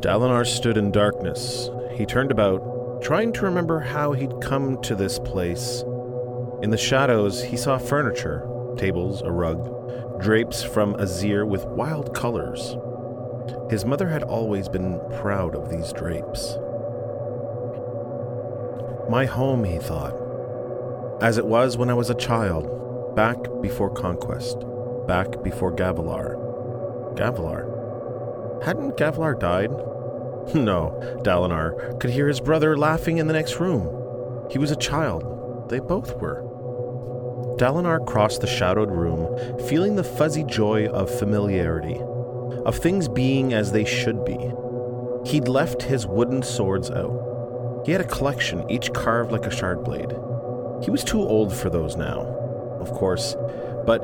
Dalinar stood in darkness. He turned about, trying to remember how he'd come to this place. In the shadows, he saw furniture tables, a rug, drapes from azir with wild colors. His mother had always been proud of these drapes. My home, he thought, as it was when I was a child, back before conquest, back before Gavilar. Gavilar? Hadn't Gavilar died? No, Dalinar could hear his brother laughing in the next room. He was a child. They both were. Dalinar crossed the shadowed room, feeling the fuzzy joy of familiarity, of things being as they should be. He'd left his wooden swords out. He had a collection, each carved like a shard blade. He was too old for those now, of course, but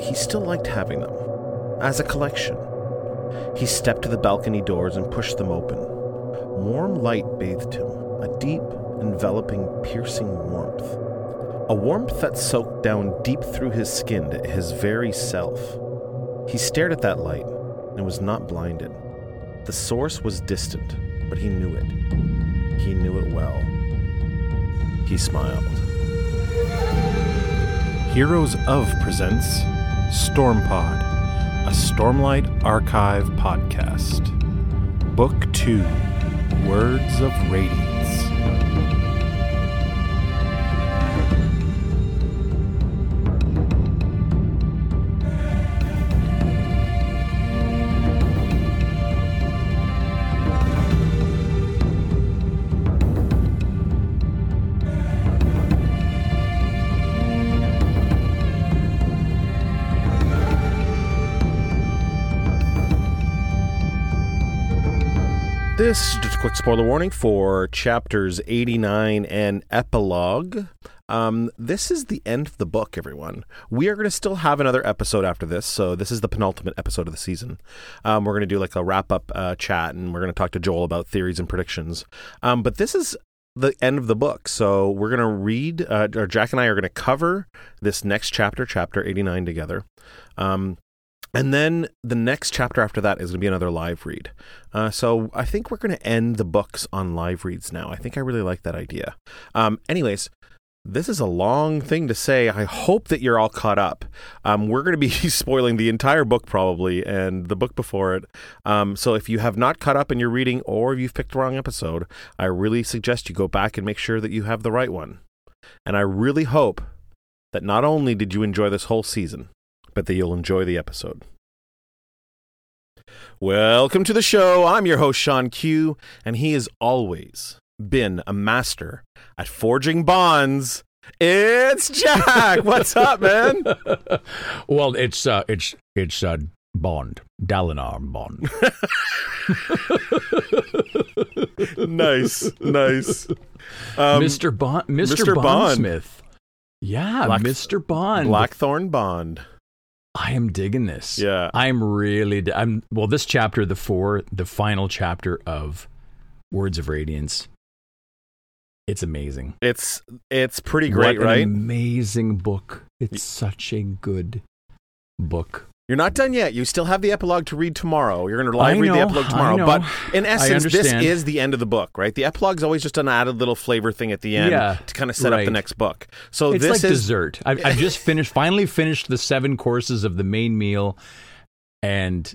he still liked having them. As a collection. He stepped to the balcony doors and pushed them open. Warm light bathed him, a deep, enveloping, piercing warmth. A warmth that soaked down deep through his skin to his very self. He stared at that light and was not blinded. The source was distant, but he knew it. He knew it well. He smiled. Heroes of presents Stormpod, a Stormlight Archive podcast. Book 2 Words of Radiance. This just a quick spoiler warning for chapters 89 and epilogue. Um, this is the end of the book, everyone. We are going to still have another episode after this, so this is the penultimate episode of the season. Um, we're going to do like a wrap up uh, chat, and we're going to talk to Joel about theories and predictions. Um, but this is the end of the book, so we're going to read, uh, or Jack and I are going to cover this next chapter, chapter 89, together. Um, and then the next chapter after that is going to be another live read. Uh, so I think we're going to end the books on live reads now. I think I really like that idea. Um, anyways, this is a long thing to say. I hope that you're all caught up. Um, we're going to be spoiling the entire book probably and the book before it. Um, so if you have not caught up in your reading or you've picked the wrong episode, I really suggest you go back and make sure that you have the right one. And I really hope that not only did you enjoy this whole season, but that you'll enjoy the episode. Welcome to the show. I'm your host, Shawn Q, and he has always been a master at forging bonds. It's Jack. What's up, man? well, it's uh, it's it's uh, Bond, Dalinar Bond. nice, nice. Um, Mr. Bond, Mr. Mr. Bondsmith. Yeah, Black, Mr. Bond. Blackthorn Bond. I am digging this. Yeah. I'm really di- I'm well this chapter the 4 the final chapter of Words of Radiance. It's amazing. It's it's pretty great, what right? amazing book. It's such a good book. You're not done yet. You still have the epilogue to read tomorrow. You're going to live read the epilogue tomorrow. But in essence, this is the end of the book, right? The epilogue is always just an added little flavor thing at the end yeah, to kind of set right. up the next book. So it's this like is dessert. I've, I've just finished, finally finished the seven courses of the main meal, and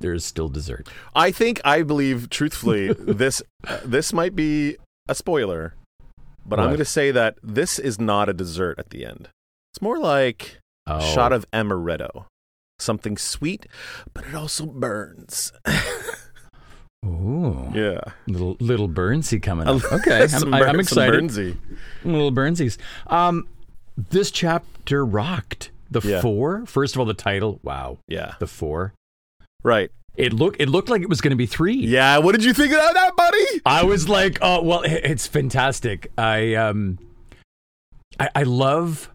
there's still dessert. I think, I believe, truthfully, this uh, this might be a spoiler, but What? I'm going to say that this is not a dessert at the end. It's more like Oh. a shot of amaretto. Something sweet, but it also burns. Ooh, yeah. little little Burnsy coming up. Okay, I'm, I'm excited. Burnsy. Little Burnsies. Um, this chapter rocked. The Yeah. four. First of all, the title. Wow. Yeah. The four. Right. It looked. It looked like it was going to be three. Yeah. What did you think of that, buddy? I was like, oh well, it's fantastic. I um, I, I love,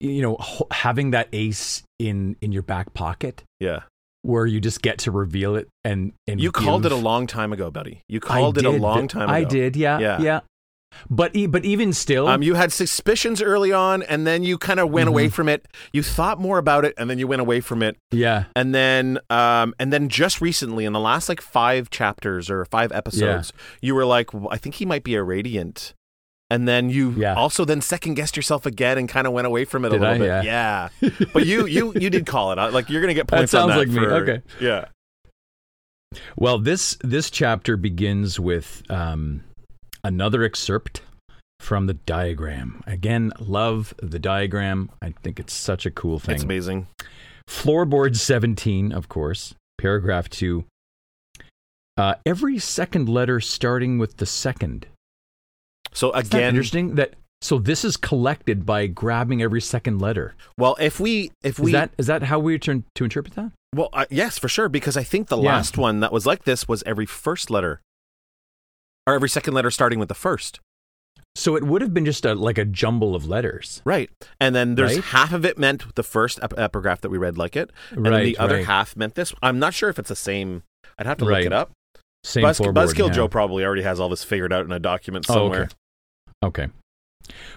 you know, having that ace in in your back pocket Yeah. where you just get to reveal it and and You called it a long time ago, buddy. You I called it a long time ago. I did. Yeah. Yeah. Yeah. but e- but even still, Um, you had suspicions early on, and then you kind of went away Mm-hmm. from it. You thought more about it, and then you went away from it. yeah, And then, um, and then just recently, in the last like five chapters or five episodes, you were like, well, I think he might be a radiant. And then you Yeah. also then second guessed yourself again and kind of went away from it a Did little I? bit. Yeah. Yeah. but you you you did call it. out. Like you're gonna get That points on sounds that like me. Okay. Yeah. Well, this this chapter begins with um, another excerpt from the diagram. Again, love the diagram. I think it's such a cool thing. It's amazing. Floorboard 17, of course, paragraph 2. Uh, every second letter starting with the second. So again, interesting that so this is collected by grabbing every second letter. well, if we if Is we that is that how we turn to interpret that? well, uh, yes, for sure, because I think the Yeah. last one that was like this was every first letter, or every second letter starting with the first. So it would have been just a like a jumble of letters. Right. And then there's Right? half of it meant the first ep- epigraph that we read like it. And then Right, the other right. half meant this. I'm not sure if it's the same. I'd have to look it up. Same Buzz- Buzzkill yeah. Joe probably already has all this figured out in a document Oh, somewhere. okay. Okay.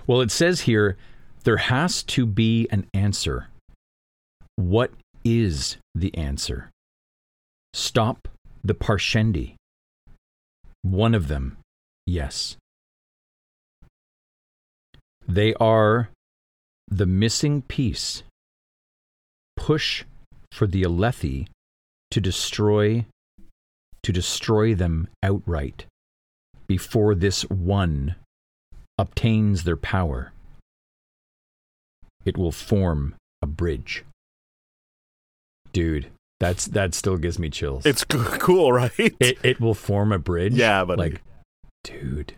Well, it says here there has to be an answer. What is the answer? Stop the Parshendi. One of them, yes. They are the missing piece. Push for the Alethi to destroy to destroy them outright before this one obtains their power. It will form a bridge. Dude, that's that still gives me chills. It's c- cool, right? it it will form a bridge. Yeah, but like dude,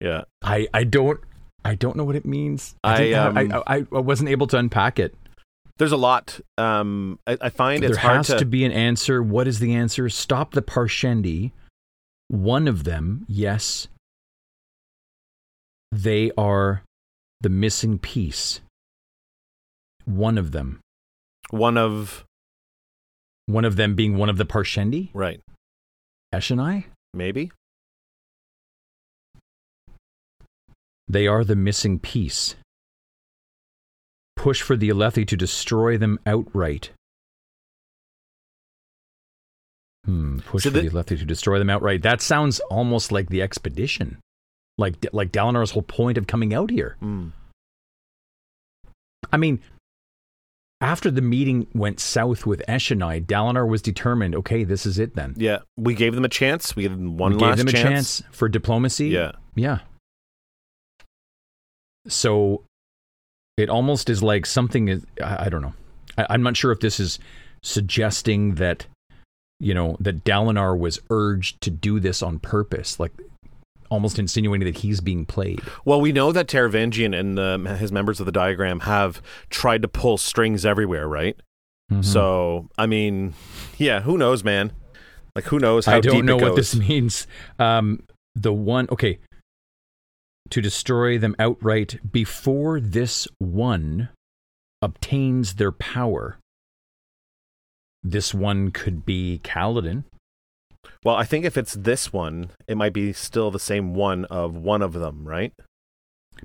yeah. I I don't I don't know what it means. I, didn't- um, I, I I wasn't able to unpack it. There's a lot. Um, I, I find it's there hard has to. to be an answer. What is the answer? Stop the Parshendi. One of them, yes. They are the missing piece. One of them. one of One of them being one of the Parshendi? right, Eshonai? maybe. They are the missing piece. Push for the Alethi to destroy them outright. Hmm. Push So for the- the Alethi to destroy them outright. That sounds almost like the expedition. Like like Dalinar's whole point of coming out here. Mm. I mean, after the meeting went south with Eshonai, Dalinar was determined, okay, this is it then. Yeah, we gave them a chance. We gave them one we last gave them a chance. chance for diplomacy. Yeah, Yeah. So it almost is like something is, I, I don't know. I, I'm not sure if this is suggesting that, you know, that Dalinar was urged to do this on purpose, like almost insinuating that he's being played. Well, we know that Taravangian and the, his members of the diagram have tried to pull strings everywhere, right? Mm-hmm. So, I mean, yeah, who knows, man? Like, who knows how I don't know what this means. Um, the one, okay, to destroy them outright before this one obtains their power. This one could be Kaladin. Well, I think if it's this one, it might be still the same one of one of them, right?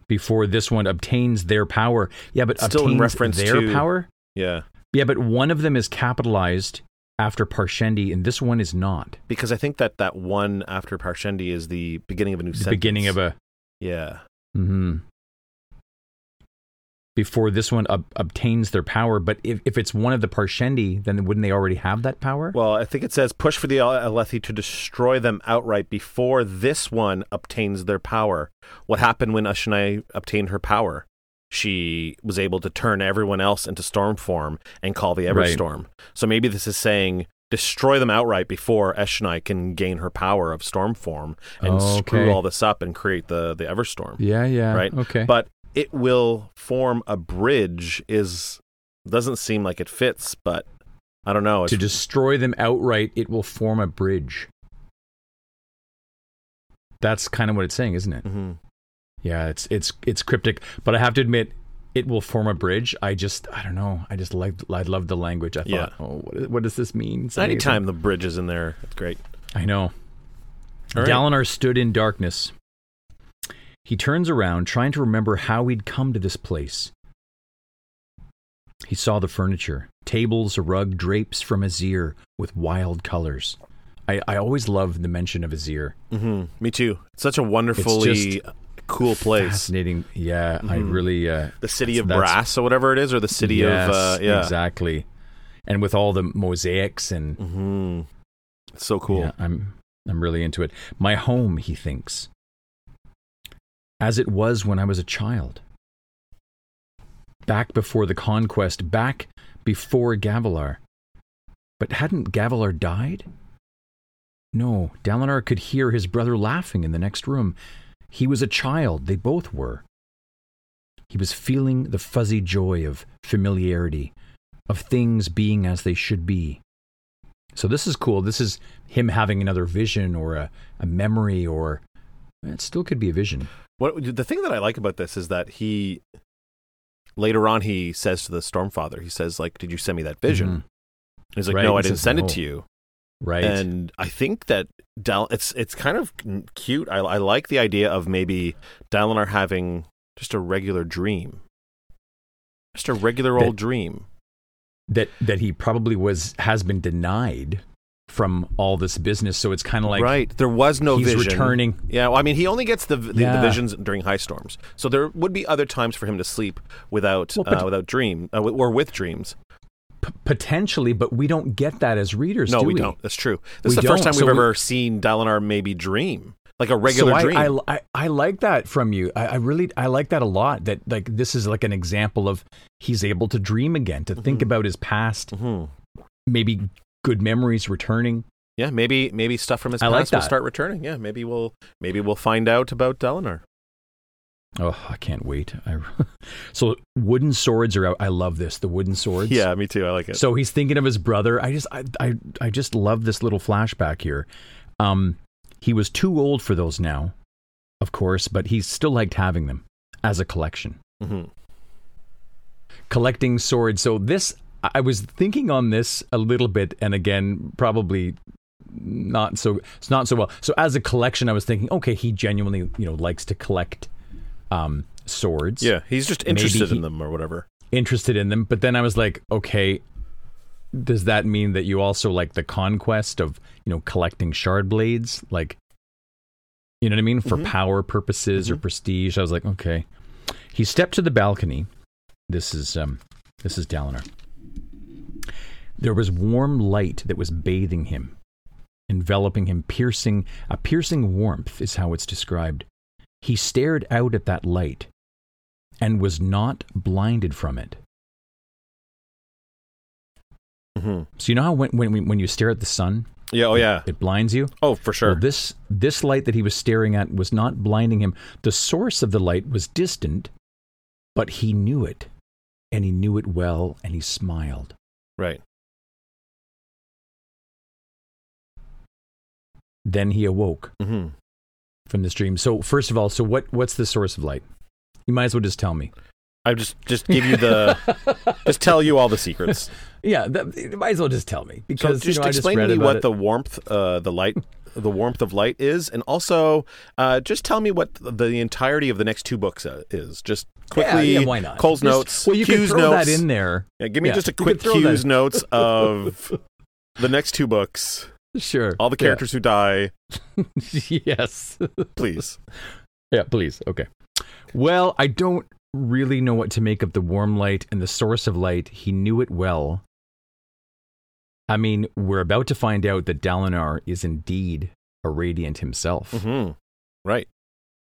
Before this one obtains their power. Yeah, but Still in reference their to- power? Yeah, Yeah, but one of them is capitalized after Parshendi, and this one is not. because I think that that one after Parshendi is the beginning of a new The sentence. beginning of a. yeah. hmm Before this one ob- obtains their power, but if, if it's one of the Parshendi, then wouldn't they already have that power? Well, I think it says push for the Alethi to destroy them outright before this one obtains their power. What happened when Eshonai obtained her power? She was able to turn everyone else into storm form and call the Right. Everstorm. So maybe this is saying destroy them outright before Eshonai can gain her power of storm form and screw Okay. all this up and create the the Everstorm. yeah, yeah. Right. Okay. But it will form a bridge is doesn't seem like it fits, but I don't know. to destroy them outright, it will form a bridge. That's kind of what it's saying, isn't it? Mhm. Yeah, it's it's it's cryptic, but I have to admit, it will form a bridge. I just I don't know. I just like I love the language. I Yeah. thought, oh, what, what does this mean? It's amazing. Anytime the bridge is in there, it's great. I know. All right. Dalinar stood in darkness. He turns around, trying to remember how he'd come to this place. He saw the furniture tables, a rug, drapes from Azir with wild colors. I, I always love the mention of Azir. hmm Me too. It's such a wonderfully cool place. Fascinating. Yeah, I Mhm. really. Uh, The city of brass or whatever it is, or the city yes, of uh, yeah. exactly. And with all the mosaics and hmm It's so cool. Yeah, I'm I'm really into it. My home, he thinks. As it was when I was a child. Back before the conquest, back before Gavilar. But hadn't Gavilar died? No, Dalinar could hear his brother laughing in the next room. He was a child, they both were. He was feeling the fuzzy joy of familiarity, of things being as they should be. So this is cool. This is him having another vision or a, a memory or it still could be a vision. What the thing that I like about this is that he later on he says to the Stormfather, he says like, "Did you send me that vision?" Mhm. He's like, Right, "No, I didn't send no. it to you." Right. And I think that Dal it's it's kind of cute. I, I like the idea of maybe Dalinar having just a regular dream, just a regular That- old dream. that that he probably was has been denied from all this business. So it's kind of like right, there was no he's vision. returning. Yeah, well, I mean, he only gets the, the, the visions during high storms. So there would be other times for him to sleep without Well, uh, without dream uh, or with dreams. P- potentially, but we don't get that as readers. No, do we, we don't. That's true. This We is the first time so we've we- ever seen Dalinar maybe dream like a regular so I, dream. I, I, I like that from you. I, I really I like that a lot. That like this is like an example of he's able to dream again, to think Mhm. about his past, Mhm. maybe good memories returning. Yeah, maybe maybe stuff from his I past like will start returning. Yeah, maybe we'll maybe we'll find out about Dalinar. Oh, I can't wait. I, so wooden swords are out. I love this. The wooden swords. Yeah, me too. I like it. So he's thinking of his brother. I just I I, I just love this little flashback here. Um he was too old for those now, of course, but he still liked having them as a collection. hmm Collecting swords. So this I was thinking on this a little bit and again probably not so it's not so well. So as a collection I was thinking okay, he genuinely, you know, likes to collect um swords. Yeah, he's just interested he- in them or whatever. interested in them. But then I was like, okay, does that mean that you also like the conquest of you know collecting shard blades, like you know what I mean, for Mhm. power purposes or Mhm. prestige? I was like, okay. He stepped to the balcony. This is um, this is Dalinar. There was warm light that was bathing him, enveloping him, piercing a piercing warmth is how it's described. He stared out at that light and was not blinded from it. hmm So you know how when when when you stare at the sun, Yeah. Oh yeah. it blinds you. Oh for sure. Well, this this light that he was staring at was not blinding him. The source of the light was distant, but he knew it, and he knew it well, and he smiled. right. Then he awoke hmm from this dream. So first of all, so what what's the source of light? You might as well just tell me. I just just give you the just tell you all the secrets. Yeah, that, you might as well just tell me So because just you know, I just explain read to me what it. the warmth, uh, the light, the warmth of light is, and also uh, just tell me what the entirety of the next two books uh, is. Just quickly, yeah, yeah, why not? Cole's Just- notes, Well, you can throw notes. that in there. Yeah, give me just a quick Q's notes of the next two books, Sure. all the Yeah. characters who die, yes. please. Yeah, please. Okay. Well, I don't really know what to make of the warm light and the source of light. He knew it well. I mean, we're about to find out that Dalinar is indeed a radiant himself. hmm Right.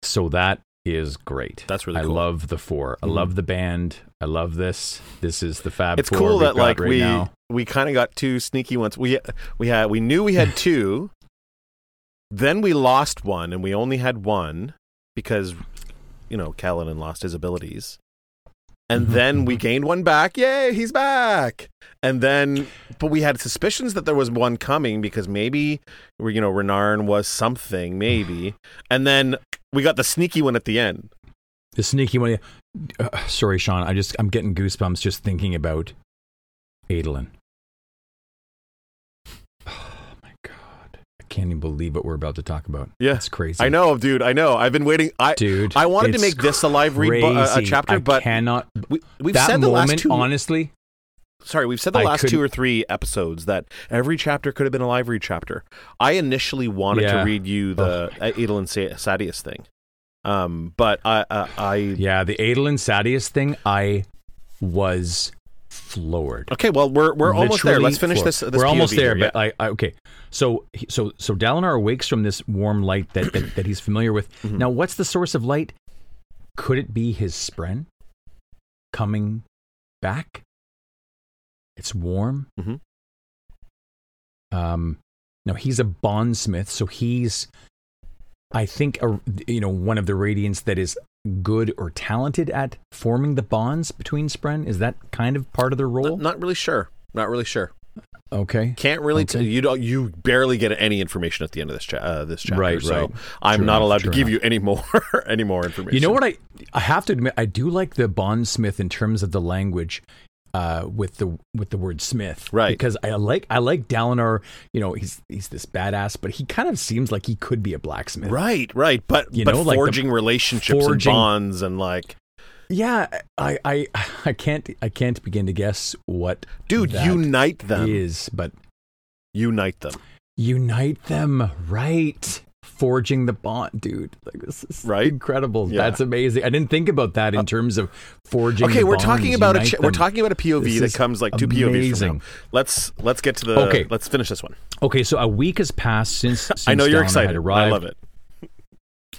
So that is great. That's really I cool. love the 4 I Mhm. love the band. I love this. This is the Fab It's cool that like right we now. we kind of got two sneaky ones. We we had we knew we had two, then we lost one, and we only had one because you know Kaladin lost his abilities, and Mhm, then we mhm. gained one back. Yay, he's back! And then, but we had suspicions that there was one coming because maybe you know Renarin was something, maybe, and then we got the sneaky one at the end. The sneaky one. Uh, sorry, Shawn. I just I'm getting goosebumps just thinking about Adolin. Oh my god! I can't even believe what we're about to talk about. Yeah. It's crazy. I know, dude. I know. I've been waiting. I dude. I wanted to make this a live read bu- uh, a chapter, I but cannot. we, we've said the moment, last two. honestly, sorry, we've said the I last two or three episodes that every chapter could have been a live read chapter. I initially wanted to read you the uh, Adel and Sa- Sadeas thing, um, but I, uh, I yeah, the Adolin Sadeas thing, I was floored. okay. Well, we're we're almost there. Let's finish floored. this. this We're almost there, here, but I, I okay. So so so Dalinar awakes from this warm light that that, that he's familiar with. Mhm. Now, what's the source of light? Could it be his spren coming back? It's warm. Mhm. Um, now he's a bondsmith, so he's, I think, a, you know, one of the radiants that is good or talented at forming the bonds between spren. Is that kind of part of their role? Not, not really sure. Not really sure. okay. Can't really. T- you don't. You barely get any information at the end of this cha- uh, this chapter. Right, so right. I'm True not enough, allowed to give enough. you any more any more information. You know what I I have to admit I do like the bondsmith in terms of the language uh, with the with the word smith Right. because I like I like Dalinar you know he's he's this badass but he kind of seems like he could be a blacksmith Right, right. But You but know, like forging relationships forging- and bonds and like, yeah I, I I can't I can't begin to guess what dude, unite them. is but Unite them. unite them right forging the bond dude like this is Right? incredible Yeah. that's amazing I didn't think about that in terms of forging Okay, we're talking about a ch- we're talking about a POV This that comes like two POVs from amazing. now. Let's let's get to the Okay. Let's finish this one. Okay, so a week has passed since, since I know you're excited. I love it.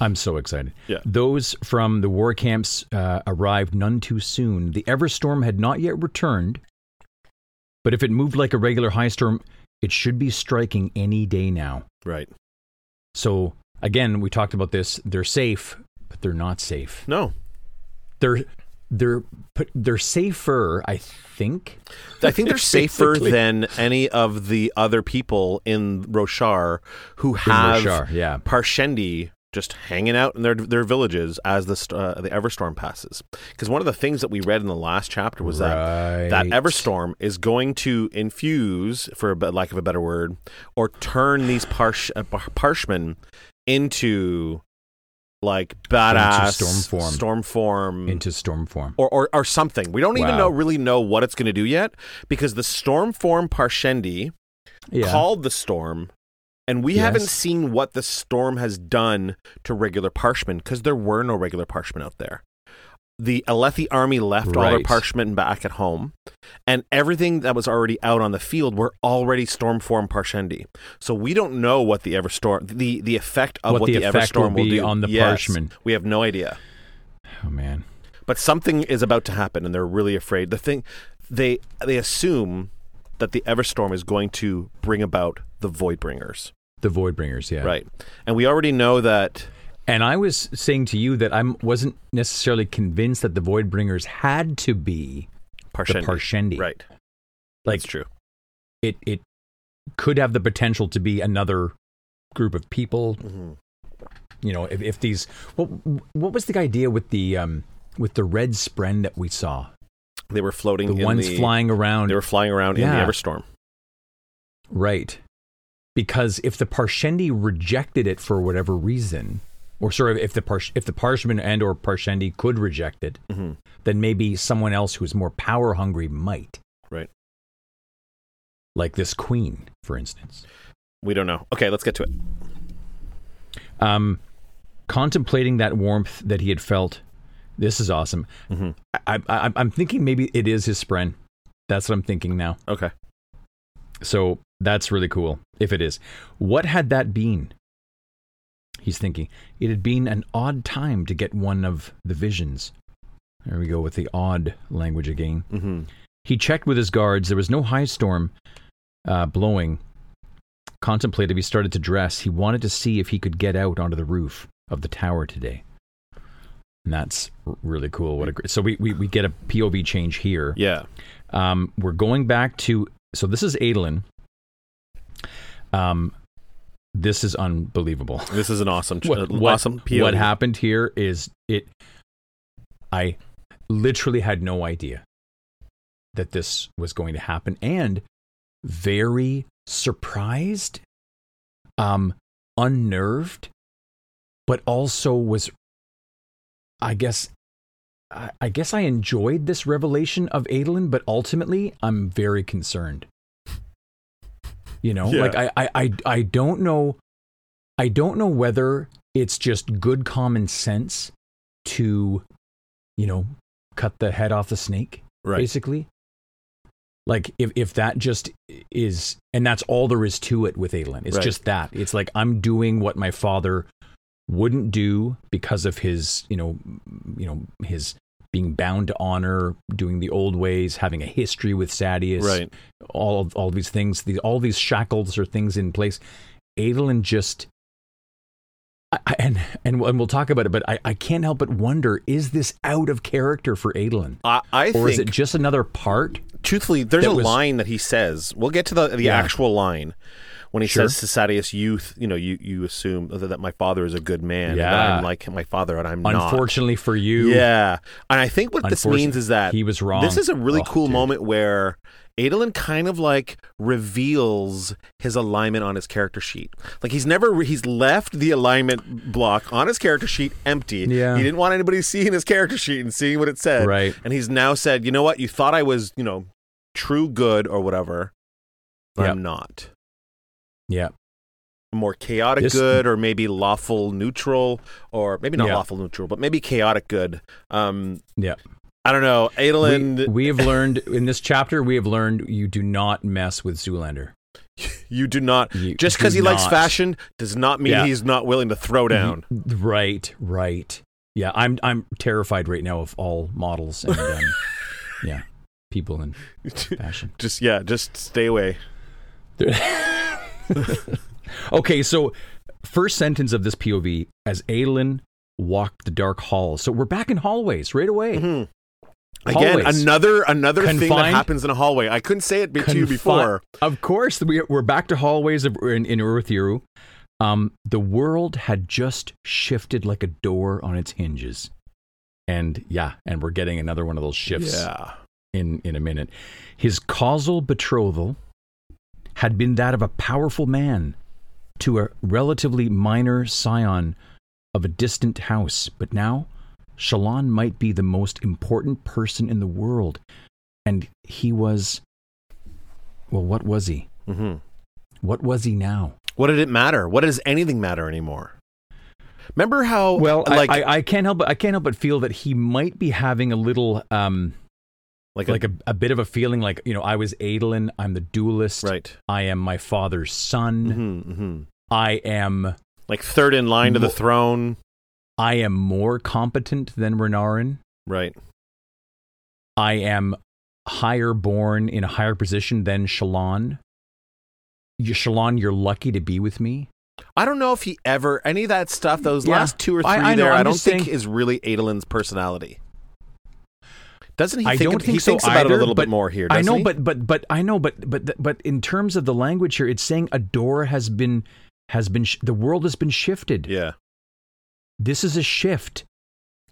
I'm so excited. Yeah. Those from the war camps uh, arrived none too soon. The Everstorm had not yet returned, but if it moved like a regular high storm, it should be striking any day now. Right. So again, we talked about this. They're safe, but they're not safe. No, They're they're they're safer, I think. I think they're safer than any of the other people in Roshar who have Roshar, yeah. Parshendi just hanging out in their their villages as the uh, the Everstorm passes. Because one of the things that we read in the last chapter was that that Everstorm is going to infuse, for a lack of a better word, or turn these parsh, uh, parshmen into like badass storm form. storm form into storm form. or, or or something. We don't even know really know what it's going to do yet because the storm form Parshendi Yeah. called the storm, and we Yes. haven't seen what the storm has done to regular parshmen because there were no regular parshmen out there. The Alethi army left all their parshmen back at home, and everything that was already out on the field were already storm form Parshendi. So we don't know what the Everstorm, the the effect of What what, the the, will Everstorm will, be do on the Yes, Parshmen. We have no idea. oh man. But something is about to happen, and they're really afraid. The thing they they assume that the Everstorm is going to bring about the Voidbringers, The Voidbringers, yeah. right? And we already know that. And I was saying to you that I wasn't necessarily convinced that the Voidbringers had to be Parshendi. the Parshendi. Right, Like that's true. it, it could have the potential to be another group of people. Mhm. You know, if, if these what what was the idea with the um with the red spren that we saw, They were floating. the ones the, flying around, They were flying around Yeah. in the Everstorm. right? Because if the Parshendi rejected it for whatever reason, or sorry, if the Parsh, if the Parshmen and or Parshendi could reject it, hmm then maybe someone else who's more power hungry might. Right. Like this queen, for instance. We don't know. Okay, let's get to it. Um, contemplating that warmth that he had felt, this is awesome. hmm I, I, I'm thinking maybe it is his spren. That's what I'm thinking now. Okay. So that's really cool if it is. What had that been? He's thinking it had been an odd time to get one of the visions. There we go with the odd language again. hmm He checked with his guards. There was no high storm uh, blowing. Contemplative, he started to dress. He wanted to see if he could get out onto the roof of the tower today. And that's really cool. What a great, so we, we, we get a POV change here. Yeah. Um, we're going back to so this is Adolin. Um, this is unbelievable. This is an awesome, What, uh, what- awesome POV. what happened here is it. I literally had no idea that this was going to happen, and very surprised um, unnerved, but also was, I guess, I, I guess I enjoyed this revelation of Adolin, but ultimately I'm very concerned. You know, Yeah. like I, I, I, I don't know, I don't know whether it's just good common sense to, you know, cut the head off the snake Right. basically. Like if if that just is and that's all there is to it with Adolin. It's Right. just that. It's like I'm doing what my father wouldn't do because of his, you know, you know, his being bound to honor, doing the old ways, having a history with Sadeas, Right. all of all these things, these all these shackles or things in place. Adolin just I, and, and and we'll talk about it, but I, I can't help but wonder: Is this out of character for Adolin? I, I or think, is it just another part? truthfully, there's a was- line that he says. We'll get to the the Yeah. actual line when he Sure. says to Sadeas, youth, you know, you you assume that, that my father is a good man, and Yeah. I'm like my father, and I'm not." Unfortunately for you, Yeah, and I think what this means is that he was wrong. This is a really Oh, cool dude. moment where Adolin kind of like reveals his alignment on his character sheet. Like he's never he's left the alignment block on his character sheet empty. Yeah. He didn't want anybody seeing his character sheet and seeing what it said. Right. And he's now said, you know what? You thought I was, you know, true good or whatever. But Yep. I'm not. Yeah. More chaotic This- good, or maybe lawful neutral, or maybe not Yeah. lawful neutral, but maybe chaotic good. Um, Yeah. I don't know. Adolin, We, we have learned in this chapter, we have learned you do not mess with Zoolander. You do not. You Just because he likes fashion does not mean Yeah. he's not willing to throw down. Right, right. Yeah, I'm I'm terrified right now of all models and um, yeah, people in fashion. just yeah, just stay away. Okay, so first sentence of this POV as Adolin walked the dark halls. So we're back in hallways right away. Mhm. Again, Hallways. another another thing that happens in a hallway. I couldn't say it be- to you before. Of course, we, we're back to hallways of, in, in. Um, the world had just shifted like a door on its hinges. And yeah, and we're getting another one of those shifts Yeah. in, in a minute. His causal betrothal had been that of a powerful man to a relatively minor scion of a distant house, but now Shallan might be the most important person in the world. And he was. Well, what was he? hmm What was he now? What did it matter? What does anything matter anymore? Remember how Well, like I, I, I can't help but I can't help but feel that he might be having a little um like, like a, a bit of a feeling like you know I was Adolin, I'm the duelist, right? I am my father's son, hmm hmm I am Like third in line to the throne, I am more competent than Renarin. right? I am higher born in a higher position than Shallan. You, Shallan, you're lucky to be with me. I don't know if he ever any of that stuff. Those Yeah. last two or three I- I there, I don't think saying- is really Adolin's personality. Doesn't he I think don't he think so thinks about it either, a little bit more here? I know, he? but but but I know, but but but in terms of the language here, it's saying a door has been has been sh- the world has been shifted. yeah, This is a shift,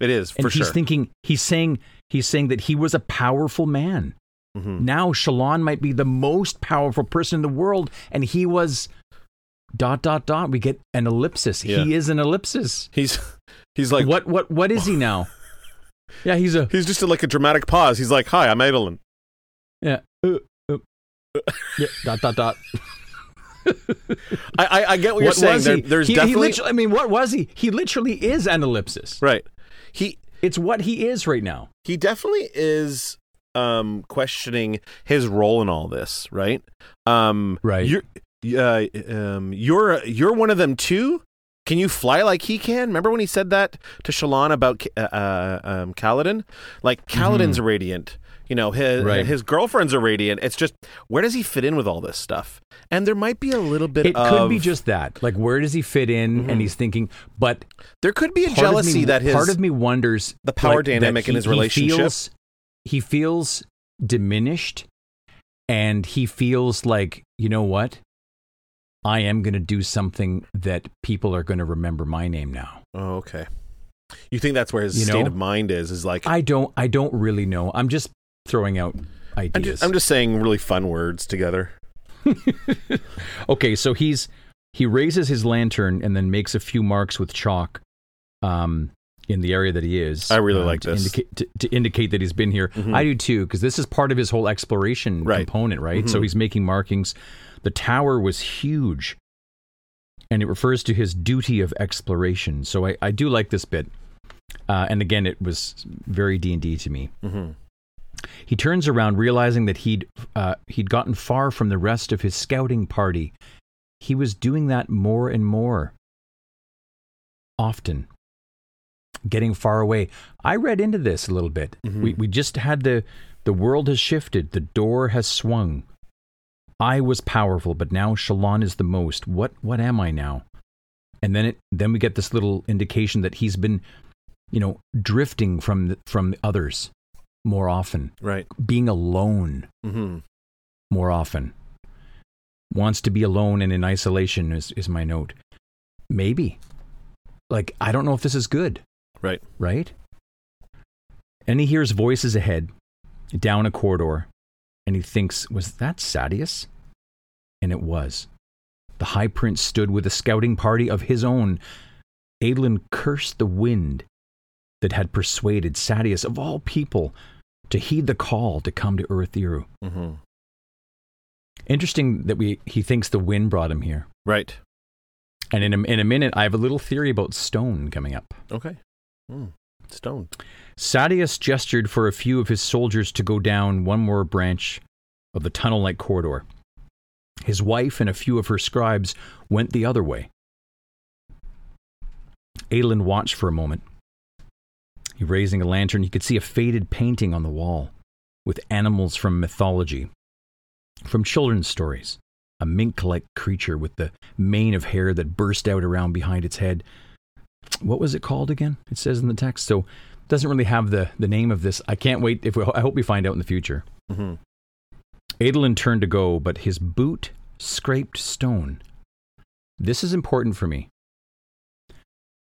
it is and for he's sure. thinking he's saying he's saying that he was a powerful man. Mhm. Now Shallan might be the most powerful person in the world, and he was dot dot dot. We get an ellipsis. Yeah. He is an ellipsis. He's he's like what what what is he now? Yeah, he's a he's just a, like a dramatic pause. He's like, "Hi, I'm Adolin." yeah. uh, uh, yeah dot dot dot. I I, I get what, you're saying. There- he? there's he, he definitely literally, I mean, what was he? He literally is an ellipsis. right. He It's what he is right now. he definitely is um questioning his role in all this, right? Um Right. You're uh, um you're you're one of them too. Can you fly like he can? Remember when he said that to Shallan about uh, uh, um, Kaladin? Like Kaladin's radiant. You know, his Mm-hmm. Right. his girlfriends are radiant. It's just where does he fit in with all this stuff? And there might be a little bit It of could be just that. Like, where does he fit in? Mhm. And he's thinking, but there could be a jealousy me, that his part of me wonders the power like, dynamic in he- his he relationship. feels- he feels diminished, and he feels like you know what. I am going to do something that people are going to remember my name now. Oh, okay. You think that's where his You state of mind is? Is like I don't. I don't really know. I'm just throwing out ideas. I'm just, I'm just saying really fun words together. okay, so he's he raises his lantern and then makes a few marks with chalk um, in the area that he is. I really uh, like to this. Indicate, to, to indicate that he's been here. Mhm. I do too, because this is part of his whole exploration Right. component, right? So Mhm. he's making markings. The tower was huge, and it refers to his duty of exploration. So I, I do like this bit. Uh, and again, it was very D and D to me. Mm-hmm. He turns around, realizing that he'd uh, he'd gotten far from the rest of his scouting party. He was doing that more and more often, getting far away. I read into this a little bit. Mhm. We we just had the the world has shifted. The door has swung. I was powerful, but now Shallan is the most. What what am I now? And then it then we get this little indication that he's been, you know, drifting from the, from the others more often Right. being alone Mm-hmm. more often. Wants to be alone and in isolation is, is my note. Maybe. Like, I don't know if this is good, Right. right? And he hears voices ahead, down a corridor, and he thinks, was that Sadeas? And it was. The High Prince stood with a scouting party of his own. Adolin cursed the wind that had persuaded Sadeas, of all people, to heed the call to come to Urithiru. Mm-hmm. Interesting that we he thinks the wind brought him here. Right. And in a, in a minute, I have a little theory about stone coming up. Okay. Mm. Stone. Sadeas gestured for a few of his soldiers to go down one more branch of the tunnel like corridor. His wife and a few of her scribes went the other way. Adolin watched for a moment. He raising a lantern, he could see a faded painting on the wall with animals from mythology, from children's stories. A mink like creature with the mane of hair that burst out around behind its head. What was it called again? It says in the text. So doesn't really have the, the name of this. I can't wait. If we, I hope we find out in the future. Mm-hmm. Adolin turned to go, but his boot scraped stone. This is important for me.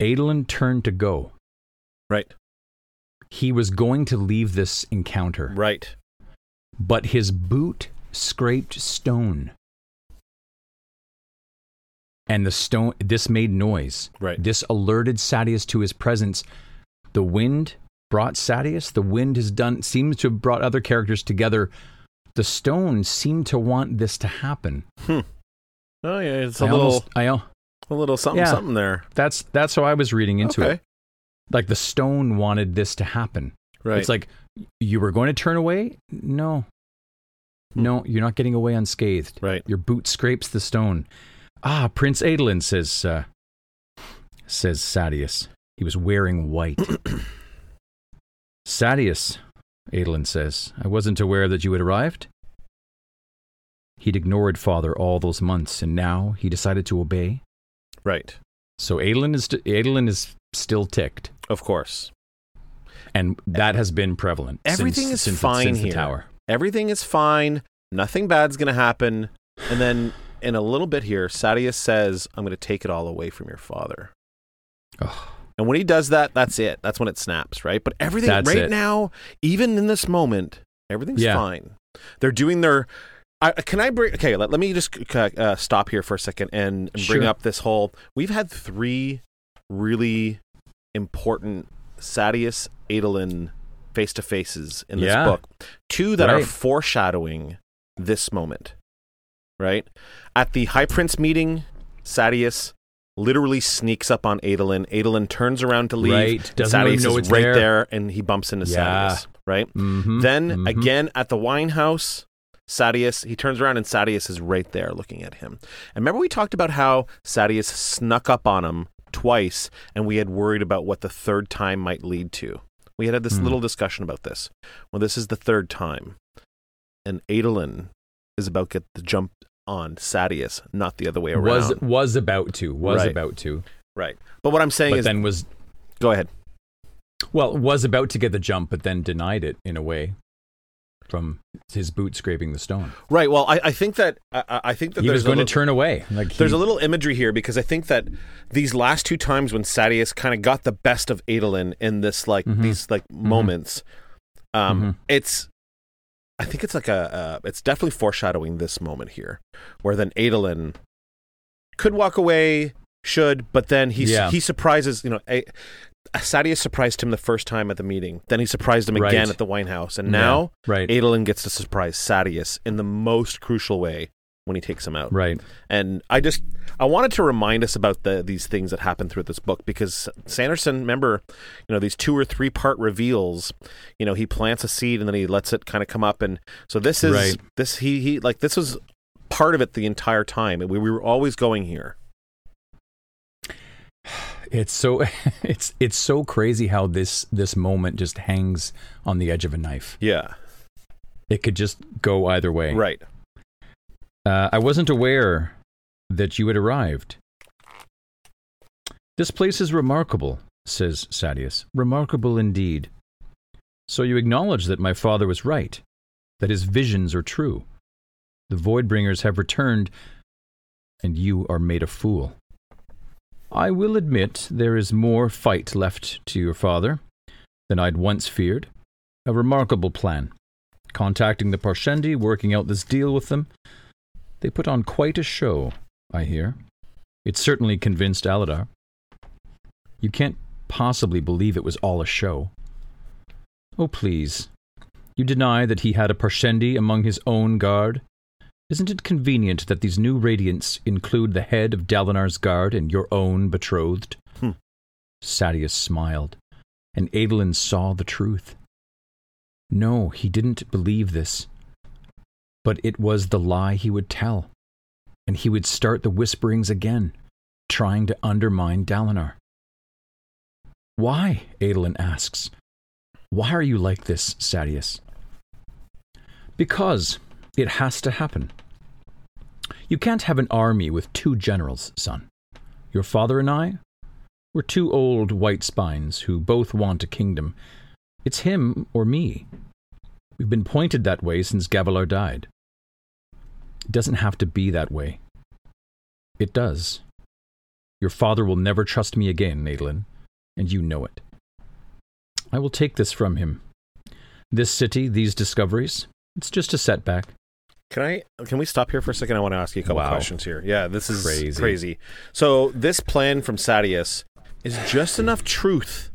Adolin turned to go. Right. He was going to leave this encounter, Right. but his boot scraped stone. And the stone, this made noise. Right. This alerted Sadeas to his presence. The wind brought Sadeas. The wind has done seems to have brought other characters together. The stone seemed to want this to happen. Oh yeah, it's a I little, almost- I a little something, Yeah. something there. that's that's how I was reading into okay. it. Like the stone wanted this to happen. Right. It's like you were going to turn away. No, Hmm. no, you're not getting away unscathed. right. Your boot scrapes the stone. Ah, Prince Adolin says uh, says Sadeas. He was wearing white. Sadeas, Adolin says, I wasn't aware that you had arrived. He'd ignored father all those months, and now he decided to obey. Right. So Adolin is Adolin is still ticked, Of course. and that has been prevalent. Everything since, is since, fine since here. The tower. Everything is fine. Nothing bad's gonna happen. And then in a little bit here, Sadeas says, "I'm gonna take it all away from your father." Ugh. And when he does that, that's it. That's when it snaps, right? But everything That's right it. now, even in this moment, everything's Yeah. fine. They're doing their. I, can I bring? Okay, let, let me just uh, stop here for a second and, and bring Sure. up this whole. We've had three really important Sadeas Adolin face to faces in this Yeah. book. Two that are foreshadowing this moment, right? At the High Prince meeting, Sadeas literally sneaks up on Adolin. Adolin turns around to leave. Right. Doesn't Sadeas know is it's right there. there, and he bumps into Yeah. Sadeas, right? Mhm, Then mhm. again at the wine house, Sadeas, he turns around and Sadeas is right there looking at him. And remember we talked about how Sadeas snuck up on him twice and we had worried about what the third time might lead to. We had had this Hmm. little discussion about this. Well, this is the third time. And Adolin is about to get the jump on Sadeas, not the other way around. was was about to was Right. about to, right. But what I'm saying but is then was go ahead. well was about to get the jump, but then denied it in a way from his boot scraping the stone. Right. Well, I, I think that I, I- think that He was going to turn away. Like he, There's a little imagery here because I think that these last two times when Sadeas kind of got the best of Adolin in this like Mhm. these like moments, um, Mhm. it's I think it's like a uh, it's definitely foreshadowing this moment here, where then Adolin could walk away, should, but then he Yeah. he surprises. You know, a, Sadeas surprised him the first time at the meeting. Then he surprised him Right. again at the White House, and now right, Adolin gets to surprise Sadeas in the most crucial way when he takes him out. right. And I just I wanted to remind us about the these things that happen through this book because Sanderson, remember, you know, these two or three part reveals, you know, he plants a seed and then he lets it kind of come up and so this is Right. this he he like this was part of it the entire time. We, we were always going here. It's so it's it's so crazy how this this moment just hangs on the edge of a knife. Yeah. It could just go either way. Right. Uh, I wasn't aware that you had arrived. This place is remarkable, says Sadeas. Remarkable indeed. So you acknowledge that my father was right, that his visions are true. The Voidbringers have returned, and you are made a fool. I will admit there is more fight left to your father than I'd once feared. A remarkable plan. Contacting the Parshendi, working out this deal with them, they put on quite a show, I hear. It certainly convinced Aladar. You can't possibly believe it was all a show. Oh, please. You deny that he had a Parshendi among his own guard? Isn't it convenient that these new radiants include the head of Dalinar's guard and your own betrothed? Hmm. Sadeas smiled, and Adolin saw the truth. No, he didn't believe this. But it was the lie he would tell. And he would start the whisperings again, trying to undermine Dalinar. Why? Adolin asks. Why are you like this, Sadeas? Because it has to happen. You can't have an army with two generals, son. Your father and I? We're two old white spines who both want a kingdom. It's him or me. We've been pointed that way since Gavilar died. It doesn't have to be that way. It does. Your father will never trust me again, Adolin, and you know it. I will take this from him. This city, these discoveries, it's just a setback. Can I? Can we stop here for a second? I want to ask you a couple Wow. questions here. Yeah, this is Crazy. crazy. So this plan from Sadeas is just enough truth.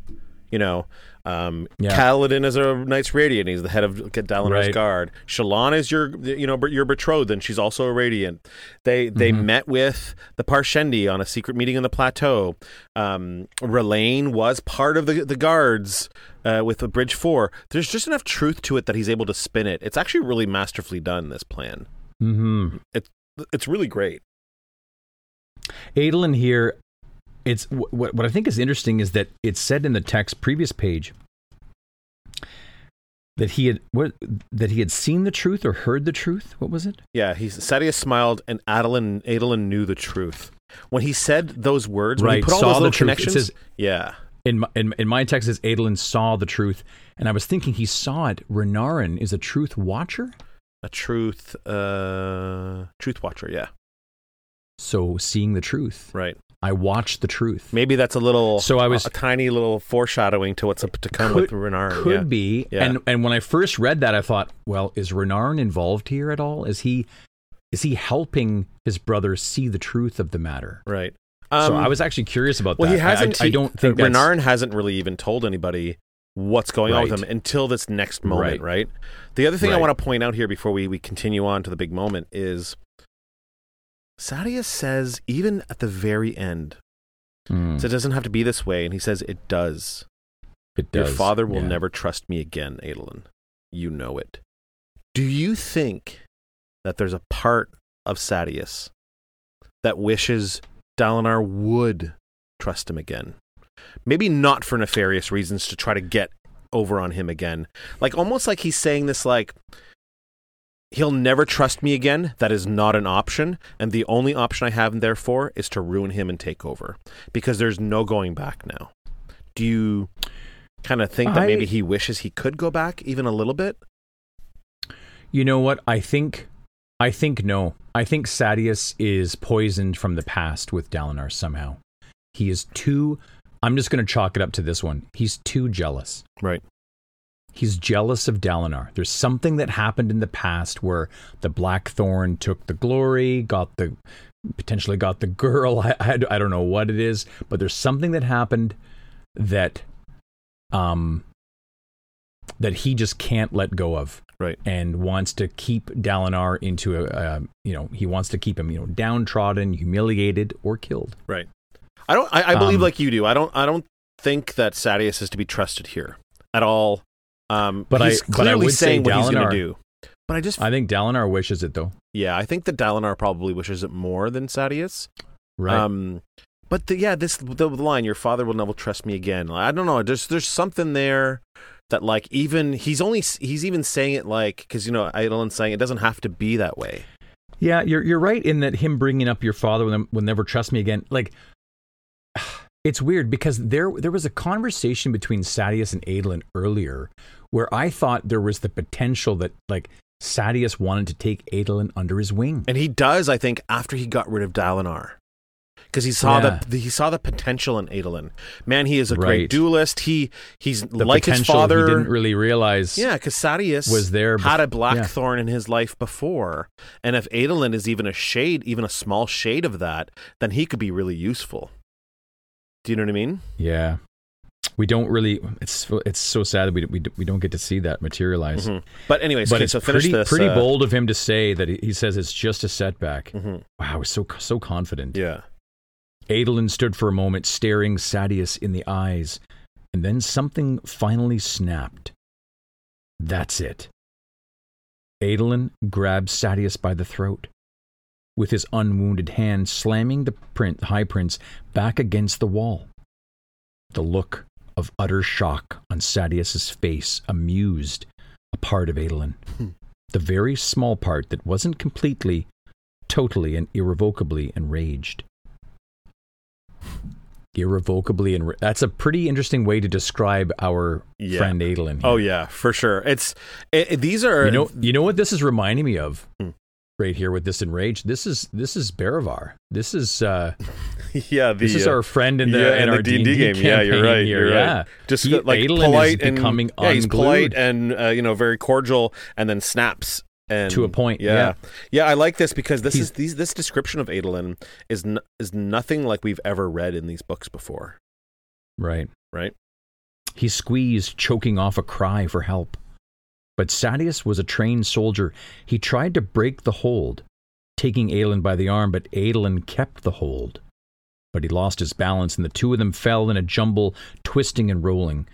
You know, um, Yeah. Kaladin is a Knights Radiant. He's the head of Dalinar's Right. guard. Shallan is your, you know, your betrothed, and she's also a Radiant. They they Mhm. met with the Parshendi on a secret meeting on the plateau. Um, Rlain was part of the the guards uh, with the Bridge Four. There's just enough truth to it that he's able to spin it. It's actually really masterfully done. This plan. Mm-hmm. It's it's really great. Adolin here, it's what what I think is interesting is that it said in the text previous page that he had what that he had seen the truth or heard the truth. What was it? Yeah, he's Sadia smiled, and Adeline Adolin knew the truth when he said those words. When he Right, put all saw those the truth. Connections. says- yeah, In my, in, in my text, it says Adolin saw the truth, and I was thinking he saw it. Renarin is a truth watcher, a truth, uh, truth watcher. Yeah, so seeing the truth. right. I watched the truth. Maybe that's a little. So I was- a, tiny little foreshadowing to what's up to come Could- with Renard. Could yeah. be. Yeah. And and when I first read that, I thought, well, is Renarin involved here at all? Is he is he helping his brother see the truth of the matter? right. so Um, I was actually curious about Well, that. he I- I- hasn't. I, he- don't think uh, that's, Renarin hasn't really even told anybody what's going on with him until this next moment, Right. right? The other thing I want to point out here before we, we continue on to the big moment is Sadia says, even at the very end, Hmm, so it doesn't have to be this way, and he says it does. it Your father will yeah. never trust me again, Adolin. You know it. Do you think that there's a part of Sadeas that wishes Dalinar would trust him again? Maybe not for nefarious reasons to try to get over on him again. Like almost like he's saying this like he'll never trust me again. That is not an option, and the only option I have therefore is to ruin him and take over because there's no going back now. Do you kind of think that I- maybe he wishes he could go back even a little bit? You know what? I think I think no. I think Sadeas is poisoned from the past with Dalinar somehow. He is too I'm just going to chalk it up to this one. He's too jealous. Right. He's jealous of Dalinar. There's something that happened in the past where the Blackthorn took the glory, got the potentially got the girl. I, I, I don't know what it is, but there's something that happened that um that he just can't let go of Right. and wants to keep Dalinar into a, you know he wants to keep him you know downtrodden, humiliated, or killed. Right. I don't. I, I believe Um, like you do. I don't. I don't think that Sadeas is to be trusted here at all. Um, But I- he's but I clearly say saying what he's going to do. But I just, I think Dalinar wishes it though. yeah, I think that Dalinar probably wishes it more than Sadeas. Right. Um, but the, yeah, this the line, "Your father will never trust me again." I don't know. There's there's something there that like even he's only he's even saying it like because you know Adolin's saying it doesn't have to be that way. Yeah, you're you're right in that him bringing up your father will, will never trust me again. Like, it's weird because there there was a conversation between Sadeas and Adolin earlier where I thought there was the potential that like Sadeas wanted to take Adolin under his wing. And he does, I think, after he got rid of Dalinar. Because he saw Yeah. the he saw the potential in Adolin. Man, he is a Right. great duelist. He he's The like his father. he didn't really realize. yeah, because Sadeas was there had a blackthorn in his life before, and if Adolin is even a shade, even a small shade of that, then he could be really useful. Do you know what I mean? Yeah. We don't really. It's it's so sad that we we, we don't get to see that materialize. Mhm. But anyways, But okay, it's so pretty this. pretty uh, bold of him to say that he, he says it's just a setback. mhm. Wow, he's so so confident. Yeah. Adolin stood for a moment, staring Sadeas in the eyes, and then something finally snapped. That's it. Adolin grabbed Sadeas by the throat, with his unwounded hand slamming the print, High Prince back against the wall. The look of utter shock on Sadeas's face amused a part of Adolin. Hmm. the very small part that wasn't completely, totally, and irrevocably enraged irrevocably and that's a pretty interesting way to describe our Yeah. friend Adolin. Oh yeah, for sure. It's it, it- these are you know, you know what this is reminding me of, Hmm. Right here with this enraged. This is this is Berivar. This is uh, yeah. The, this is uh, our friend in the yeah, in our the D&D D&D game. Yeah, you're right. Here. You're yeah. right. Just He- like Adolin polite and becoming yeah, he's polite and uh, you know very cordial, and then snaps and To a point, Yeah, yeah. yeah. I like this because this He's- is these this description of Adolin is n- is nothing like we've ever read in these books before. Right. Right. He squeezed, choking off a cry for help. But Sadeas was a trained soldier. He tried to break the hold, taking Adolin by the arm, but Adolin kept the hold. But he lost his balance, and the two of them fell in a jumble, twisting and rolling.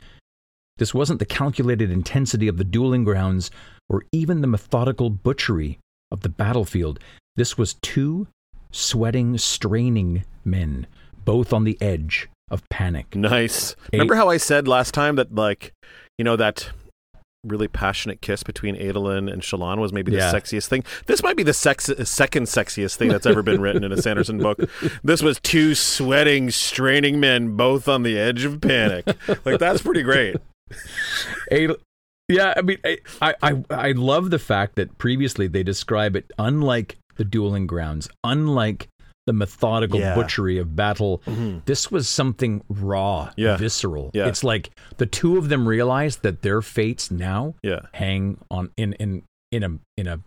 This wasn't the calculated intensity of the dueling grounds, or even the methodical butchery of the battlefield. This was two sweating, straining men, both on the edge of panic. Nice. Remember how I said last time that like you know that really passionate kiss between Adolin and Shallan was maybe the Yeah. sexiest thing. This might be the sex- second sexiest thing that's ever been written in a Sanderson book. This was two sweating, straining men both on the edge of panic. Like that's pretty great. Yeah, I mean, I, I I love the fact that previously they describe it unlike the dueling grounds, unlike the methodical Yeah. butchery of battle. Mm-hmm. This was something raw, Yeah. visceral. Yeah. It's like the two of them realized that their fates now hang on in in in a in a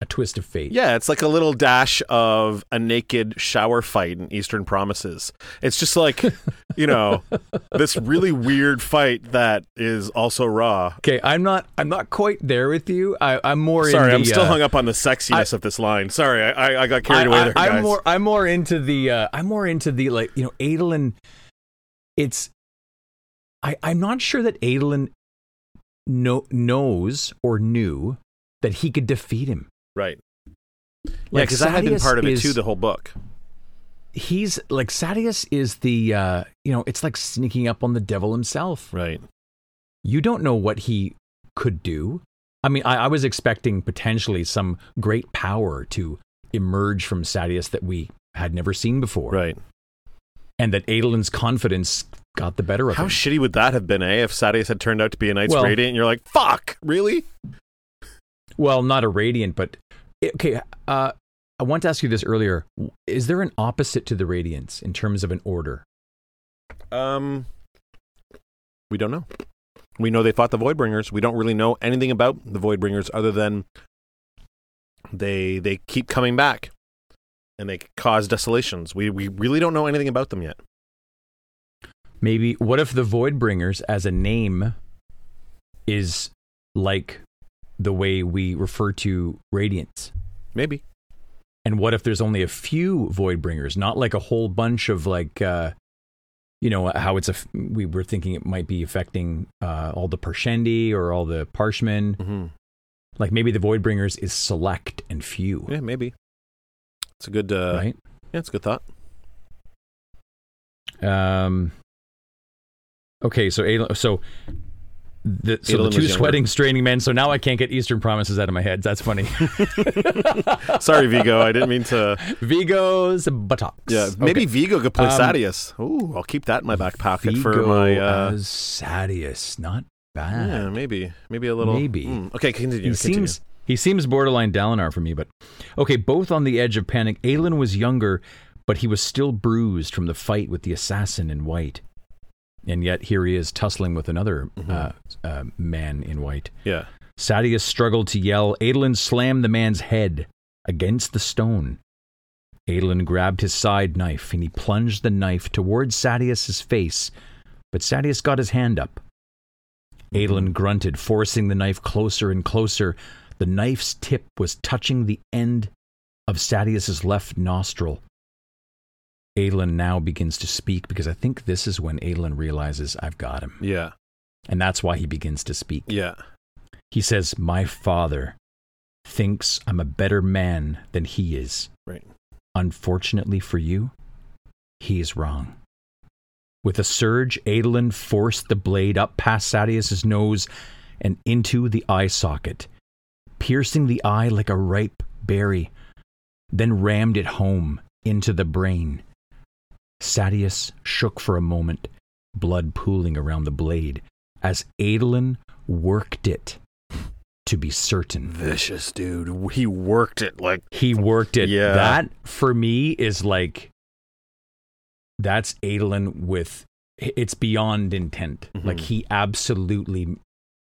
a twist of fate. Yeah, it's like a little dash of a naked shower fight in Eastern Promises. It's just like, you know, this really weird fight that is also raw. Okay, I'm not I'm not quite there with you. I, I'm more. Sorry, in I'm still uh, hung up on the sexiness of this line. Sorry, I, I, I got carried away there, I, am more I'm more into the uh, I'm more into the like you know Adolin. It's I I'm not sure that Adolin know, knows or knew that he could defeat him. Right. yeah, because that had been part of it is- too, the whole book. He's like Sadeas is the uh, you know it's like sneaking up on the devil himself. Right. You don't know what he could do. I mean, I, I was expecting potentially some great power to emerge from Sadeas that we had never seen before. Right. and that Adolin's confidence got the better of How him. How shitty would that have been, eh? If Sadeas had turned out to be a Knights Well- Radiant and you're like, fuck, really? well, not a radiant, but okay. Uh, I want to ask you this earlier. Is there an opposite to the radiance in terms of an order? Um, we don't know. We know they fought the Voidbringers. We don't really know anything about the Voidbringers other than they they keep coming back. and they cause desolations. We we really don't know anything about them yet. Maybe what if the Voidbringers as a name is like the way we refer to radiance. Maybe. And what if there's only a few void bringers, not like a whole bunch of like, uh, you know, how it's a. We were thinking it might be affecting uh, all the Parshendi or all the Parshmen. hmm Like maybe the void bringers is select and few, Yeah, maybe. It's a good. Uh, right? Yeah, it's a good thought. Um. Okay, so so the so the two sweating, straining men. So now I can't get Eastern promises out of my head. That's funny. Sorry, Viggo. I didn't mean to. Viggo's buttocks. Yeah, maybe Okay. Viggo could play Um, Sadeas. Ooh, I'll keep that in my back pocket for my. Uh, as Sadeas. Not bad. yeah, maybe, maybe a little. Maybe. Hmm, Okay, continue. he continue. seems he seems borderline Dalinar for me, but okay, both on the edge of panic. Adolin was younger, but he was still bruised from the fight with the assassin in white, and yet here he is tussling with another Mm-hmm. uh, uh, man in white. Yeah. Sadeas struggled to yell. Adolin slammed the man's head against the stone. Adolin grabbed his side knife and he plunged the knife towards Sadeas's face, but Sadeas got his hand up. Adolin grunted, forcing the knife closer and closer. The knife's tip was touching the end of Sadeas's left nostril. Adolin now begins to speak because I think this is when Adolin realizes I've got him. Yeah. And that's why he begins to speak. Yeah. He says, My father thinks I'm a better man than he is. Right. Unfortunately for you, he is wrong. With a surge, Adolin forced the blade up past Sadeas's nose and into the eye socket, piercing the eye like a ripe berry, then rammed it home into the brain. Sadeas shook for a moment, blood pooling around the blade, as Adolin worked it to be certain. Vicious dude. He worked it like. He worked it. Yeah. That for me is like that's Adolin with it's beyond intent. Mhm. Like he absolutely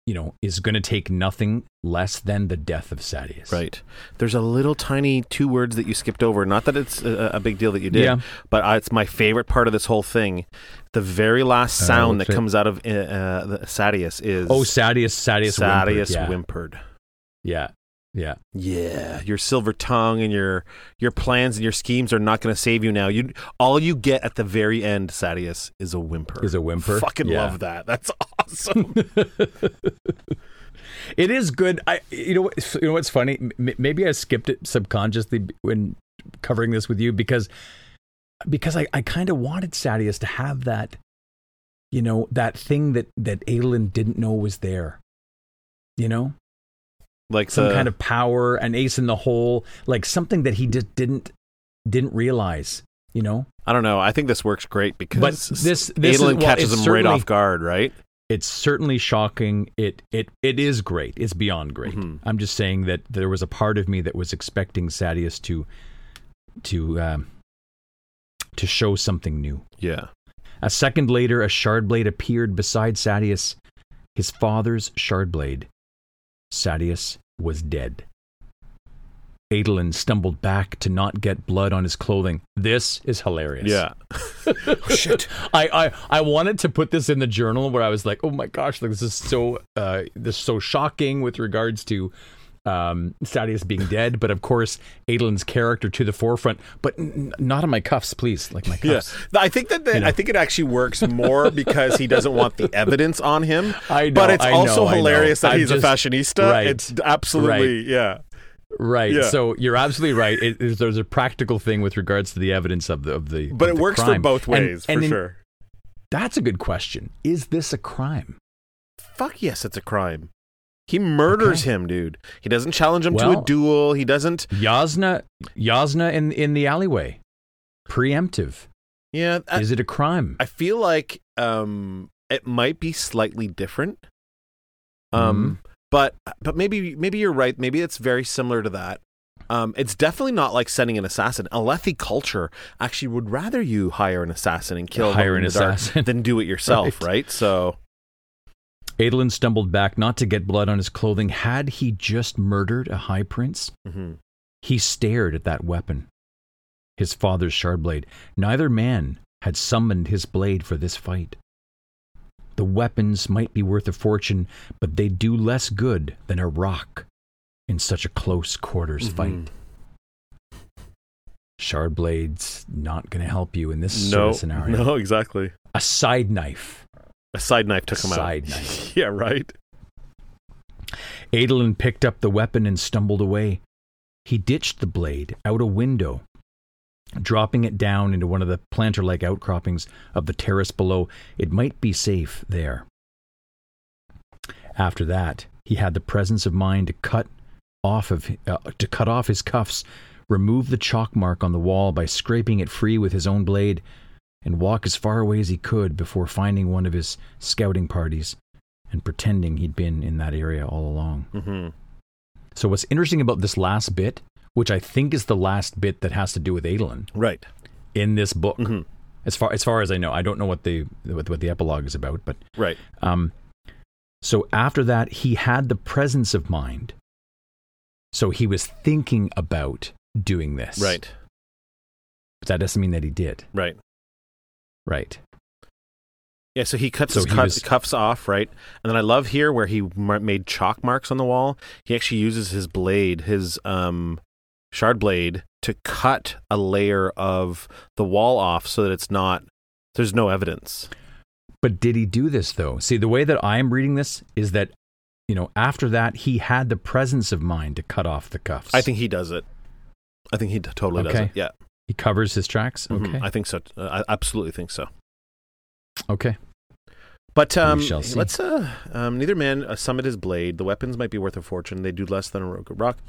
you know is going to take nothing less than the death of Sadeas. Right. There's a little tiny two words that you skipped over. Not that it's a, a big deal that you did, Yeah. but uh, it's my favorite part of this whole thing. The very last Uh, sound what's that comes out of uh, uh, Sadeas is Oh, Sadeas, Sadeas, Sadeas whimpered. whimpered. Yeah. Yeah. Yeah, your silver tongue and your your plans and your schemes are not going to save you now. You all you get at the very end, Sadeas, is a whimper. Is a whimper. Fucking Yeah. love that. That's awesome. It is good. I you know what you know what's funny? M- maybe I skipped it subconsciously when covering this with you because because I, I kind of wanted Sadeas to have that you know that thing that that Adolin didn't know was there. You know, like some the- kind of power, an ace in the hole, like something that he just didn't didn't realize. You know, I don't know. I think this works great because But this- this is- Adolin well, catches him right off guard, right? it's certainly shocking. It it it is great. It's beyond great. Mhm. I'm just saying that there was a part of me that was expecting Sadeas to to um, to show something new. Yeah. A second later, a shard blade appeared beside Sadeas, his father's shard blade. Sadeas was dead. Adolin stumbled back to not get blood on his clothing. This is hilarious. Yeah. oh, shit. I, I I wanted to put this in the journal where I was like, oh my gosh, like this is so uh, this is so shocking with regards to um, Sadeas being dead, but of course Adolin's character to the forefront, but n- not on my cuffs, please, like my Yeah, cuffs. I think that the, You know. I think it actually works more because he doesn't want the evidence on him. I know, but it's I also know, hilarious that I'm he's just- a fashionista. right, It's absolutely yeah. Right. Yeah. So you're absolutely right. It, it- there's a practical thing with regards to the evidence of the of the. But of it the works for both ways and for in- sure. That's a good question. Is this a crime? Fuck yes, it's a crime. He murders Okay. him, dude. He doesn't challenge him to a duel. He doesn't. Jasnah, Jasnah in in the alleyway, preemptive. Yeah, I, Is it a crime? I feel like um, it might be slightly different. Um, but but maybe maybe you're right. Maybe it's very similar to that. Um, it's definitely not like sending an assassin. Alethi culture actually would rather you hire an assassin and kill Hire an assassin. than do it yourself, Right. right? So Adolin stumbled back, not to get blood on his clothing. Had he just murdered a high prince? mhm. He stared at that weapon. his father's shard blade. Neither man had summoned his blade for this fight. The weapons might be worth a fortune, but they do less good than a rock in such a close quarters Mm-hmm. fight. Shard blades not going to help you in this sort of scenario. no, exactly. A side knife. A side knife took him Side out. knife. yeah, right. Adolin picked up the weapon and stumbled away. He ditched the blade out a window, dropping it down into one of the planter like outcroppings of the terrace below. It might be safe there. After that, he had the presence of mind to cut off of uh, to cut off his cuffs, remove the chalk mark on the wall by scraping it free with his own blade, and walk as far away as he could before finding one of his scouting parties and pretending he'd been in that area all along. hmm So what's interesting about this last bit, which I think is the last bit that has to do with Adolin Right. in this book, hmm as far as far as I know, I don't know what the what, what the epilogue is about, but Right. um, so after that, he had the presence of mind. So he was thinking about doing this. Right. But that doesn't mean that he did. Right. Right. Yeah, so he cuts So his he cut, was- cuffs off, right? And then I love here where he made chalk marks on the wall. He actually uses his blade, his um, shard blade, to cut a layer of the wall off so that it's not. There's no evidence. But did he do this though? See, the way that I'm reading this is that, you know, after that he had the presence of mind to cut off the cuffs. I think he does it. I think he t- totally does it. Yeah, he covers his tracks. Mhm. Okay. I think so. Uh, I absolutely think so. Okay. But um, let's. Uh, um, neither man uh, summit his blade. The weapons might be worth a fortune. They do less than a rock.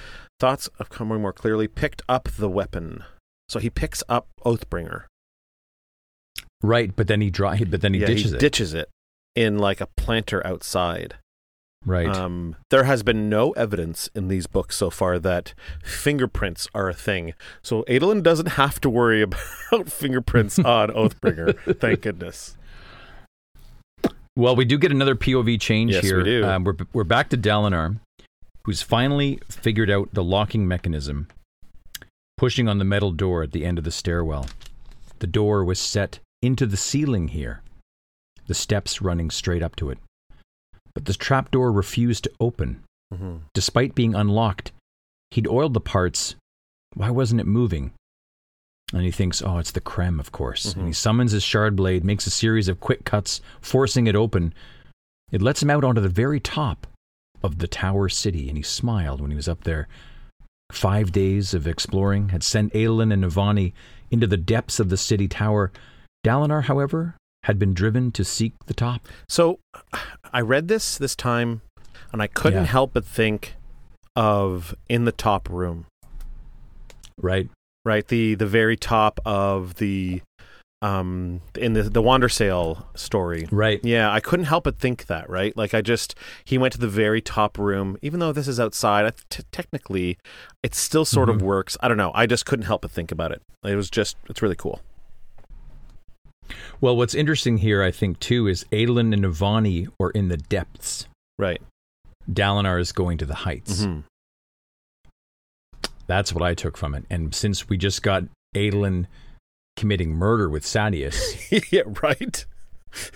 Thoughts of coming more clearly. Picked up the weapon. So he picks up Oathbringer. Right, but then he dry, but then he yeah, ditches he it. ditches it in like a planter outside. Right. Um, there has been no evidence in these books so far that fingerprints are a thing. So Adolin doesn't have to worry about fingerprints on Oathbringer. Thank goodness. well, we do get another POV change Yes, we here. do. Um, we're we're back to Dalinar, who's finally figured out the locking mechanism, pushing on the metal door at the end of the stairwell. The door was set into the ceiling here, the steps running straight up to it. But the trapdoor refused to open. Mm-hmm. Despite being unlocked, he'd oiled the parts. Why wasn't it moving? And he thinks, oh, it's the crem, of course. And he summons his shard blade, makes a series of quick cuts, forcing it open. It lets him out onto the very top of the Tower City, and he smiled when he was up there. Five days of exploring had sent Adolin and Navani into the depths of the city tower. Dalinar, however, had been driven to seek the top. So I read this this time, and I couldn't Yeah. help but think of in the top room, Right? right? The the very top of the um in the the Wandersail story. Right. Yeah, I couldn't help but think that, right? Like I just he went to the very top room, even though this is outside. I t- technically, it still sort Mhm. of works. I don't know. I just couldn't help but think about it. It was just it's really cool. Well, what's interesting here, I think, too, is Adolin and Navani are in the depths. Right. Dalinar is going to the heights. Mhm. That's what I took from it. And since we just got Adolin committing murder with Sadeas, yeah. Right.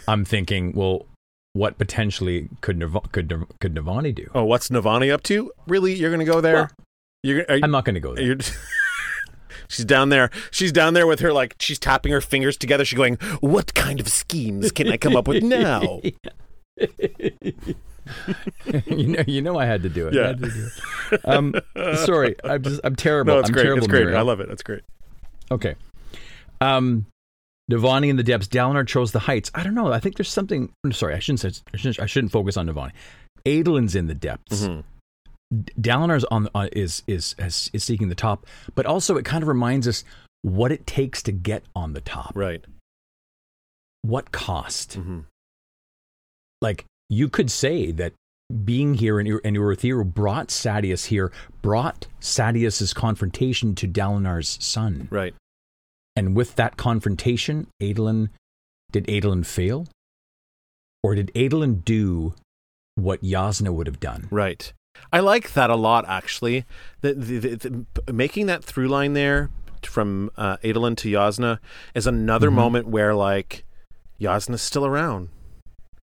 I'm thinking, well, what potentially could Nav- could could Navani do? Oh, what's Navani up to? Really? You're gonna go there? Well, you're are, I'm not going to go there. She's down there. She's down there with her like she's tapping her fingers together. She's going, "What kind of schemes can I come up with now?" you know, you know, I had to do it. I Yeah. had to do it. Um, sorry, I'm just, I'm terrible. No, it's I'm great. terrible. It's great. I love it. That's great. Okay. Um, Navani in the depths. Dalinar chose the heights. I don't know. I think there's something. I'm sorry, I shouldn't say. I shouldn't, I shouldn't focus on Navani. Adolin's in the depths. Mhm. D- Dalinar's on uh, is, is is is seeking the top, but also it kind of reminds us what it takes to get on the top. Right. What cost? hmm Like you could say that being here in in Urithiru brought Sadeas here, brought Sadeas's confrontation to Dalinar's son. Right. And with that confrontation, Adolin, did Adolin fail? Or did Adolin do what Jasnah would have done? Right. I like that a lot, actually. The, the, the, the, making that through line there from uh, Adolin to Jasnah is another Mhm. moment where like Jasnah's still around.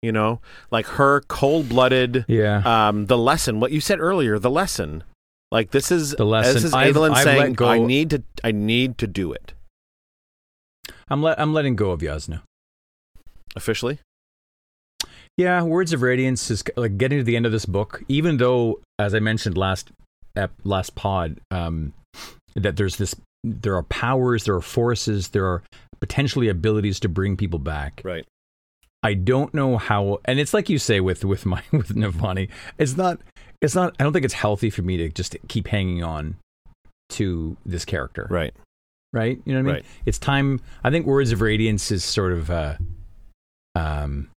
You know, like her cold blooded. Yeah. Um, the lesson, what you said earlier, the lesson. Like this is The lesson. This is Adolin I've saying, go- "I need to, I need to do it." I'm let I'm letting go of Jasnah. Officially, Yeah, Words of Radiance is like getting to the end of this book, even though, as I mentioned last ep, last pod, um, that there's this, there are powers, there are forces, there are potentially abilities to bring people back. right? I don't know how, and it's like you say with with my with Navani, it's not, it's not. I don't think it's healthy for me to just keep hanging on to this character, Right. right? You know what I mean? Right. It's time. I think Words of Radiance is sort of uh, um,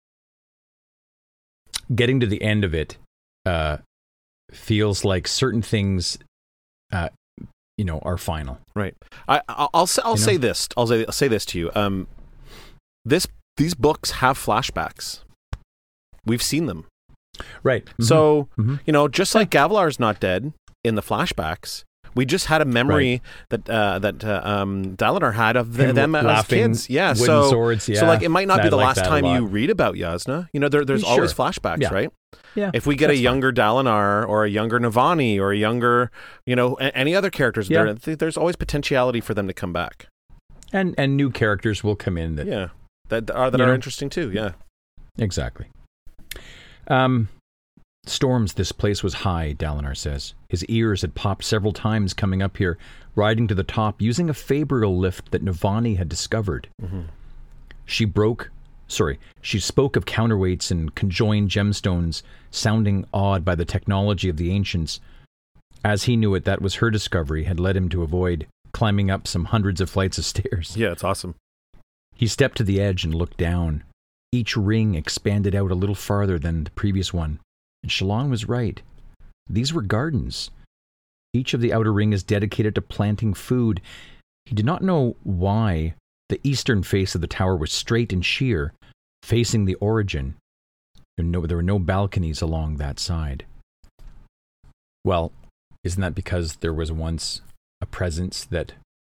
getting to the end of it. Uh, feels like certain things, uh, you know, are final. Right. I, I'll I'll, say, I'll You know? this. I'll say I'll say this to you. Um, this these books have flashbacks. We've seen them. Right. So Mhm. you know, just like Gavilar's not dead in the flashbacks, we just had a memory that uh, that uh, um, Dalinar had of the, them as kids. Yeah. So swords. Yeah. so like it might not I be the like last time you read about Jasnah. You know, there, there's Sure. always flashbacks, Yeah. right? yeah. If we get a That's fine. younger Dalinar or a younger Navani or a younger, you know, a- any other characters, Yeah. there, th- there's always potentiality for them to come back. and and new characters will come in that Yeah, that are that are know? interesting too. Yeah, Exactly. Um, storms, this place was high, Dalinar says. His ears had popped several times coming up here, riding to the top, using a Fabrial lift that Navani had discovered. Mm-hmm. She broke, sorry, she spoke of counterweights and conjoined gemstones, sounding awed by the technology of the ancients. As he knew it, that was her discovery, had led him to avoid climbing up some hundreds of flights of stairs. yeah, it's awesome. He stepped to the edge and looked down. Each ring expanded out a little farther than the previous one. And Shallan was right. These were gardens. Each of the outer ring is dedicated to planting food. He did not know why the eastern face of the tower was straight and sheer, facing the origin. There were no, there were no balconies along that side. Well, isn't that because there was once a presence that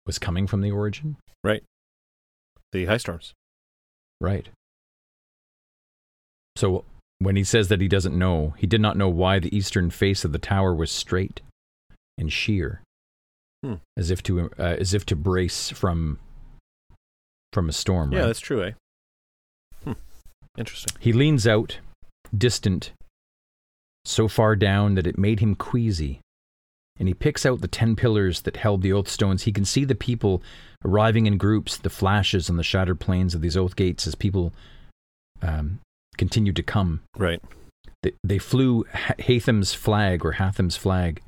was coming from the origin? Right. The high storms. Right. So when he says that he doesn't know, he did not know why the eastern face of the tower was straight and sheer, Hmm. as if to uh, as if to brace from from a storm. Yeah, right? that's true. Eh. Hmm. Interesting. He leans out, distant, so far down that it made him queasy. And he picks out the ten pillars that held the oath stones. He can see the people arriving in groups, the flashes on the shattered plains of these oath gates as people um, continue to come. Right. They, they flew Ha- Hatham's flag or Hatham's flag.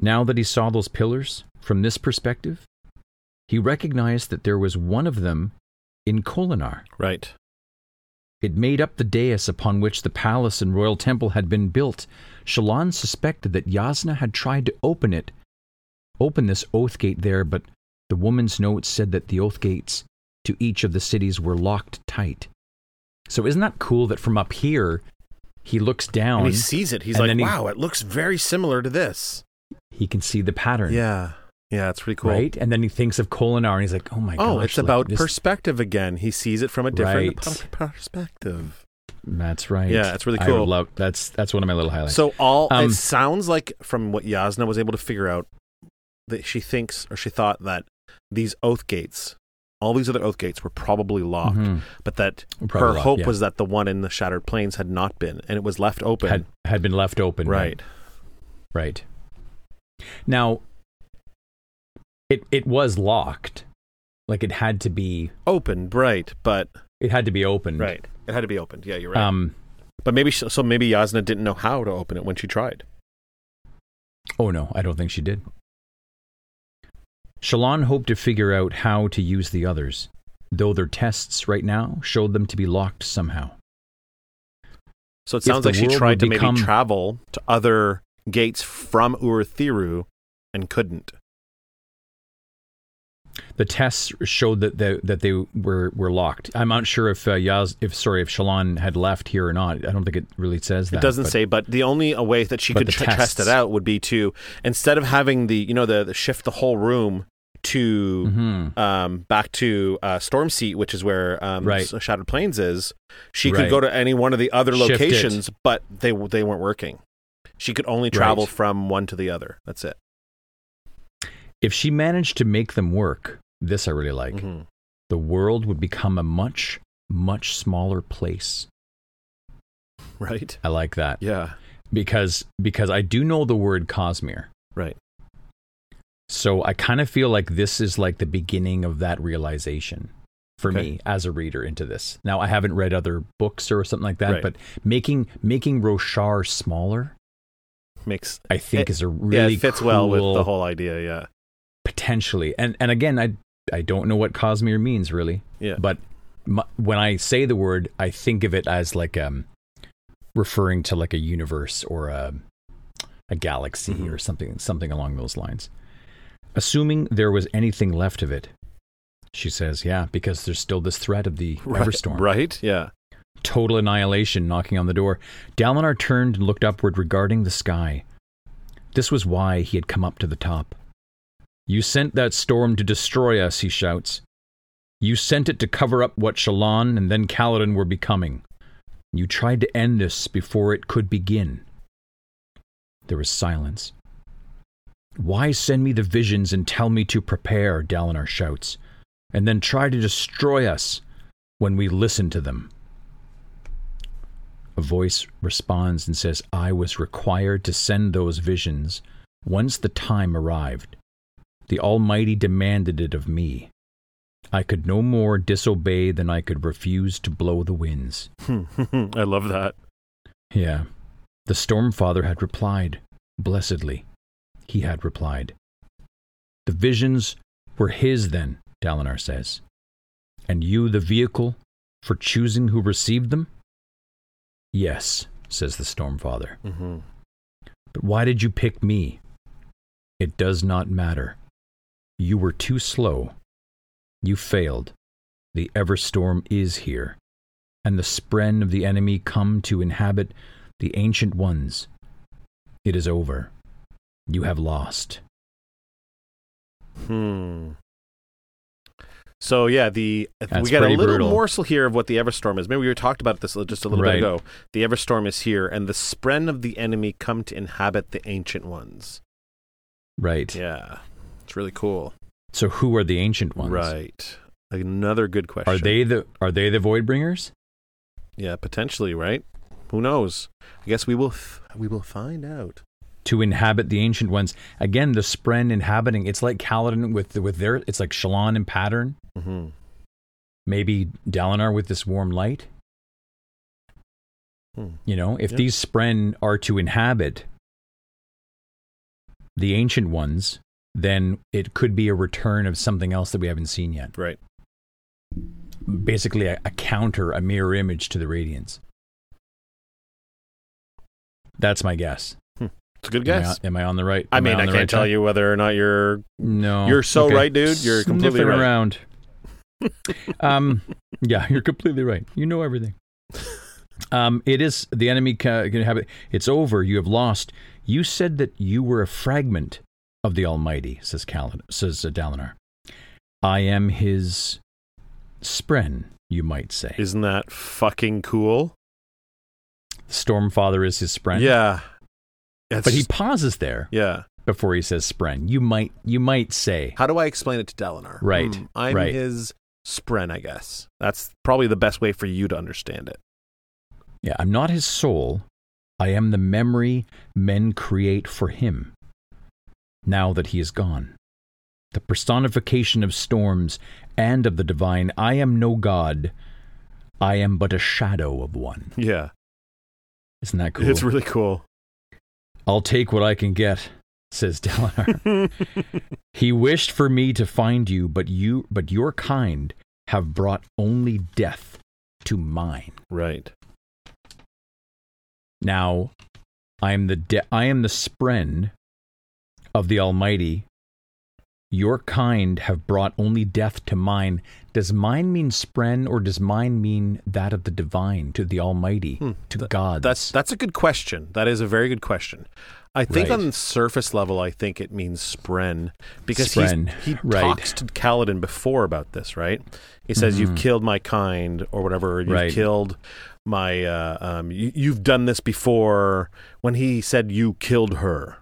Now that he saw those pillars from this perspective, he recognized that there was one of them in Kholinar. Right. It made up the dais upon which the palace and royal temple had been built. Shallan suspected that Jasnah had tried to open it, open this oath gate there, but the woman's notes said that the oath gates to each of the cities were locked tight. So isn't that cool that from up here he looks down, And he sees it. He's like, then he- "Wow, it looks very similar to this." he can see the pattern, Yeah. Yeah, it's pretty cool. right? And then he thinks of Kholinar and he's like, "Oh my god!" Oh, it's about perspective again. He sees it from a different Right. per- perspective. That's right. Yeah, it's really I cool. love that's that's one of my little highlights. So all Um, it sounds like from what Jasnah was able to figure out that she thinks or she thought that these oath gates, all these other oath gates were probably locked, Mhm. but that Probably her locked, hope yeah. was that the one in the shattered plains had not been and it was left open. had had been left open, right. Right. Now, it it was locked. Like it had to be Opened, right, but it had to be opened. right. It had to be opened. Yeah, you're right. Um but maybe she, so maybe Jasnah didn't know how to open it when she tried. oh no, I don't think she did. Shallan hoped to figure out how to use the others, though their tests right now showed them to be locked somehow. So it sounds like she tried to become- maybe travel to other gates from Urithiru and couldn't. The tests showed that they, that they were, were locked. I'm not sure if uh, Yaz, if sorry, if Shallan had left here or not. I don't think it really says that. It doesn't but- say, but the only uh, way that she could tr- test it out would be to instead of having the you know the, the shift the whole room to Mhm. um, back to uh, Storm Seat, which is where um, Right. Shattered Plains is. She Right. could go to any one of the other Shift it. locations, but they they weren't working. She could only travel Right. from one to the other. That's it. If she managed to make them work, this I really like. Mhm. The world would become a much, much smaller place. Right? I like that Yeah. because because I do know the word Cosmere. Right. So I kind of feel like this is like the beginning of that realization for Okay. me as a reader into this. Now I haven't read other books or something like that, Right. but making making Roshar smaller, Makes I think It- is a yeah, really it fits well with the whole idea. Yeah. Potentially. And and again, I I don't know what Cosmere means really, Yeah. but m when I say the word, I think of it as like um referring to like a universe or a a galaxy Mhm. or something something along those lines. Assuming there was anything left of it, she says, "Yeah, because there's still this threat of the Right. Everstorm, Right? Yeah. total annihilation knocking on the door." Dalinar turned and looked upward, regarding the sky. This was why he had come up to the top. You sent that storm to destroy us, he shouts. You sent it to cover up what Shallan and then Kaladin were becoming. You tried to end this before it could begin. There was silence. Why send me the visions and tell me to prepare, Dalinar shouts, and then try to destroy us when we listen to them? A voice responds and says, I was required to send those visions once the time arrived. The Almighty demanded it of me. I could no more disobey than I could refuse to blow the winds. I love that. Yeah. The Stormfather had replied, blessedly. He had replied. The visions were his then, Dalinar says. And you the vehicle for choosing who received them? Yes, says the Stormfather. hmm But why did you pick me? It does not matter. You were too slow. You failed. The Everstorm is here, and the spren of the enemy come to inhabit the ancient ones. It is over. You have lost. Hmm. So yeah, the That's we got a little brutal. morsel here of what the Everstorm is. Maybe we were talked about this just a little Right. bit ago. The Everstorm is here, and the spren of the enemy come to inhabit the ancient ones. Right. Yeah, it's really cool. So who are the ancient ones? Right. Another good question. Are they the are they the void bringers? Yeah, potentially. Right. Who knows? I guess we will. F- we will find out. to inhabit the ancient ones. Again, the Spren inhabiting. It's like Kaladin with with their. It's like Shallan in pattern. hmm Maybe Dalinar with this warm light. Hmm. You know, if these Spren are to inhabit the ancient ones, then it could be a return of something else that we haven't seen yet. Right. Basically, a, a counter, a mirror image to the Radiance. That's my guess. It's a good Am I guess. Am I, on the right? I mean, on I can't right tell track? you whether or not you're. No, You're so right, dude. You're completely Sniffing right. around. um, yeah, you're completely right. You know everything. Um, it is the enemy ca- can have it. It's over. You have lost. You said that you were a fragment of the Almighty, says Calin, says uh, Dalinar. I am his spren, you might say. Isn't that fucking cool? Stormfather is his spren. Yeah. It's but he pauses there yeah. before he says spren. You might, you might say. How do I explain it to Dalinar? Right, Hmm, I'm right. his spren, I guess. That's probably the best way for you to understand it. Yeah, I'm not his soul. I am the memory men create for him. Now that he is gone, the personification of storms and of the divine, I am no god. I am but a shadow of one. Yeah. Isn't that cool? It's really cool. I'll take what I can get, says Dalinar. he wished for me to find you, but you but your kind have brought only death to mine. right. Now, I am the de- I am the spren of the Almighty, Your kind have brought only death to mine. Does mine mean spren, or does mine mean that of the divine, to the Almighty, to gods? That's that's a good question. That is a very good question. I think Right. on the surface level, I think it means spren because Spren, he right. talks to Kaladin before about this, right? He says, "You've killed my kind," or whatever. or, You've Mm-hmm. Right. killed my. Uh, um, you, you've done this before. When he said, "You killed her,"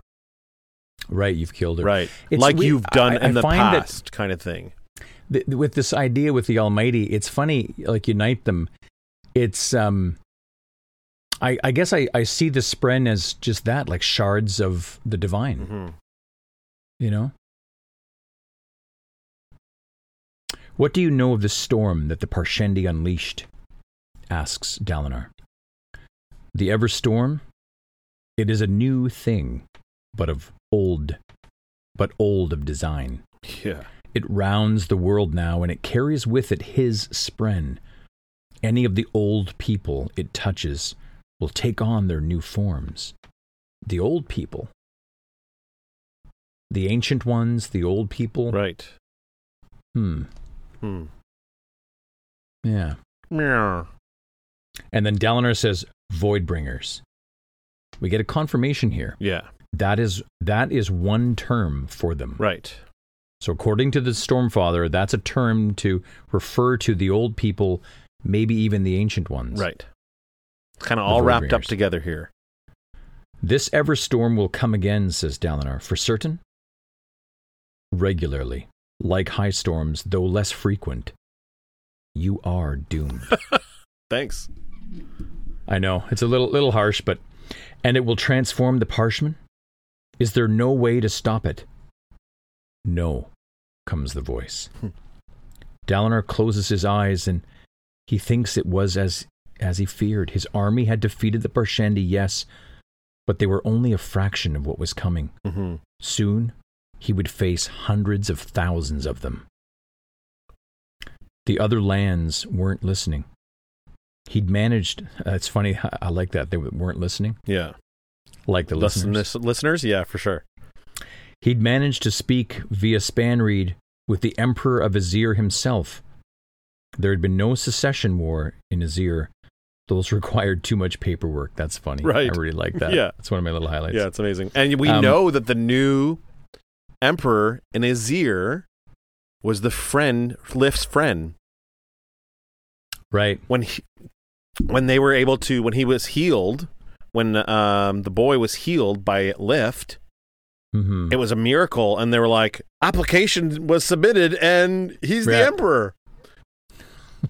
right. You've killed her. right? It's like we- you've done I- I in the find that- past, kind of thing. th- with this idea with the Almighty, it's funny, like unite them. It's um, I I guess I I see the spren as just that, like shards of the divine. hmm You know. What do you know of the storm that the Parshendi unleashed? asks Dalinar. The ever storm? It is a new thing, but of old, but old of design. Yeah. It rounds the world now, and it carries with it his spren. Any of the old people it touches will take on their new forms. The old people. The ancient ones, the old people. Right. Hmm. Hmm. Yeah. Meow. And then Dalinar says, Voidbringers. We get a confirmation here. Yeah. That is that is one term for them. Right. So according to the Stormfather, that's a term to refer to the old people, maybe even the ancient ones. Right. Kind of all wrapped up together here. This ever storm will come again, says Dalinar, for certain. Regularly, like high storms, though less frequent. You are doomed. Thanks. I know it's a little little harsh, but and it will transform the Parshmen. Is there no way to stop it? No, comes the voice. Hmm. Dalinar closes his eyes and he thinks it was as as he feared. His army had defeated the Parshendi, yes, but they were only a fraction of what was coming. hmm Soon, he would face hundreds of thousands of them. The other lands weren't listening. He'd managed. Uh, it's funny. I, I like that they weren't listening. Yeah. Like the Listen, listeners. lis- listeners, yeah, for sure. He'd managed to speak via span Spanreed with the Emperor of Azir himself. There had been no secession war in Azir. Those required too much paperwork. That's funny. Right. I really like that. Yeah. That's one of my little highlights. Yeah, it's amazing. And we Um, know that the new emperor in Azir was the friend, Lift's friend. Right. When he, when they were able to, when he was healed, when um, the boy was healed by Lift, hmm it was a miracle. And they were like, application was submitted and he's the emperor.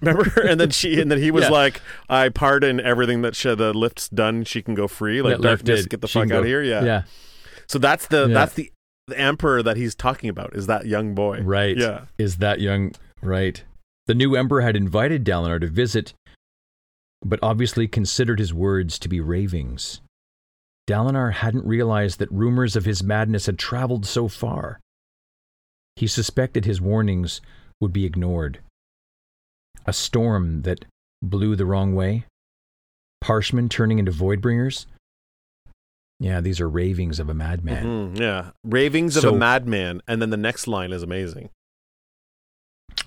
Remember? and then she, and then he was Yeah. like, I pardon everything that she, the Lift's done. She can go free. Like, That Lift darkness, did. get the She fuck out of here. Yeah. Yeah. So that's the Yeah. that's the the emperor that he's talking about is that young boy. Right. Yeah. Is that young? Right. The new emperor had invited Dalinar to visit, but obviously considered his words to be ravings. Dalinar hadn't realized that rumors of his madness had traveled so far. He suspected his warnings would be ignored. A storm that blew the wrong way? Parshmen turning into Voidbringers? Yeah, these are ravings of a madman. Mhm, yeah. Ravings of a madman, and then the next line is amazing.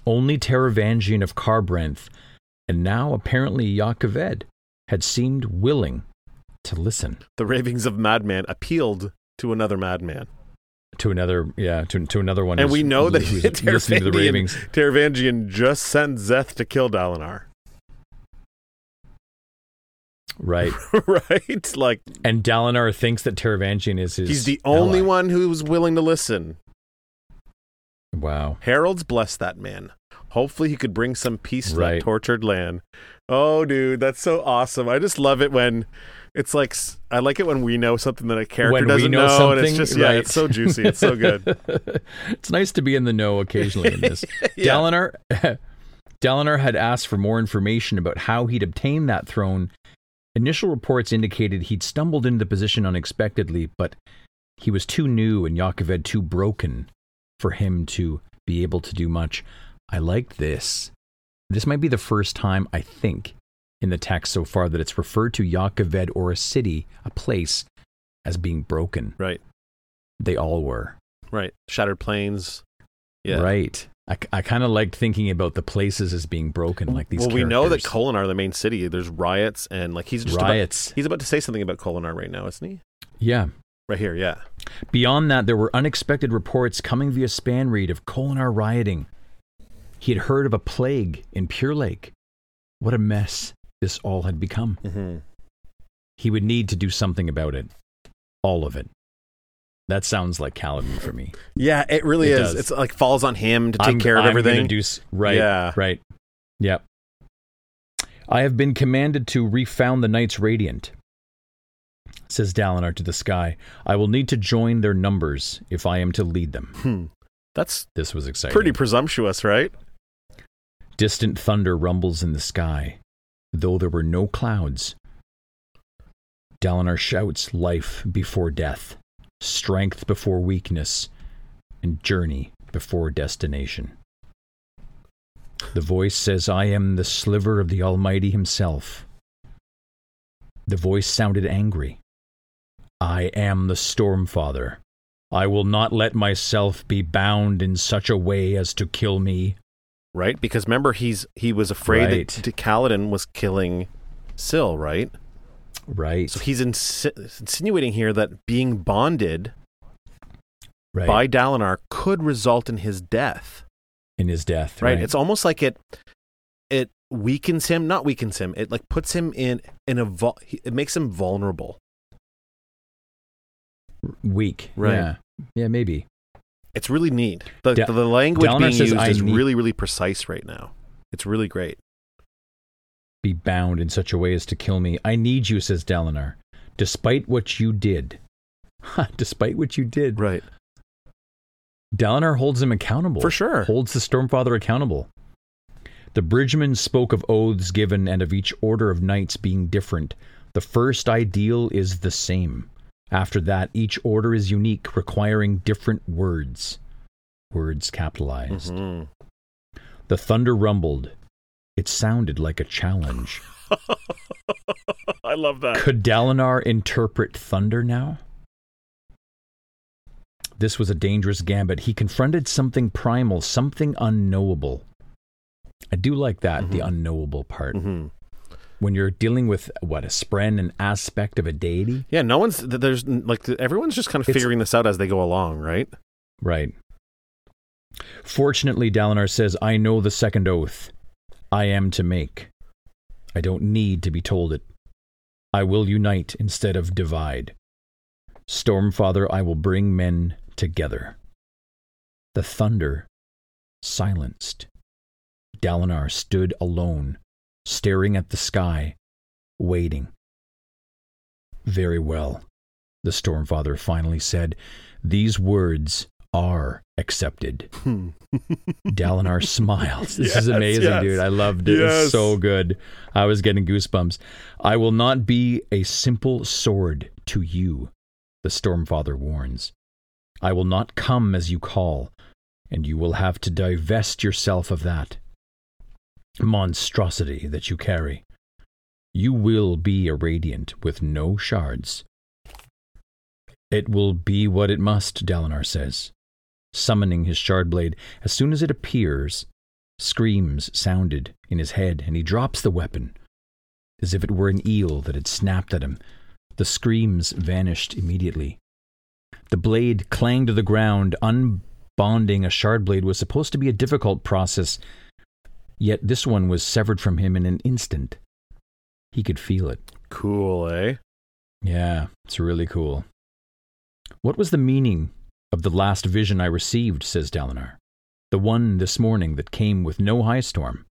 Only Taravangian of Kharbranth, and now apparently Jah Keved, had seemed willing to listen The ravings of madman appealed to another madman, to another, yeah, to, to another one. and we know that Taravangian, listening to the ravings. Taravangian just sent Szeth to kill Dalinar, Right. right? Like And Dalinar thinks that Taravangian is his. he's the only ally. one who's willing to listen. Wow. Heralds blessed that man. Hopefully, he could bring some peace to Right. that tortured land. Oh, dude, that's so awesome! I just love it when it's like I like it when we know something that a character When doesn't know know, and it's just yeah, right. it's so juicy, it's so good. it's nice to be in the know occasionally in this. Yeah. Dalinar, Dalinar had asked for more information about how he'd obtained that throne. Initial reports indicated he'd stumbled into the position unexpectedly, but he was too new and Jah Keved too broken for him to be able to do much. I like this. This might be the first time, I think, in the text so far that it's referred to Jah Keved or a city, a place, as being broken. Right, They all were. right. Shattered plains, Yeah. Right. I, I kind of liked thinking about the places as being broken, like these. well, we know that characters. Kholinar, the main city, there's riots and like he's just about- riots. he's about to say something about Kholinar right now, isn't he? yeah. Right here, yeah. Beyond that, there were unexpected reports coming via spanreed of Kholinar rioting. He had heard of a plague in Purelake. What a mess this all had become. Mm-hmm. He would need to do something about it. All of it. That sounds like Kaladin for me. Yeah, it really It is. does. It's like falls on him to take I'm- care of I'm everything. do right. Yeah. Right. Yep. I have been commanded to refound the Knights Radiant, says Dalinar to the sky. I will need to join their numbers if I am to lead them. Hmm. That's This was exciting. pretty presumptuous, right? Distant thunder rumbles in the sky, though there were no clouds. Dalinar shouts life before death, strength before weakness, and journey before destination. The voice says, I am the sliver of the Almighty Himself. The voice sounded angry. I am the Stormfather. I will not let myself be bound in such a way as to kill me. Right? Because remember, he's he was afraid Right. that Kaladin was killing Syl, right? Right. So he's insi- insinuating here that being bonded right. by Dalinar could result in his death. in his death. Right? Right. It's almost like it it weakens him, not weakens him. It like puts him in in a vul- it makes him vulnerable. weak. Right. Yeah. Yeah. Maybe. It's really neat. The, Da- the language being says, used "I is need- really, really precise right now. It's really great. Be bound in such a way as to kill me. I need you, says Dalinar, despite what you did. Despite what you did. Right. Dalinar holds him accountable. For sure. Holds the Stormfather accountable. The Bridgeman spoke of oaths given and of each order of knights being different. The first ideal is the same. After that, each order is unique, requiring different words. Words capitalized. Mhm. The thunder rumbled. It sounded like a challenge. I love that. Could Dalinar interpret thunder now? This was a dangerous gambit. He confronted something primal, something unknowable. I do like that, the Mhm. unknowable part. hmm When you're dealing with what a spren, an aspect of a deity, Yeah, no one's there's like everyone's just kind of It's- figuring this out as they go along, right? right? Fortunately, Dalinar says, "I know the second oath. I am to make. I don't need to be told it. I will unite instead of divide. Stormfather, I will bring men together. The thunder silenced. Dalinar stood alone, staring at the sky, waiting. Very well, the Stormfather finally said. These words are accepted. Hmm. Dalinar smiles. This is amazing, yes. dude. I loved it. Yes. It's so good. I was getting goosebumps. I will not be a simple sword to you, the Stormfather warns. I will not come as you call, and you will have to divest yourself of that monstrosity that you carry. You will be a radiant with no shards. It will be what it must, Dalinar says. Summoning his shard blade, as soon as it appears, screams sounded in his head, and he drops the weapon, as if it were an eel that had snapped at him. The screams vanished immediately. The blade clanged to the ground. Unbonding a shard blade was supposed to be a difficult process, yet this one was severed from him in an instant. He could feel it. Cool, eh? Yeah, it's really cool. What was the meaning of the last vision I received, says Dalinar? The one this morning that came with no high storm.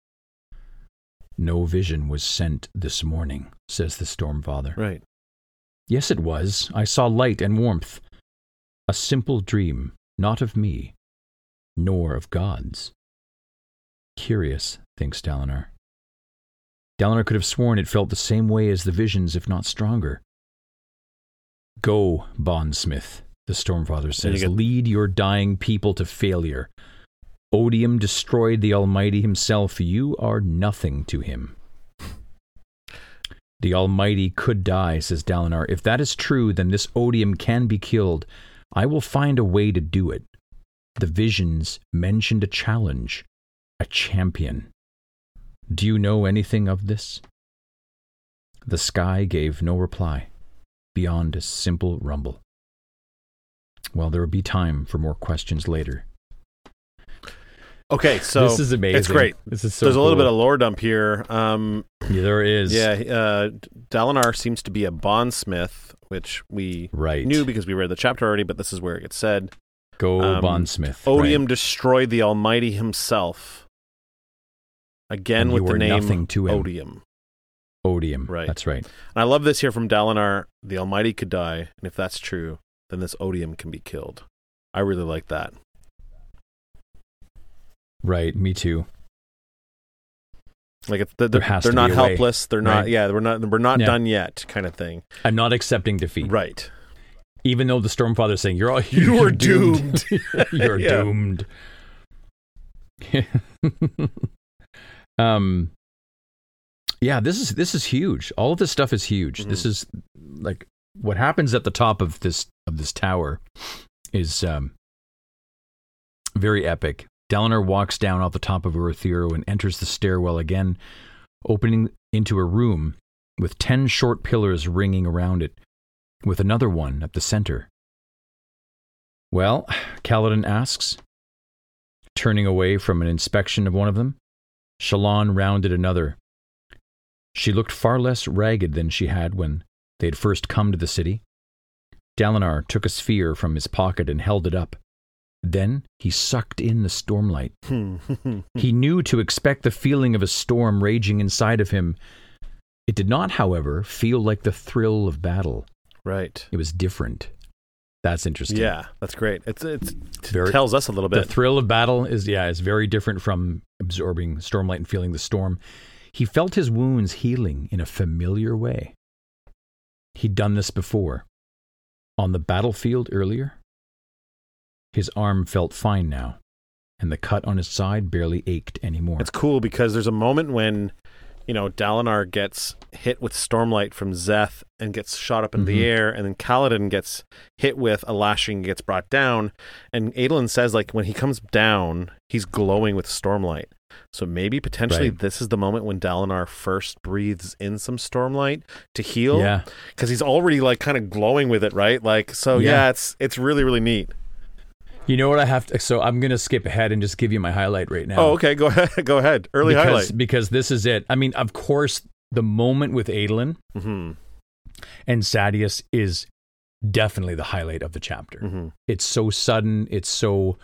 No vision was sent this morning, says the Stormfather. Right. Yes, it was. I saw light and warmth. A simple dream, not of me, nor of gods. Curious, thinks Dalinar. Dalinar could have sworn it felt the same way as the visions, if not stronger. Go, bondsmith, the Stormfather says. get- Lead your dying people to failure. Odium destroyed the Almighty himself. You are nothing to him. The Almighty could die, says Dalinar. If that is true, then this Odium can be killed. I will find a way to do it. The visions mentioned a challenge, a champion. Do you know anything of this? The sky gave no reply, beyond a simple rumble. Well, there will be time for more questions later. Okay, so this is amazing. It's great. This is so There's a little bit of lore dump here. Um, Yeah, there is. yeah, uh, Dalinar seems to be a bondsmith, which we Right. knew because we read the chapter already, but this is where it gets said. Go um, Bondsmith. Odium right. destroyed the Almighty himself. Again with the name nothing to him. Odium. Odium. Right. That's right. And I love this here from Dalinar. The Almighty could die, and if that's true, then this Odium can be killed. I really like that. Right. Me too. Like it's, they're, There has they're to not a way, helpless. They're not. right? Yeah, we're not. We're not Yeah. done yet, kind of thing. I'm not accepting defeat. Right. Even though the Stormfather is saying you're all You you're are doomed. you're doomed. um yeah, this is this is huge. All of this stuff is huge. Mm-hmm. This is like what happens at the top of this of this tower is um very epic. Dalinar walks down off the top of Urithiru and enters the stairwell again, opening into a room with ten short pillars ringing around it, with another one at the center. Well, Kaladin asks, turning away from an inspection of one of them. Shallan rounded another. She looked far less ragged than she had when they had first come to the city. Dalinar took a sphere from his pocket and held it up. Then he sucked in the stormlight. Hmm. He knew to expect the feeling of a storm raging inside of him. It did not, however, feel like the thrill of battle. right. It was different. That's interesting. Yeah, that's great. It's it's Very- tells us a little bit. The thrill of battle is yeah, is very different from absorbing stormlight and feeling the storm. He felt his wounds healing in a familiar way. He'd done this before. On the battlefield earlier. His arm felt fine now, and the cut on his side barely ached anymore. It's cool because there's a moment when, you know, Dalinar gets hit with stormlight from Szeth and gets shot up in the Mhm. air, and then Kaladin gets hit with a lashing, and gets brought down, and Adolin says like when he comes down, he's glowing with stormlight. So maybe potentially Right. this is the moment when Dalinar first breathes in some stormlight to heal, yeah. because he's already like kind of glowing with it, right? Like so, Yeah. yeah, it's it's really really neat. You know what I have to so I'm gonna skip ahead and just give you my highlight right now. Oh, okay, go ahead, go ahead. Early because, highlight. Because this is it. I mean, of course, the moment with Adolin hmm and Sadeas is definitely the highlight of the chapter. hmm It's so sudden. It's so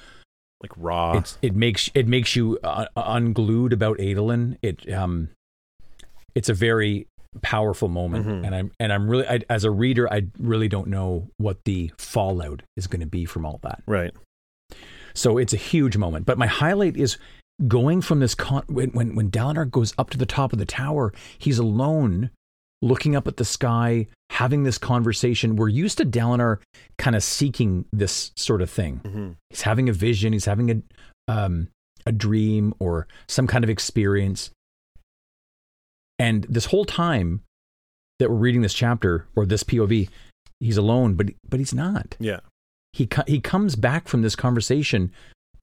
Like raw. it's, it makes it makes you uh, unglued about Adolin. It um, it's a very powerful moment, Mhm. and I'm and I'm really I, as a reader, I really don't know what the fallout is going to be from all that. right. So it's a huge moment. But my highlight is going from this con- when when when Dalinar goes up to the top of the tower, he's alone, looking up at the sky, having this conversation. We're used to Dalinar kind of seeking this sort of thing. hmm He's having a vision. He's having a um, a dream or some kind of experience. And this whole time that we're reading this chapter or this POV, he's alone, but but he's not Yeah. he co- he comes back from this conversation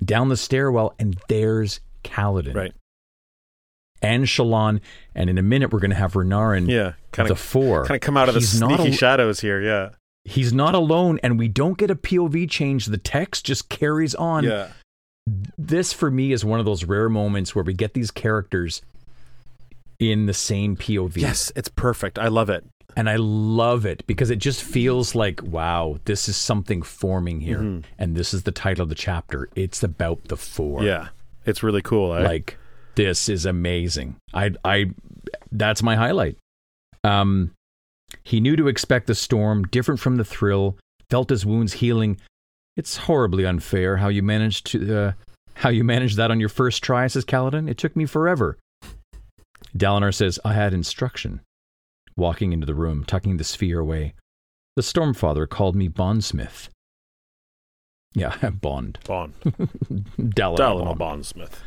down the stairwell, and there's Kaladin, Right. and Shallan, and in a minute we're going to have Renarin, Yeah. Kind of the four. kind of come out of the He's not sneaky al- shadows here. Yeah. He's not alone, and we don't get a POV change. The text just carries on. yeah. This for me is one of those rare moments where we get these characters in the same POV. Yes, it's perfect. I love it. And I love it because it just feels like, wow, this is something forming here. Mhm. And this is the title of the chapter. It's about the four. Yeah. It's really cool. eh? like this is amazing i i that's my highlight um he knew to expect the storm different from the thrill felt his wounds healing it's horribly unfair how you managed to uh, how you managed that on your first try says Kaladin. it took me forever Dalinar says i had instruction walking into the room tucking the sphere away the stormfather called me bondsmith yeah bond Bond. Dalinar, Dalinar Bond. Bondsmith.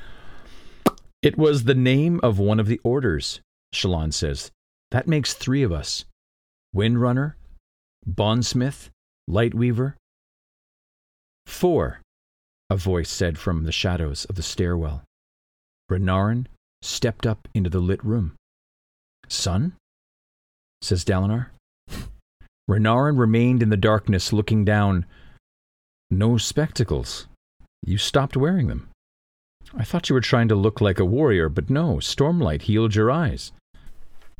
It was the name of one of the orders, Shallan says. That makes three of us Windrunner, Bondsmith, Lightweaver. Four. a voice said from the shadows of the stairwell. Renarin stepped up into the lit room. Son? says Dalinar. Renarin remained in the darkness, looking down. No spectacles. You stopped wearing them. I thought you were trying to look like a warrior, but no, Stormlight healed your eyes.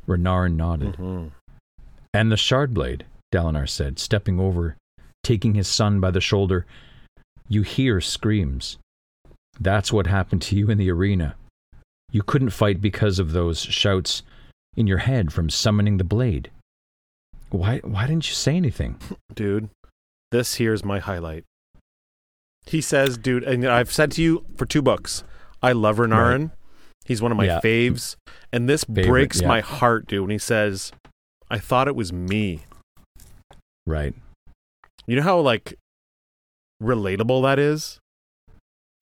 Renarin nodded. Mhm. And the Shardblade, Dalinar said, stepping over, taking his son by the shoulder. You hear screams. That's what happened to you in the arena. You couldn't fight because of those shouts in your head from summoning the blade. Why why didn't you say anything? dude. This here's my highlight. He says, dude, and I've said to you for two books, I love Renarin. He's one of my Yeah. faves. And this Favorite, breaks yeah. my heart, dude, when he says, I thought it was me. Right. You know how like relatable that is?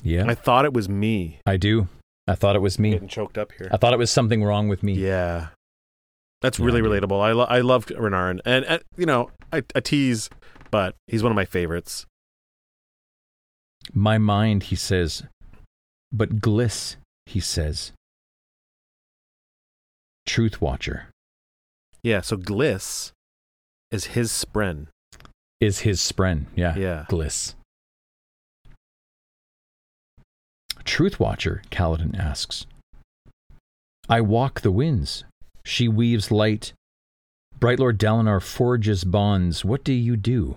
Yeah. I thought it was me. I do. I thought it was me. Getting choked up here. I thought it was something wrong with me. Yeah. That's Yeah, really relatable. I, lo- I love Renarin. And, uh, you know, I, I tease, but he's one of my favorites. My mind, he says. But Glys, he says. Truth Watcher Yeah, so Glys is his spren. is his spren. Yeah. Yeah. Glys. Truth Watcher, Kaladin asks. I walk the winds. She weaves light. Bright Lord Dalinar forges bonds. What do you do?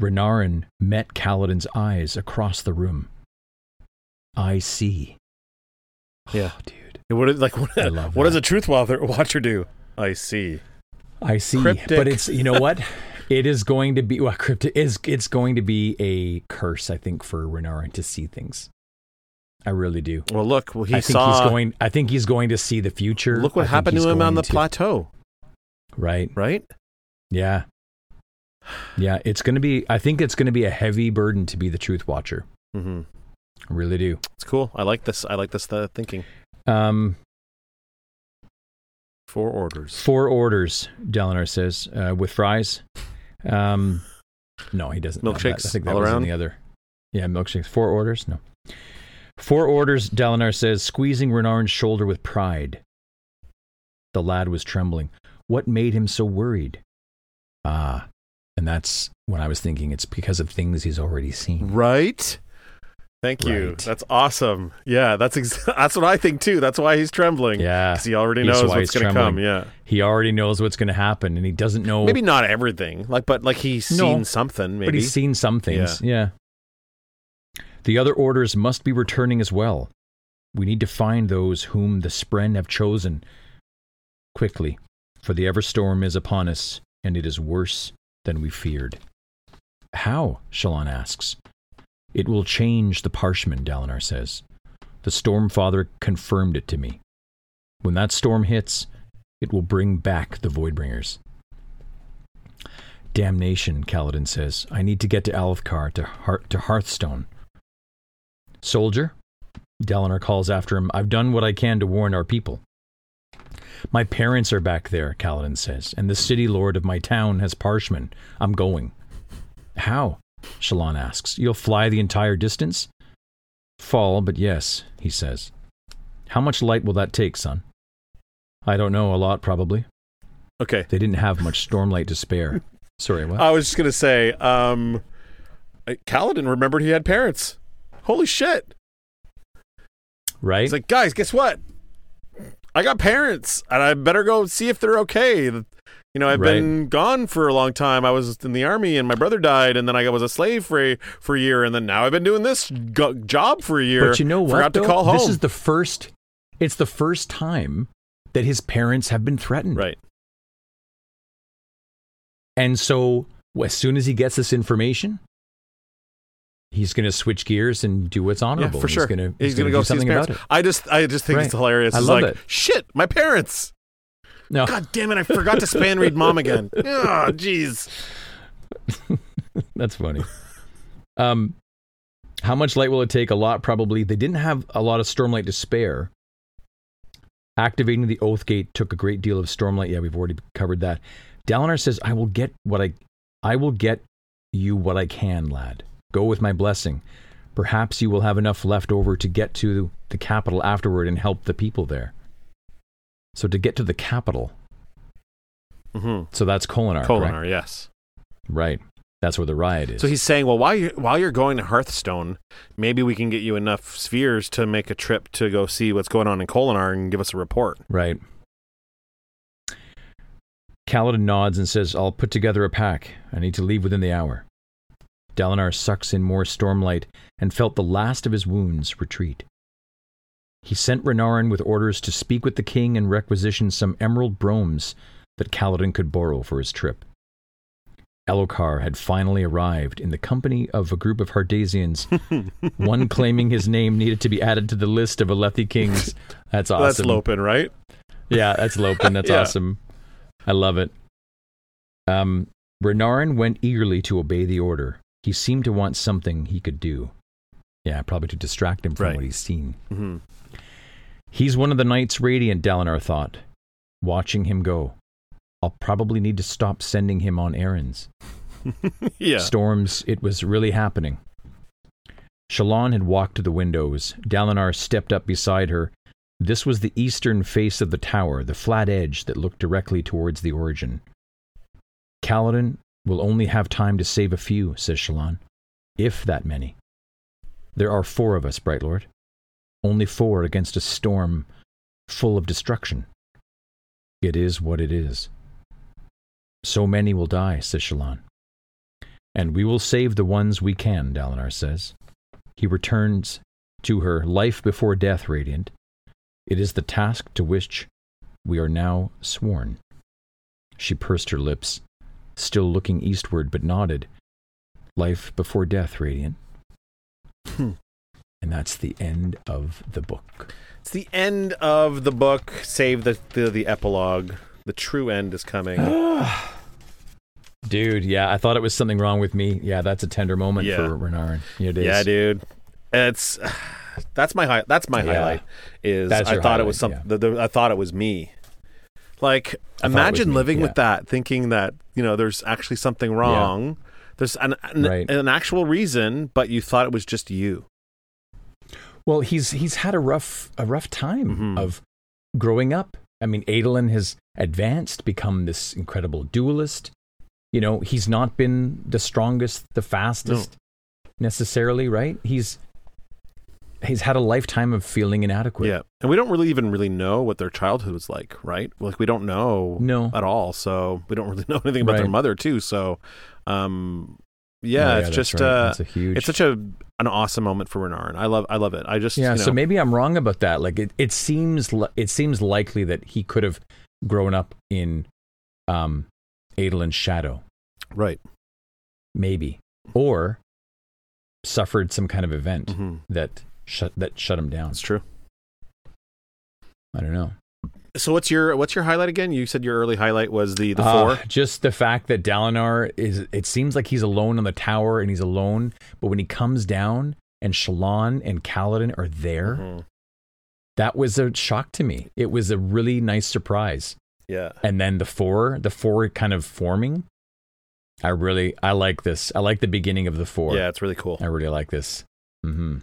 Renarin met Kaladin's eyes across the room. I see. Yeah. Oh, dude. What is, like what, I love what does a truth watcher, watcher do? I see. I see, Cryptic. but it's you know what? It is going to be well, cryptic is it's going to be a curse, I think, for Renarin to see things. I really do. Well, look, well, he I think saw. he's going. I think he's going to see the future. look what happened to him on the to- plateau, Right. right? Yeah. Yeah. It's going to be. I think it's going to be a heavy burden to be the Truth Watcher. Mm-hmm. I really do. It's cool. I like this. I like this the thinking. Um, Four orders. four orders. Dalinar says uh, with fries. Um, no, he doesn't. Milkshakes I think that all was in around? the other. Yeah, milkshakes. Four orders. No. Four orders. Dalinar says, squeezing Renarin's shoulder with pride. The lad was trembling. What made him so worried? Ah, and that's when I was thinking it's because of things he's already seen. Right. Thank you. Right. That's awesome. Yeah, that's ex- that's what I think too. That's why he's trembling. Yeah, because he already knows what's going to come. Yeah, he already knows what's going to happen, and he doesn't know. maybe not everything. Like, but like he's No, seen something. Maybe. But he's seen some things. Yeah. The other orders must be returning as well. We need to find those whom the Spren have chosen quickly, for the Everstorm is upon us, and it is worse than we feared. How? Shallan asks. It will change the Parshmen, Dalinar says. The Stormfather confirmed it to me. When that storm hits, it will bring back the Voidbringers. Damnation, Kaladin says. I need to get to Alethkar, to, Heart- to Hearthstone. Soldier? Dalinar calls after him. I've done what I can to warn our people. My parents are back there, Kaladin says, and the city lord of my town has parshmen. I'm going. How? Shallan asks. You'll fly the entire distance? Fall, but yes, he says. How much light will that take, son? I don't know, a lot probably. okay. They didn't have much stormlight to spare. Sorry, what? I was just gonna say, um, Kaladin remembered he had parents. Holy shit! right? He's like, guys, guess what? I got parents, and I better go see if they're okay. You know, I've Right. been gone for a long time. I was in the army, and my brother died, and then I was a slave for a, for a year, and then now I've been doing this go- job for a year. But you know what? Forgot to call home. This is the first. It's the first time that his parents have been threatened. right. And so, as soon as he gets this information, he's going to switch gears and do what's Yeah, honorable. for sure. He's going to He's do go something about it. I just, I just think it's hilarious. I It's love like, it. shit, my parents. No, God damn it! I forgot to span read mom again. Oh, jeez. that's funny. Um, how much light will it take? A lot, probably. They didn't have a lot of stormlight to spare. Activating the oath gate took a great deal of stormlight. Yeah, we've already covered that. Dalinar says, "I will get what I, I will get you what I can, lad." Go with my blessing. Perhaps you will have enough left over to get to the capital afterward and help the people there. So to get to the capital, Mm-hmm. so that's Kholinar, correct? Yes. Right. That's where the riot is. So he's saying, well, while you're, while you're going to Hearthstone, maybe we can get you enough spheres to make a trip to go see what's going on in Kholinar and give us a report. Right. Kaladin nods and says, I'll put together a pack. I need to leave within the hour. Dalinar sucks in more stormlight and felt the last of his wounds retreat. He sent Renarin with orders to speak with the king and requisition some emerald broams that Kaladin could borrow for his trip. Elhokar had finally arrived in the company of a group of Herdazians, one claiming his name needed to be added to the list of Alethi kings. That's awesome. That's Lopen, right? Yeah, that's Lopen. That's Yeah. awesome. I love it. Um, Renarin went eagerly to obey the order. He seemed to want something he could do. Yeah, probably to distract him from Right. what he's seen. hmm He's one of the Knights Radiant, Dalinar thought, watching him go. I'll probably need to stop sending him on errands. Yeah. Storms, it was really happening. Shallan had walked to the windows. Dalinar stepped up beside her. This was the eastern face of the tower, the flat edge that looked directly towards the origin. Kaladin will only have time to save a few, says Shallan. If that many. There are four of us, Bright Lord. Only four against a storm full of destruction. It is what it is. So many will die, says Shallan. And we will save the ones we can, Dalinar says. He returns to her life before death, Radiant. It is the task to which we are now sworn. She pursed her lips, still looking eastward, but nodded. Life before death, Radiant. Hmm. And that's the end of the book. It's the end of the book. Save the, the the epilogue. The true end is coming. Dude, yeah, I thought it was something wrong with me. Yeah, that's a tender moment Yeah. for Renarin. It is. yeah, dude. It's that's my high. That's my Yeah. highlight. Is I thought it was highlight, something. The, I thought it was me. Like was imagine living yeah. with that, thinking that you know there's actually something wrong. There's an an, Right. an actual reason, but you thought it was just you. Well, he's he's had a rough a rough time Mhm. of growing up. I mean, Adolin has advanced, become this incredible duelist. You know, he's not been the strongest, the fastest necessarily, right? He's he's had a lifetime of feeling inadequate. Yeah, and we don't really even really know what their childhood was like, right? Like we don't know No. at all, so we don't really know anything about their mother too. So, um, yeah, Oh, it's just right. uh, huge it's such a an awesome moment for Renarin. I love I love it. I just yeah you know, so maybe i'm wrong about that like it, it seems li- it seems likely that he could have grown up in um adolin's shadow right. maybe or suffered some kind of event hmm that shut that shut him down It's true. i don't know So what's your what's your highlight again? You said your early highlight was the the Uh, four. just the fact that dalinar is it seems like he's alone on the tower and he's alone but when he comes down and shallan and kaladin are there Mhm. that was a shock to me it was a really nice surprise Yeah. and then the four the four kind of forming i really i like this i like the beginning of the four Yeah, it's really cool. i really like this hmm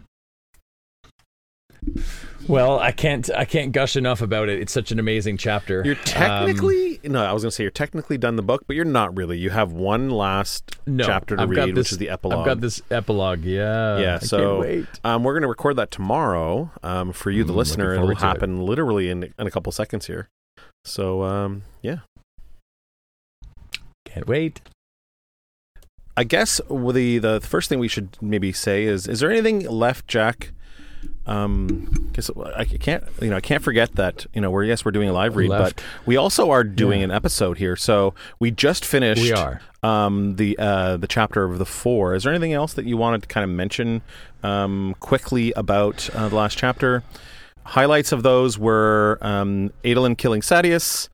well i can't i can't gush enough about it it's such an amazing chapter You're Um, technically no, I was gonna say you're technically done the book, but you're not really. You have one last no, chapter to I've read, got which this- is the epilogue. i've got this epilogue yeah Yeah, I can't so, wait. Um, we're going to record that tomorrow. Um, for you, the Mm, listener, it'll to it. happen literally in in a couple seconds here. So, um, yeah, can't wait I guess the the first thing we should maybe say is: Is there anything left, Jack? Um, 'cause I can't, you know, I can't forget that you know we're yes we're doing a live read, Left. but we also are doing Yeah. an episode here. So we just finished. we are um, the uh, the chapter of the four. Is there anything else that you wanted to kind of mention um, quickly about uh, the last chapter? Highlights of those were um, Adolin killing Sadeas.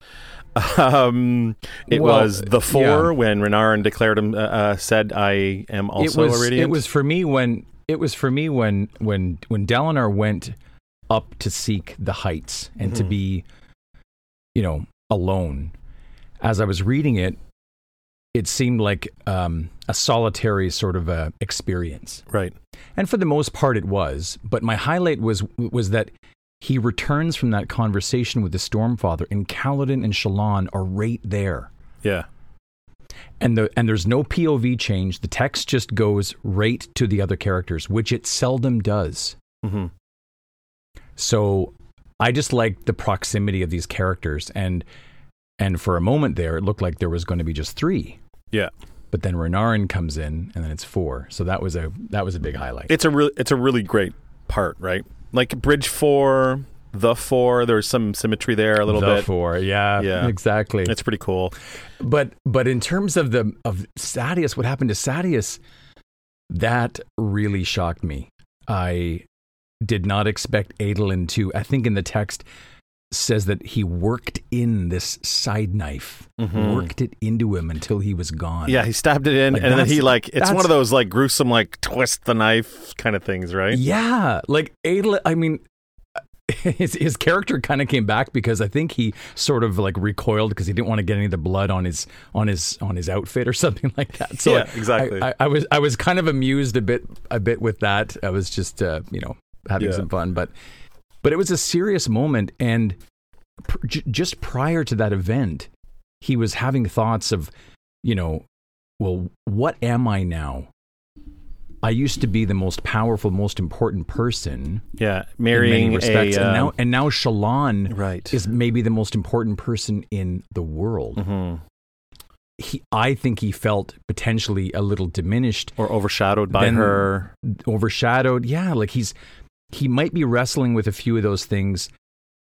Um, it Well, was the four yeah. when Renarin declared him uh, uh, said, "I am also it was a radiant." it was for me when it was for me when when when Dalinar went up to seek the heights and to Mhm. be you know alone as I was reading it it seemed like um, a solitary sort of a experience. Right. And for the most part, it was. But my highlight was was that he returns from that conversation with the Stormfather, and Kaladin and Shallan are right there. Yeah. And the and there's no POV change. The text just goes right to the other characters, which it seldom does. hmm So I just like the proximity of these characters, and and for a moment there, it looked like there was going to be just three. Yeah. But then Renarin comes in, and then it's four. So that was a that was a big highlight. It's a real it's a really great part, right? Like Bridge Four, the Four. There's some symmetry there a little bit. the bit. four, yeah, Yeah. exactly. It's pretty cool. But but in terms of the of Sadeas, what happened to Sadeas, that really shocked me. I did not expect Adolin to. I think in the text says that he worked in this side knife, Mhm. worked it into him until he was gone. Yeah, he stabbed it in, Like, and then he like it's one of those like gruesome like twist the knife kind of things, right? Yeah, like Adolin. I mean, his his character kind of came back because I think he sort of like recoiled because he didn't want to get any of the blood on his on his on his outfit or something like that. So Yeah, I- exactly. I, I was I was kind of amused a bit a bit with that. I was just uh, you know having Yeah. some fun, but but it was a serious moment, and pr- j- just prior to that event, he was having thoughts of you know, well, what am I now? I used to be the most powerful, most important person Yeah, in marrying many respects, a and uh, now and now Shallan right. is maybe the most important person in the world. Mhm. He, I think he felt potentially a little diminished, or overshadowed by her. overshadowed. Yeah, like he's he might be wrestling with a few of those things.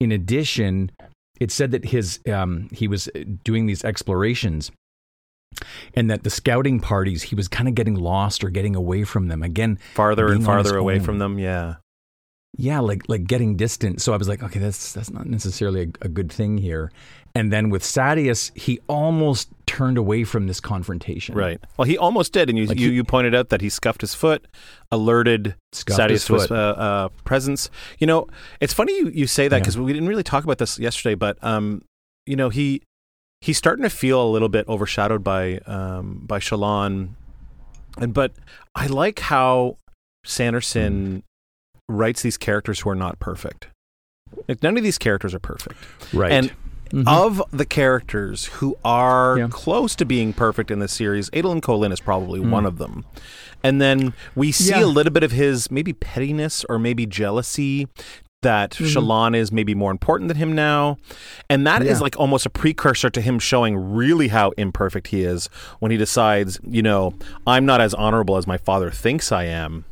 In addition, it said that his um, he was doing these explorations. And that the scouting parties, he was kind of getting lost or getting away from them. Again, farther and being on his farther away own. from them. Yeah. yeah like like getting distant so i was like okay that's that's not necessarily a, a good thing here and then with sadeas he almost turned away from this confrontation Right. Well, he almost did, and you Like you, he- you pointed out that he scuffed his foot, alerted Sadeas to uh, uh, presence. You know, it's funny you, you say that Yeah. because we didn't really talk about this yesterday, but um, you know, he he's starting to feel a little bit overshadowed by um by Shallan, and but I like how Sanderson writes these characters who are not perfect. Like none of these characters are perfect. right And Mhm. of the characters who are Yeah. close to being perfect in this series, Adolin Kholin is probably Mm. one of them. And then we see Yeah. a little bit of his maybe pettiness or maybe jealousy that Mhm. Shallan is maybe more important than him now. And that is Yeah. like almost a precursor to him showing really how imperfect he is when he decides, you know, I'm not as honorable as my father thinks I am.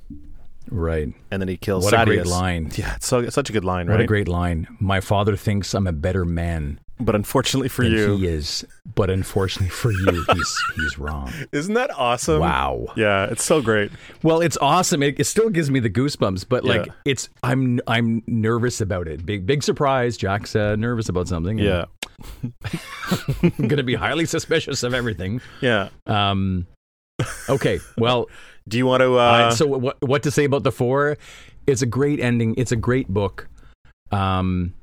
right And then he kills what a great line Yeah, it's, so, it's such a good line, what right? a great line my father thinks i'm a better man but unfortunately for than you, he is but unfortunately for you he's he's wrong isn't that awesome? wow Yeah, it's so great. well it's awesome it, it still gives me the goosebumps but like Yeah. it's i'm i'm nervous about it big big surprise jack's uh, nervous about something Yeah. i'm gonna be highly suspicious of everything Yeah. Um, okay, well, Do you want to? Uh, I- so what what to say about the four? It's a great ending. It's a great book. Um,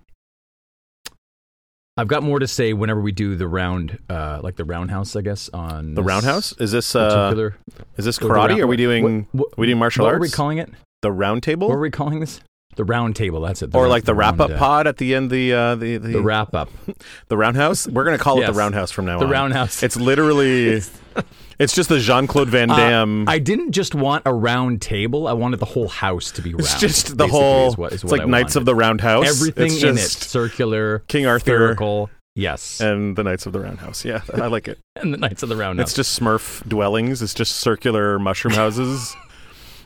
I've got more to say whenever we do the round, uh, like the roundhouse, I guess on the roundhouse is this? Uh, Particular, is this karate? round- are we doing? What, are we doing martial what arts? are we calling it? the round table, What are we calling this? The round table. That's it. or like the wrap up round, uh, pod at the end? The uh, the the, The wrap up. the roundhouse. We're gonna call it Yes. the roundhouse from now on. The on. roundhouse. It's literally. it's just the Jean Claude Van Uh, Damme. I didn't just want a round table. I wanted the whole house to be round. it's just the basically, whole. Is what, is it's what like I Knights of wanted. the Roundhouse. Everything it's in it, just circular, King Arthur spherical. Yes, and the Knights of the Roundhouse. Yeah, I like it. and the Knights of the Round It's House. just Smurf dwellings. It's just circular mushroom houses.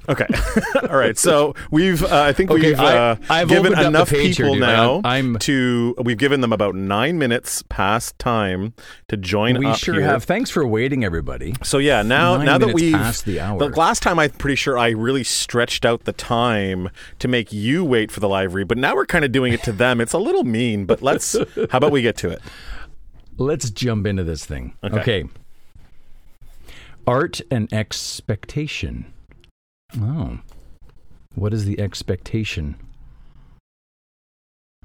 Okay, all right. So we've, uh, I think Okay, we've I- uh, I've given the enough here, people dude. now I'm- I'm- to. We've given them about nine minutes past time to join we sure here. have. Thanks for waiting, everybody. So yeah, now Nine now that we've past the hour. last time I'm pretty sure I really stretched out the time to make you wait for the live read, but now we're kind of doing it to them. It's a little mean, but let's. how about we get to it? Let's jump into this thing. Okay. okay. Art and expectation. Oh. What is the expectation?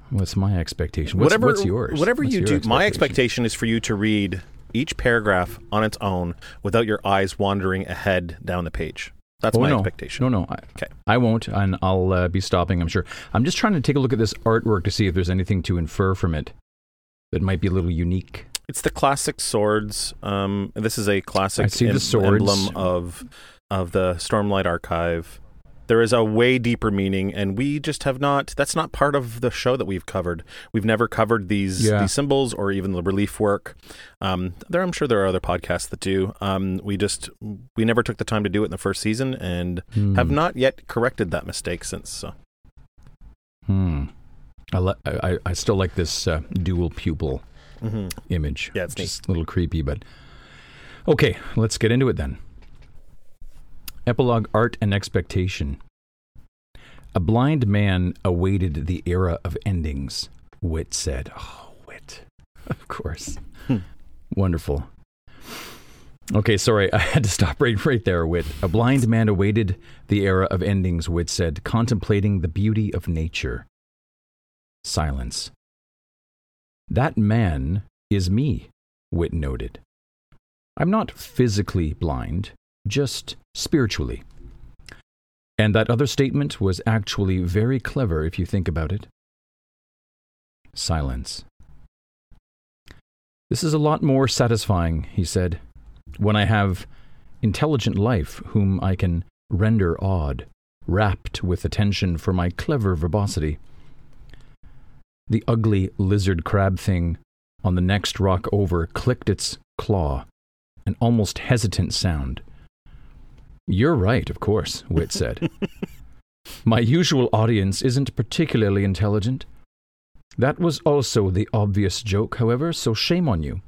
What's my expectation? What's, whatever what's yours? Whatever What's you do. My expectation is for you to read each paragraph on its own without your eyes wandering ahead down the page. That's oh, my no. expectation. No, no. I, Okay. I won't, and I'll uh, be stopping, I'm sure. I'm just trying to take a look at this artwork to see if there's anything to infer from it that might be a little unique. It's the classic swords. Um, this is a classic I see the swords. emblem of of the Stormlight Archive. There is a way deeper meaning, and we just have not. That's not part of the show that we've covered. We've never covered these Yeah. these symbols or even the relief work. Um, there, I'm sure there are other podcasts that do. Um, we just we never took the time to do it in the first season, and have Hmm. not yet corrected that mistake since. So Hmm. I, li- I, I- still like this uh, dual pupil Mhm. image. Yeah, it's just a little creepy, but okay. Let's get into it then. Epilogue: Art and expectation. A blind man awaited the era of endings. Wit said, "Oh, Wit, of course, Hmm. wonderful." Okay, sorry, I had to stop right, right there. Wit. A blind man awaited the era of endings. Wit said, contemplating the beauty of nature. Silence. That man is me, Wit noted. I'm not physically blind, just spiritually. And that other statement was actually very clever if you think about it. Silence. This is a lot more satisfying, he said, when I have intelligent life whom I can render awed, rapt with attention for my clever verbosity. The ugly lizard crab thing on the next rock over clicked its claw, an almost hesitant sound. You're right, of course, Wit said. My usual audience isn't particularly intelligent. That was also the obvious joke, however, so shame on you.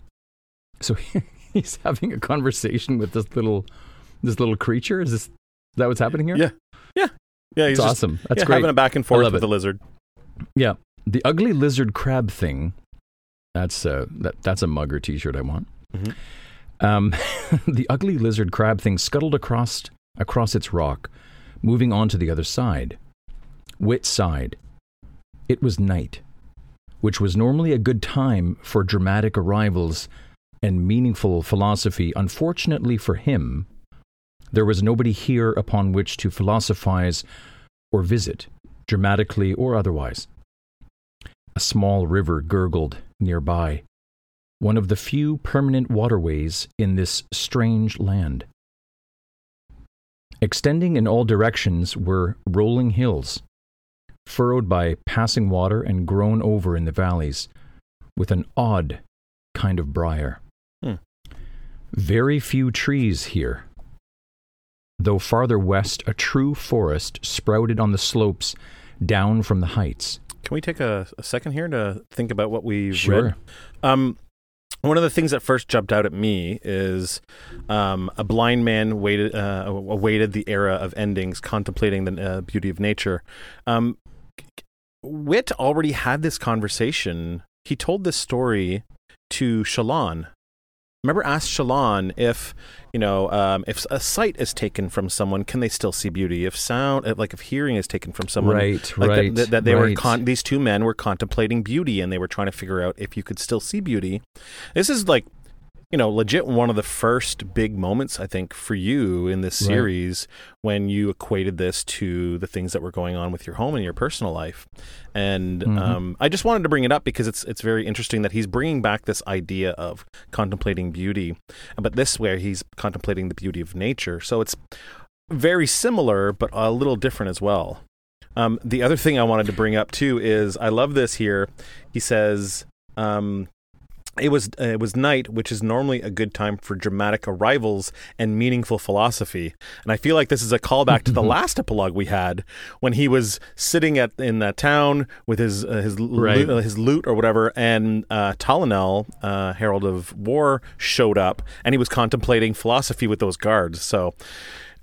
So he's having a conversation with this little this little creature. Is this is that what's happening here? Yeah. yeah, yeah, he's It's just awesome. That's yeah, great. having a back and forth with it. the lizard. Yeah, the ugly lizard crab thing. That's uh, that that's a mugger T-shirt I want. Mhm. Um, the ugly lizard crab thing scuttled across across its rock, moving on to the other side. Wit sighed. It was night, which was normally a good time for dramatic arrivals and meaningful philosophy. Unfortunately for him, there was nobody here upon which to philosophize or visit, dramatically or otherwise. A small river gurgled nearby, one of the few permanent waterways in this strange land. Extending in all directions were rolling hills, furrowed by passing water and grown over in the valleys with an odd kind of briar. Hmm. Very few trees here. Though farther west, a true forest sprouted on the slopes down from the heights. Can we take a, a second here to think about what we've Sure. read? Um, one of the things that first jumped out at me is um, a blind man waited, uh, awaited the era of endings, contemplating the uh, beauty of nature. Um, Wit already had this conversation. He told this story to Shallan. Remember, asked Shallan if you know um, if a sight is taken from someone, can they still see beauty? If sound, like if hearing is taken from someone, right, like right. that, that they were con- these two men were contemplating beauty and they were trying to figure out if you could still see beauty this is like you know legit one of the first big moments i think for you in this Right. series when you equated this to the things that were going on with your home and your personal life and Mhm. um, i just wanted to bring it up because it's it's very interesting that he's bringing back this idea of contemplating beauty but this where he's contemplating the beauty of nature so it's very similar but a little different as well um, the other thing I wanted to bring up too is I love this here. He says, um, "It was uh, it was night, which is normally a good time for dramatic arrivals and meaningful philosophy." And I feel like this is a callback to the last epilogue we had when he was sitting at in that town with his uh, his Right. loot, uh, his loot or whatever, and uh, uh, Herald of War, showed up, and he was contemplating philosophy with those guards. So.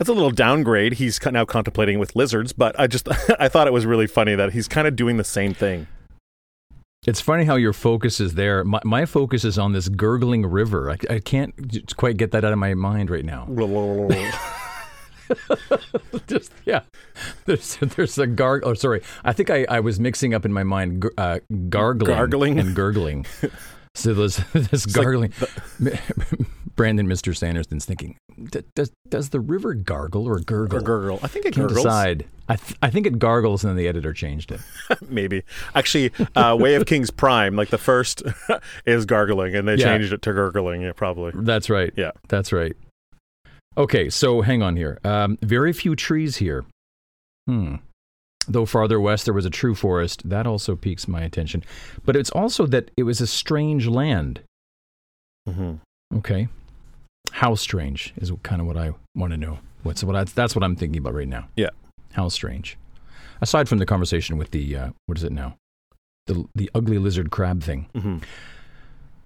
It's a little downgrade. He's now contemplating with lizards, but I just I thought it was really funny that he's kind of doing the same thing. It's funny how your focus is there. My, my focus is on this gurgling river. I, I can't quite get that out of my mind right now. Just yeah, there's there's a gar. Oh, sorry. I think I, I was mixing up in my mind uh, gargling, Gargling? and gurgling. So this, this gargling. Brandon, Mr. Sanderson's thinking, does, does the river gargle or gurgle? Or gurgle. I think it Can't gurgles. decide. I, th- I think it gargles and then the editor changed it. Maybe. Actually, uh, Way of Kings Prime, like the first is gargling, and they Yeah. changed it to gurgling. Yeah, probably. That's right. Yeah. That's right. Okay, so hang on here. Um, very few trees here. Hmm. Though farther west there was a true forest, that also piques my attention. But it's also that it was a strange land. hmm Okay. How strange is kind of what I want to know. What's what I, that's what I'm thinking about right now. Yeah. How strange. Aside from the conversation with the uh, what is it now? The the ugly lizard crab thing. hmm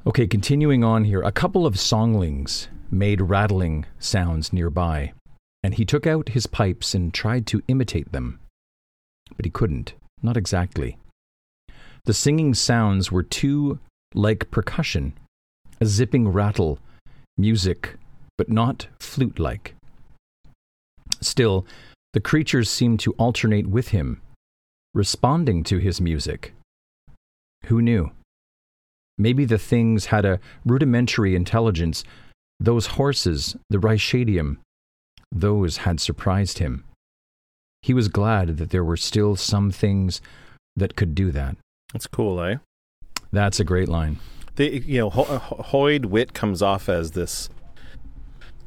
Okay, continuing on here, a couple of songlings made rattling sounds nearby, and he took out his pipes and tried to imitate them. But he couldn't, not exactly. The singing sounds were too like percussion, a zipping rattle, music, but not flute like. Still, the creatures seemed to alternate with him, responding to his music. Who knew? Maybe the things had a rudimentary intelligence. Those horses, the Ryshadium, those had surprised him. He was glad that there were still some things that could do that. That's cool, eh? That's a great line. The you know Ho- Ho- Hoid Wit comes off as this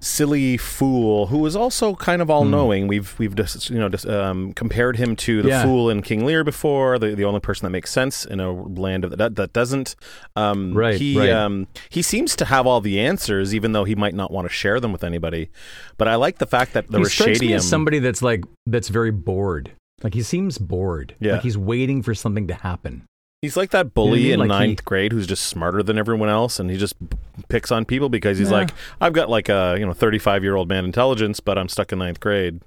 silly fool who is also kind of all knowing. We've we've just you know just, um, compared him to the Yeah. fool in King Lear before, the the only person that makes sense in a land of that that doesn't. Um, Right, He right. um he seems to have all the answers, even though he might not want to share them with anybody. But I like the fact that the he Ryshadium. as somebody that's like that's very bored. Like he seems bored. Yeah. Like he's waiting for something to happen. He's like that bully You know in I mean? Like he- ninth grade who's just smarter than everyone else, and he just picks on people because he's Yeah. like, I've got like a you know thirty five year old man intelligence, but I'm stuck in ninth grade.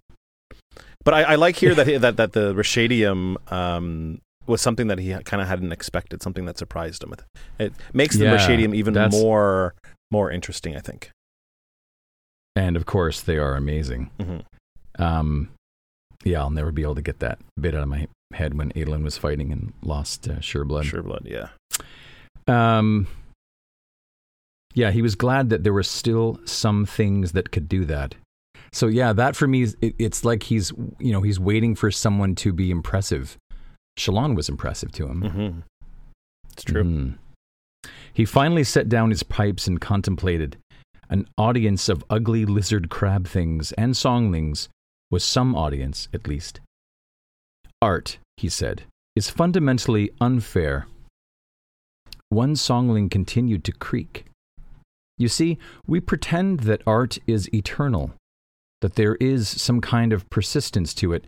But I, I like here that that that the Ryshadium um, was something that he kind of hadn't expected, something that surprised him. It makes the Yeah, Ryshadium even more more interesting, I think. And of course they are amazing. hmm Um yeah, I'll never be able to get that bit out of my head when Adolin was fighting and lost uh, Sureblood. Sure, yeah. Um, yeah, he was glad that there were still some things that could do that. So yeah, that for me, it, it's like he's you know he's waiting for someone to be impressive. Shallan was impressive to him. hmm It's true. Mhm. He finally set down his pipes and contemplated. An audience of ugly lizard crab things and songlings was some audience, at least. Art, he said, is fundamentally unfair. One songling continued to creak. You see, we pretend that art is eternal, that there is some kind of persistence to it,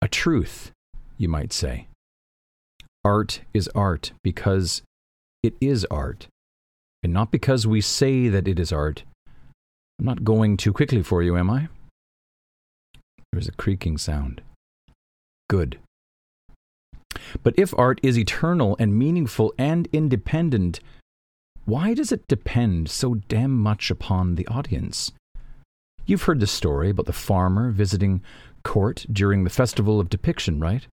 a truth, you might say. Art is art because it is art, and not because we say that it is art. I'm not going too quickly for you, am I? There was a creaking sound. Good. But if art is eternal and meaningful and independent, why does it depend so damn much upon the audience? You've heard the story about the farmer visiting court during the festival of depiction, right?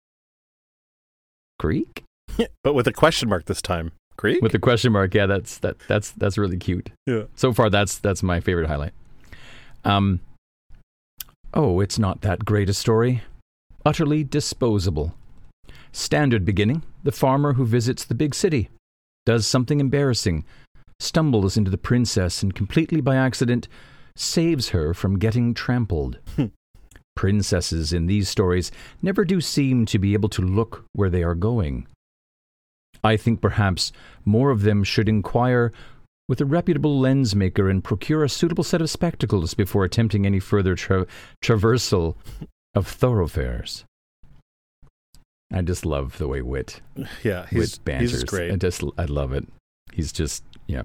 Greek? But with a question mark this time. Greek? With a question mark, yeah, that's that that's that's really cute. yeah. So far, that's that's my favorite highlight. Um, oh, it's not that great a story. Utterly disposable. Standard beginning: the farmer who visits the big city, does something embarrassing, stumbles into the princess, and completely by accident saves her from getting trampled. Hmm. Princesses in these stories never do seem to be able to look where they are going. I think perhaps more of them should inquire with a reputable lens maker and procure a suitable set of spectacles before attempting any further tra- traversal of thoroughfares. I just love the way Wit Yeah. He's, Wit banters. he's great. I just I love it. He's just yeah.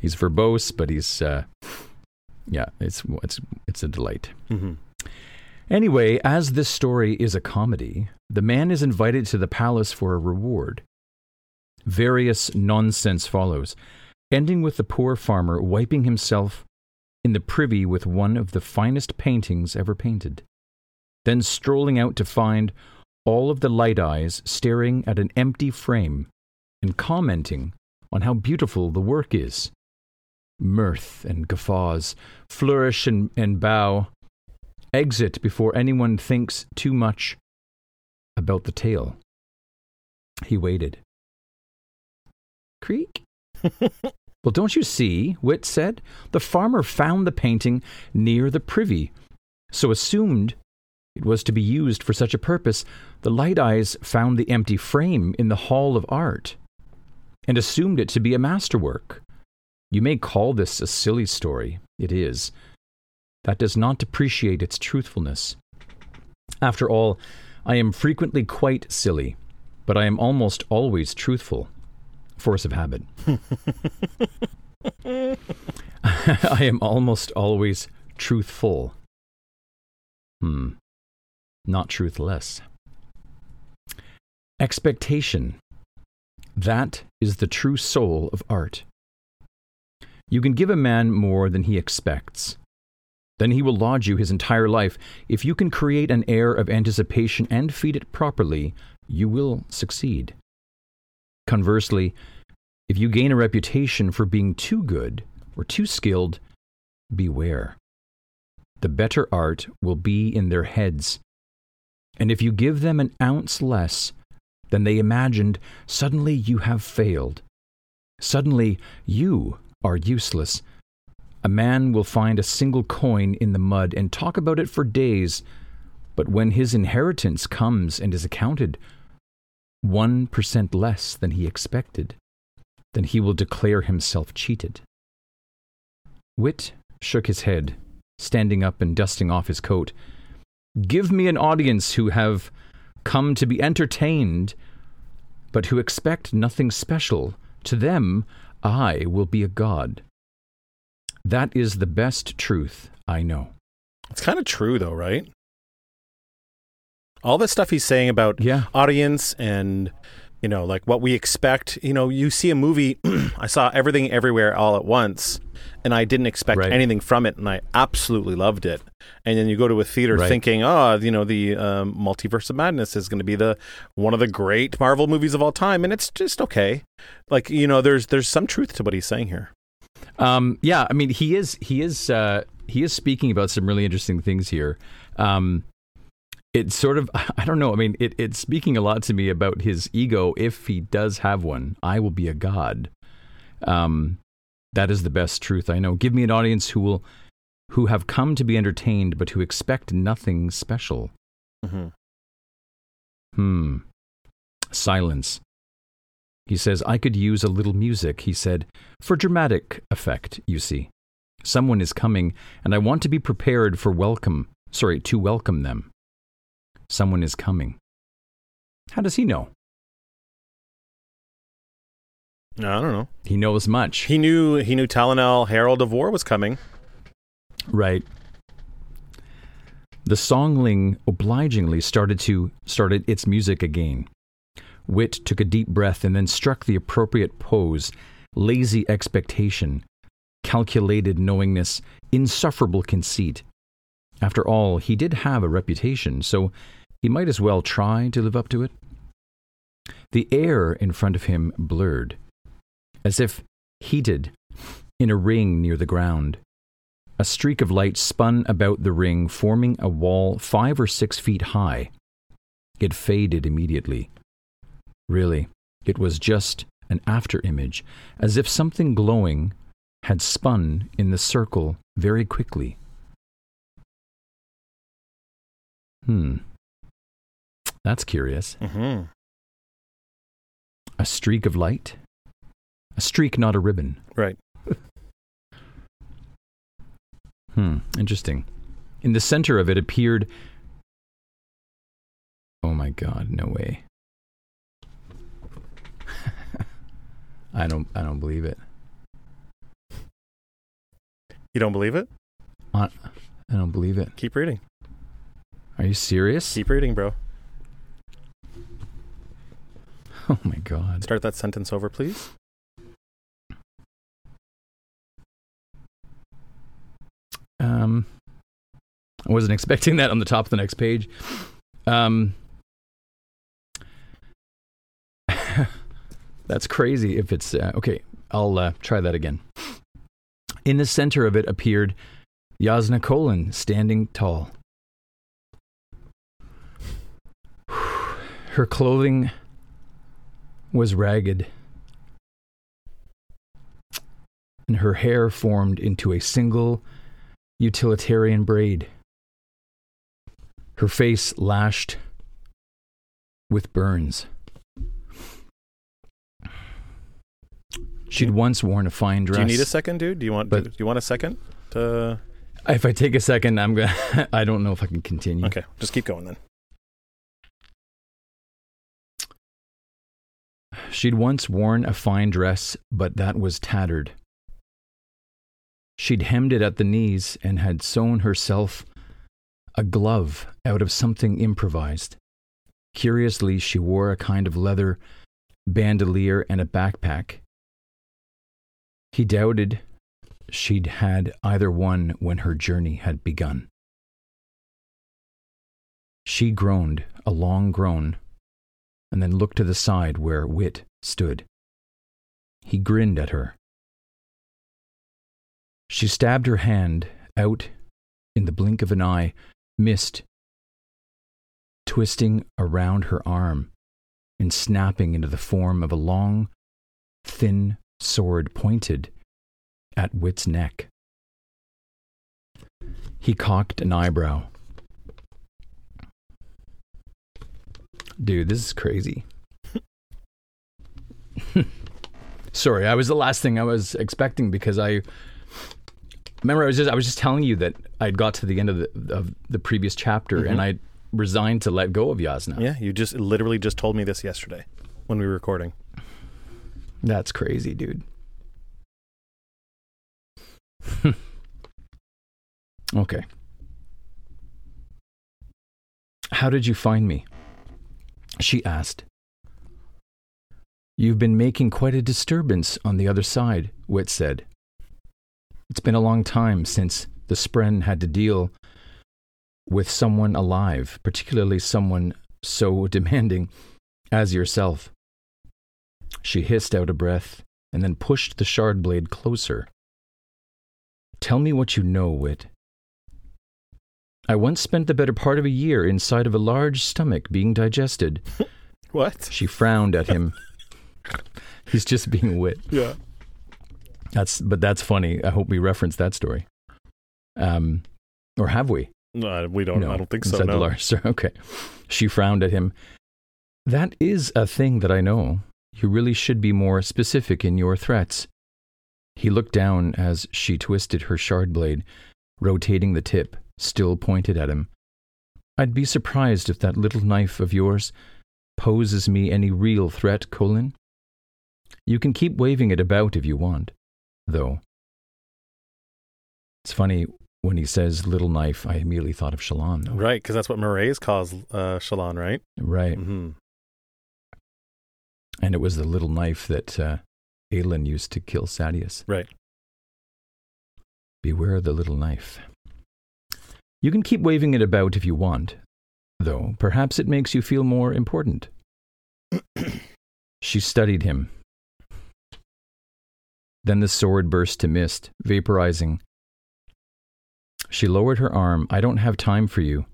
He's verbose, but he's uh, yeah. It's it's it's a delight. hmm Anyway, as this story is a comedy, the man is invited to the palace for a reward. Various nonsense follows, ending with the poor farmer wiping himself in the privy with one of the finest paintings ever painted, then strolling out to find all of the light eyes staring at an empty frame and commenting on how beautiful the work is. Mirth and guffaws, flourish and, and bow. Exit before anyone thinks too much about the tale. He waited. Creak. well, don't you see? Wit said. The farmer found the painting near the privy, so assumed it was to be used for such a purpose. The light eyes found the empty frame in the hall of art and assumed it to be a masterwork. You may call this a silly story. It is. That does not depreciate its truthfulness. After all, I am frequently quite silly, but I am almost always truthful. Force of habit. I am almost always truthful. Hmm. Not truthless. Expectation. That is the true soul of art. You can give a man more than he expects. Then he will lodge you his entire life. If you can create an air of anticipation and feed it properly, you will succeed. Conversely, if you gain a reputation for being too good or too skilled, beware. The better art will be in their heads. And if you give them an ounce less than they imagined, suddenly you have failed. Suddenly you are useless. A man will find a single coin in the mud and talk about it for days, but when his inheritance comes and is accounted, 1% less than he expected, then he will declare himself cheated. Wit shook his head, standing up and dusting off his coat. Give me an audience who have come to be entertained, but who expect nothing special. To them, I will be a god. That is the best truth I know. It's kind of true, though, right? All the stuff he's saying about Yeah. audience and you know like what we expect you know you see a movie i saw everything everywhere all at once and i didn't expect Right. anything from it and i absolutely loved it and then you go to a theater Right. thinking oh you know the um, multiverse of madness is going to be the one of the great marvel movies of all time and it's just okay like you know there's there's some truth to what he's saying here Um, yeah, I mean, he is he is uh, he is speaking about some really interesting things here. Um, it's sort of I don't know. I mean, it, it's speaking a lot to me about his ego. If he does have one, I will be a god. Um, that is the best truth I know. Give me an audience who will who have come to be entertained, but who expect nothing special. mm-hmm. Hmm. Silence. He says, I could use a little music, he said, for dramatic effect, you see. Someone is coming, and I want to be prepared for welcome, sorry, to welcome them. Someone is coming. How does he know? i don't know He knows much. he knew he knew Talenel herald of war was coming Right. The songling obligingly started to started its music again. Wit took a deep breath and then struck the appropriate pose, lazy expectation, calculated knowingness, insufferable conceit. After all, he did have a reputation, so he might as well try to live up to it. The air in front of him blurred, as if heated in a ring near the ground. A streak of light spun about the ring, forming a wall five or six feet high. It faded immediately. Really, it was just an after image, as if something glowing had spun in the circle very quickly. Hmm. That's curious. mm-hmm. A streak of light? A streak, not a ribbon. right Hmm, interesting. In the center of it appeared. Oh my god, no way. I don't I don't believe it. you don't believe it I I don't believe it. keep reading Are you serious? keep reading bro Oh my god. start that sentence over please Um I wasn't expecting that on the top of the next page. Um That's crazy if it's uh, okay. I'll uh, try that again. In the center of it appeared Jasnah Kholin standing tall. Her clothing was ragged, and her hair formed into a single utilitarian braid. Her face lashed with burns. She'd once worn a fine dress. Do you need a second, dude? Do you want? But- do you want a second? To If I take a second, I'm gonna. I don't know if I can continue. okay, just keep going then. She'd once worn a fine dress, but that was tattered. She'd hemmed it at the knees and had sewn herself a glove out of something improvised. Curiously, she wore a kind of leather bandolier and a backpack. He doubted she'd had either one when her journey had begun. She groaned a long groan and then looked to the side where Wit stood. He grinned at her. She stabbed her hand out in the blink of an eye, missed, twisting around her arm and snapping into the form of a long, thin sword pointed at Wit's neck. He cocked an eyebrow. Dude, this is crazy. Sorry, I was the last thing I was expecting because I remember I was just I was just telling you that I'd got to the end of the of the previous chapter and mm-hmm. I resigned to let go of Jasnah. Yeah, you just literally just told me this yesterday when we were recording. That's crazy, dude. okay. How did you find me? She asked. You've been making quite a disturbance on the other side, Wit said. It's been a long time since the Spren had to deal with someone alive, particularly someone so demanding as yourself. She hissed out a breath and then pushed the shard blade closer. Tell me what you know, Wit. I once spent the better part of a year inside of a large stomach being digested. What? She frowned at him. He's just being wit. Yeah. That's but that's funny. I hope we reference that story. Um, or have we? No, we don't. I don't think so. Inside the No. large Okay. She frowned at him. That is a thing that I know. You really should be more specific in your threats. He looked down as she twisted her shard blade, rotating the tip, still pointed at him. I'd be surprised if that little knife of yours poses me any real threat, Kholin. You can keep waving it about if you want, though. It's funny, when he says little knife, I immediately thought of Shallan, though. Right, because that's what Mraize calls uh, Shallan, right? Right. Mm-hmm. And it was the little knife that uh, Adolin used to kill Sadeas. Right. Beware the little knife. You can keep waving it about if you want, though perhaps it makes you feel more important. she studied him. Then the sword burst to mist, vaporizing. She lowered her arm. I don't have time for you.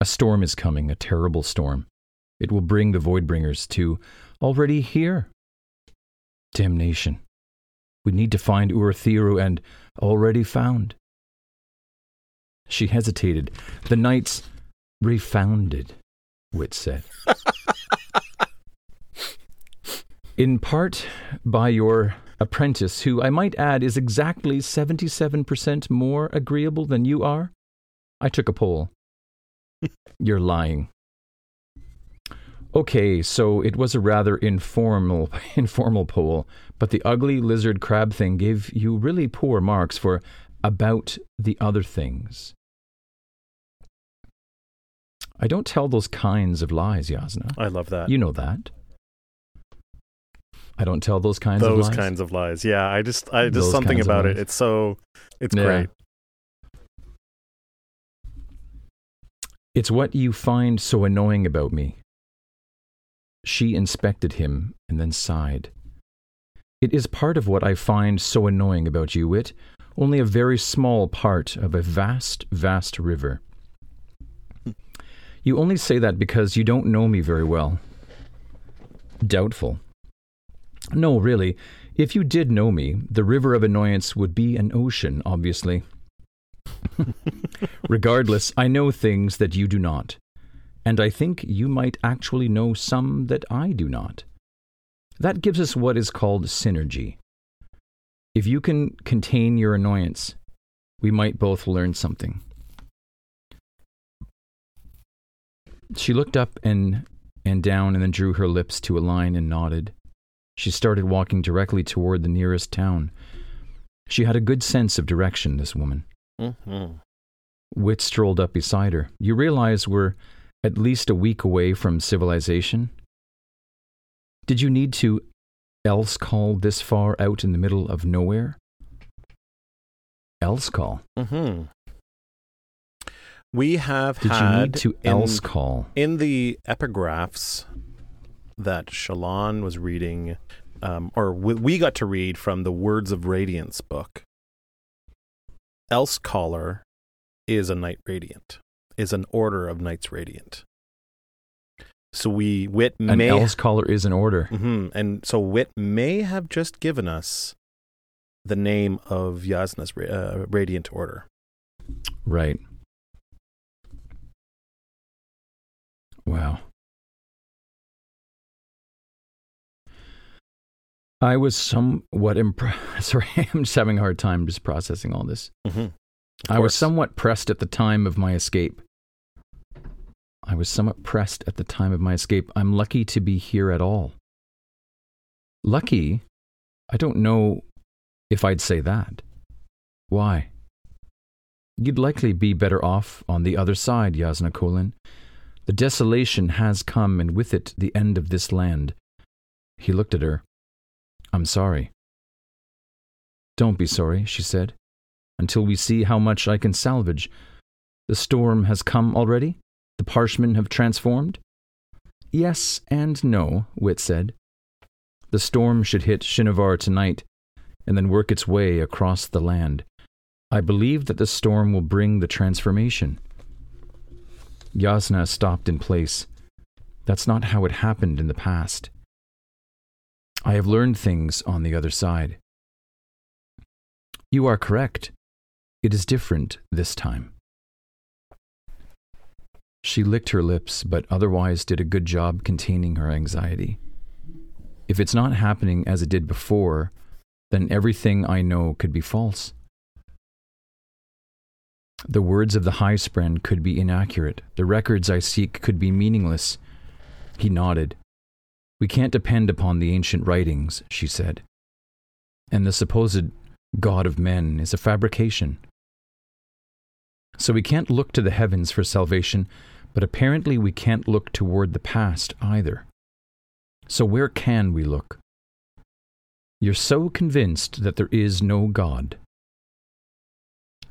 A storm is coming, a terrible storm. It will bring the Voidbringers to already here. Damnation. We need to find Urithiru and already found. She hesitated. The knights refounded, Wit said. In part by your apprentice, who I might add is exactly 77% more agreeable than you are. I took a poll. You're lying. Okay, so it was a rather informal informal poll, but the ugly lizard crab thing gave you really poor marks for about the other things. I don't tell those kinds of lies, Jasnah. I love that. You know that. I don't tell those kinds of lies. Those kinds of lies. Yeah, I just, I just Those something about it. It's so, it's Yeah. great. It's what you find so annoying about me. She inspected him and then sighed. It is part of what I find so annoying about you, Wit. Only a very small part of a vast, vast river. You only say that because you don't know me very well. Doubtful. No, really. If you did know me, the river of annoyance would be an ocean, obviously. Regardless, I know things that you do not. And I think you might actually know some that I do not. That gives us what is called synergy. If you can contain your annoyance, we might both learn something. She looked up and, and down and then drew her lips to a line and nodded. She started walking directly toward the nearest town. She had a good sense of direction, this woman. Mm-hmm. Wit strolled up beside her. You realize we're at least a week away from civilization? Did you need to Elsecall this far out in the middle of nowhere? Elsecall. Mm-hmm. We have Did had you need to in, Elsecall? in the epigraphs that Shallan was reading, um, or we, we got to read from the Words of Radiance book. Elsecaller is a knight radiant, is an order of knights radiant. So we wit An may else caller is an order. Mhm. And so Wit may have just given us the name of Jasnah's uh, Radiant Order. Right. Wow. I was somewhat impressed. Sorry, I'm just having a hard time just processing all this. Mm-hmm. I was somewhat pressed at the time of my escape. I was somewhat pressed at the time of my escape. I'm lucky to be here at all. Lucky? I don't know if I'd say that. Why? You'd likely be better off on the other side, Jasnah Kholin. The desolation has come, and with it the end of this land. He looked at her. I'm sorry. Don't be sorry, she said, until we see how much I can salvage. The storm has come already? The Parshmen have transformed? Yes and no, Wit said. The storm should hit Shinovar tonight, and then work its way across the land. I believe that the storm will bring the transformation. Jasnah stopped in place. That's not how it happened in the past. I have learned things on the other side. You are correct. It is different this time. She licked her lips, but otherwise did a good job containing her anxiety. If it's not happening as it did before, then everything I know could be false. The words of the high spren could be inaccurate. The records I seek could be meaningless. He nodded. We can't depend upon the ancient writings, she said. And the supposed God of men is a fabrication. So we can't look to the heavens for salvation, but apparently we can't look toward the past either. So where can we look? You're so convinced that there is no God.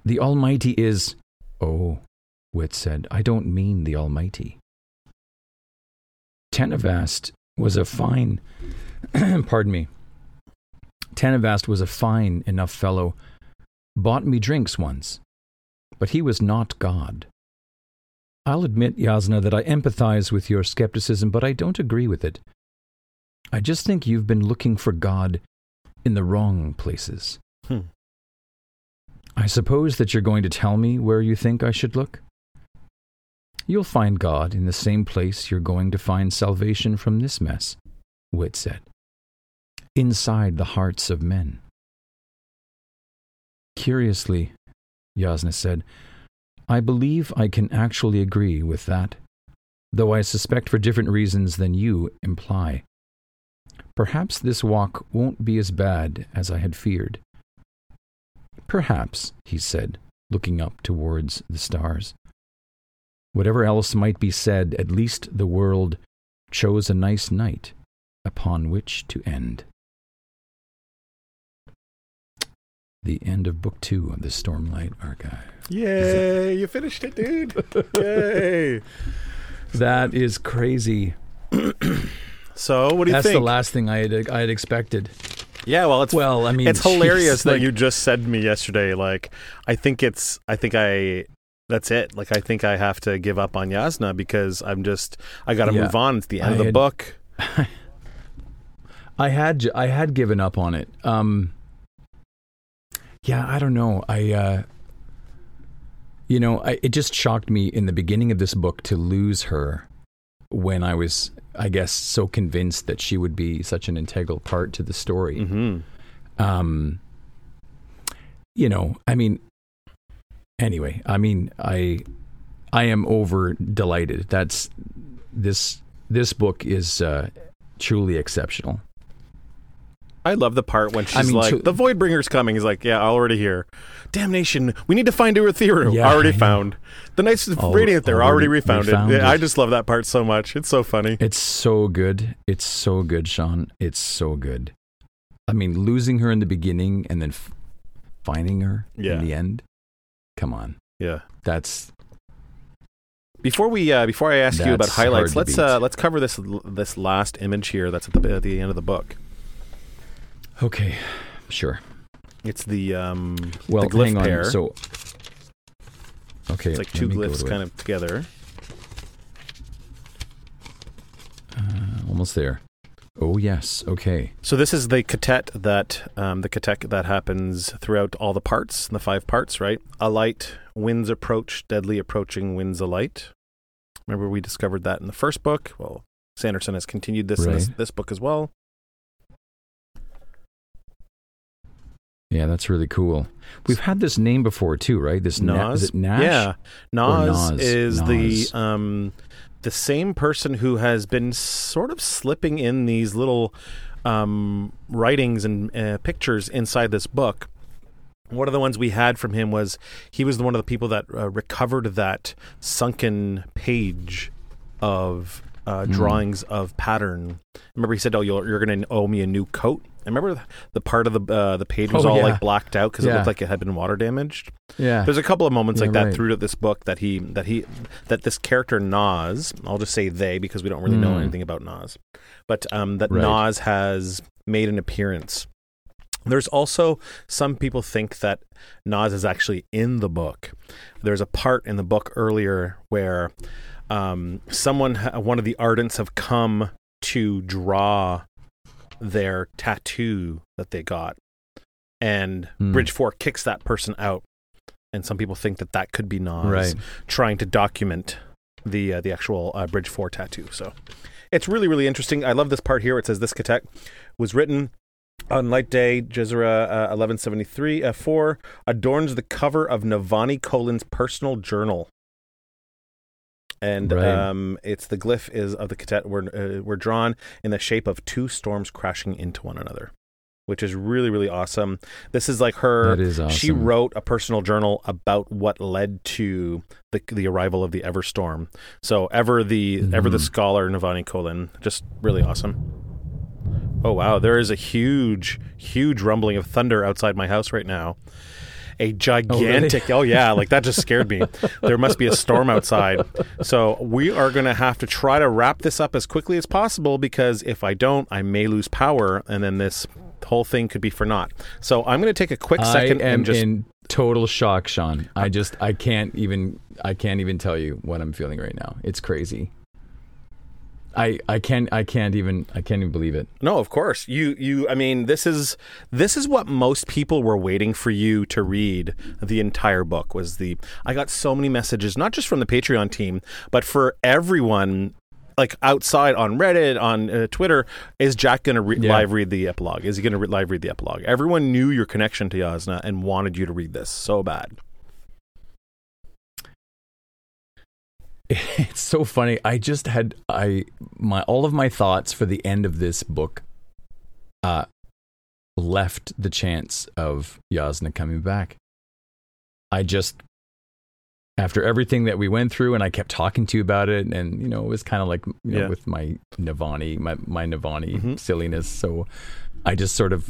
The Almighty is. Oh, Wit said, I don't mean the Almighty. Tanavast was a fine. pardon me. Tanavast was a fine enough fellow. Bought me drinks once. But he was not God. I'll admit, Jasnah, that I empathize with your skepticism, but I don't agree with it. I just think you've been looking for God in the wrong places. I suppose that you're going to tell me where you think I should look? You'll find God in the same place you're going to find salvation from this mess, Wit said. Inside the hearts of men. Curiously, Jasnah said, I believe I can actually agree with that, though I suspect for different reasons than you imply. Perhaps this walk won't be as bad as I had feared. Perhaps, he said, looking up towards the stars. Whatever else might be said, at least the world chose a nice night upon which to end. The end of Book Two of the Stormlight Archive. Yay! You finished it, dude. Yay! That is crazy. So, what do you That's think? That's the last thing I had I had expected. Yeah, well, it's Well, I mean, it's hilarious jeez, that like- you just said to me yesterday. Like, I think it's, I think I, that's it. Like, I think I have to give up on Jasnah because I'm just, I got to Yeah. move on. It's the end I of the had- book. I had I had given up on it. Um, yeah, I don't know. I uh, you know, I, it just shocked me in the beginning of this book to lose her when I was, I guess, so convinced that she would be such an integral part to the story. hmm Um, you know, I mean, anyway, I mean, I I am over delighted. That's this this book is uh, truly exceptional. I love the part when she's mean, like, to- "The Voidbringer's coming." He's like, "Yeah, already here." Damnation! We need to find Urithiru. Yeah, already I found. The Knights of Al- Radiant. They're already, already refounded. I just love that part so much. It's so funny. It's so good. It's so good, Sean. It's so good. I mean, losing her in the beginning and then f- finding her Yeah. in the end. Come on, Yeah. that's Before we uh, before I ask you about highlights, let's uh, let's cover this this last image here. That's at the at the end of the book. Okay. Sure. It's the um Well, the glyph hang on. pair. So, okay, it's like two glyphs kind of together. Uh, almost there. Oh yes. Okay. So this is the ketek that um, the ketek that happens throughout all the parts, the five parts, right? A light, winds approach, deadly approaching, winds a light. Remember we discovered that in the first book. Well, Sanderson has continued this in this, this book as well. Yeah, that's really cool. We've had this name before too, right? This Na- is Nas, it Nash? yeah, Nas, Nas? is Nas. the um, the same person who has been sort of slipping in these little um, writings and uh, pictures inside this book. One of the ones we had from him was he was one of the people that uh, recovered that sunken page of uh, Hmm. drawings of pattern. Remember, he said, "Oh, you're, you're going to owe me a new coat." I remember the part of the uh, the page was Oh, all yeah. like blacked out because it looked like it had been water damaged. Yeah. There's a couple of moments like that right. throughout this book that he that he that this character Nas, I'll just say they because we don't really know Mm. anything about Nas, but um, that Right. Nas has made an appearance. There's also some people think that Nas is actually in the book. There's a part in the book earlier where um, someone, one of the Ardents, have come to draw their tattoo that they got, and Hmm. Bridge Four kicks that person out. And some people think that that could be Nas Right. trying to document the uh, the actual uh, Bridge Four tattoo. So it's really really interesting. I love this part here. It says this Ketek was written on Light Day, Jezra uh, 1173 uh, 4 adorns the cover of Navani Kholin's personal journal. And Right. um, it's the glyph is of the Ketek were uh, were drawn in the shape of two storms crashing into one another, which is really really awesome. This is like her that is awesome. she wrote a personal journal about what led to the the arrival of the Everstorm. So Ever the Ever the Mhm. scholar Navani Kholin, just really awesome. Oh wow, there is a huge, huge rumbling of thunder outside my house right now. A oh, gigantic, oh, yeah, like that just scared me. there must be a storm outside. So we are going to have to try to wrap this up as quickly as possible because if I don't, I may lose power and then this whole thing could be for naught. So I'm going to take a quick second I am and just in total shock, Sean. I just I can't even I can't even tell you what I'm feeling right now. It's crazy. I I can't I can't even I can't even believe it. No, of course. You you I mean this is this is what most people were waiting for you to read the entire book was the I got so many messages not just from the Patreon team but for everyone like outside on Reddit on uh, Twitter is Jack going to re- Yeah. live read the epilogue? Is he going to re- live read the epilogue? Everyone knew your connection to Jasnah and wanted you to read this so bad. It's so funny. I just had I my all of my thoughts for the end of this book uh left the chance of Jasnah coming back. I just after everything that we went through and I kept talking to you about it and you know it was kind of like you know Yeah. with my Navani my my Navani Mhm. silliness so I just sort of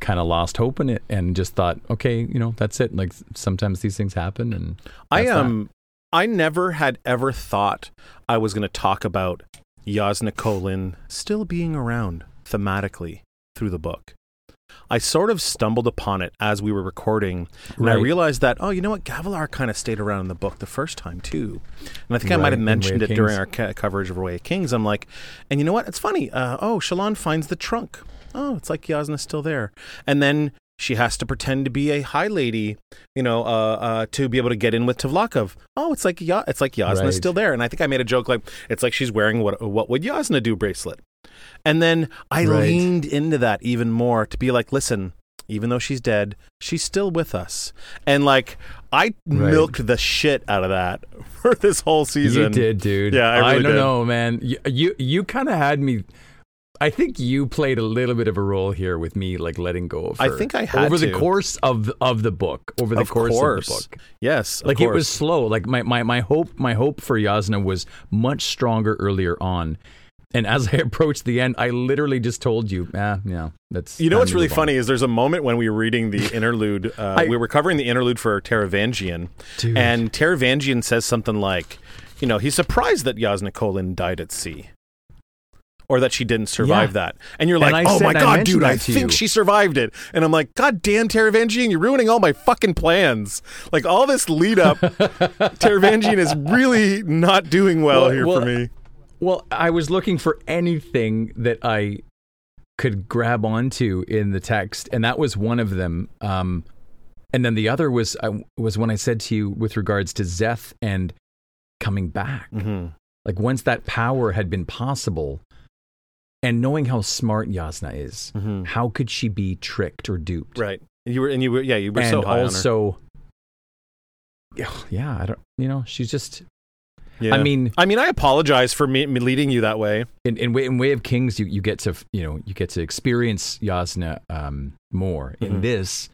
kind of lost hope in it and just thought okay you know that's it like sometimes these things happen and I am um I never had ever thought I was going to talk about Jasnah Kholin still being around thematically through the book. I sort of stumbled upon it as we were recording, and I realized that oh, you know what, Gavilar kind of stayed around in the book the first time too, and I think I might have mentioned it during our ca- coverage of Way of Kings. I'm like, and you know what? It's funny. Uh, oh, Shallan finds the trunk. Oh, it's like Jasnah's still there, and then she has to pretend to be a high lady, you know, uh, uh, to be able to get in with Tvlakv. Oh, it's like ya- it's like Jasnah's Right. still there, and I think I made a joke like it's like she's wearing what what would Jasnah do bracelet, and then I Right. leaned into that even more to be like, listen, even though she's dead, she's still with us, and like I Right. milked the shit out of that for this whole season. You did, dude. Yeah, I really don't did. know, man. You you, you kind of had me. I think you played a little bit of a role here with me, like letting go of her. I think I had over the course of of the book. Over the Of course, course. of the book, Yes, of like it was slow. Like my, my my hope my hope for Jasnah was much stronger earlier on. And as I approached the end, I literally just told you, ah, yeah, that's. You know what's really funny is there's a moment when we were reading the interlude. Uh, I- we were covering the interlude for Taravangian, Dude. and Taravangian says something like, you know, he's surprised that Jasnah Kholin died at sea. Or that she didn't survive Yeah. that. And you're like, I oh my God, dude, I think you. she survived it. And I'm like, God damn, Taravangian, you're ruining all my fucking plans. Like, all this lead up, Taravangian is really not doing well, Well- here well, for me. Well, I was looking for anything that I could grab onto in the text, and that was one of them. Um, and then the other was uh, was when I said to you with regards to Szeth and coming back. hmm Like once that power had been possible, and knowing how smart Jasnah is, hmm how could she be tricked or duped? Right. And you were, and you were, yeah, you were and so high on her. also, yeah, yeah, I don't, you know, she's just. Yeah. I mean, I mean, I apologize for me, me leading you that way. in, in way in way of kings you, you get to you know you get to experience Jasnah um, more Mhm. in this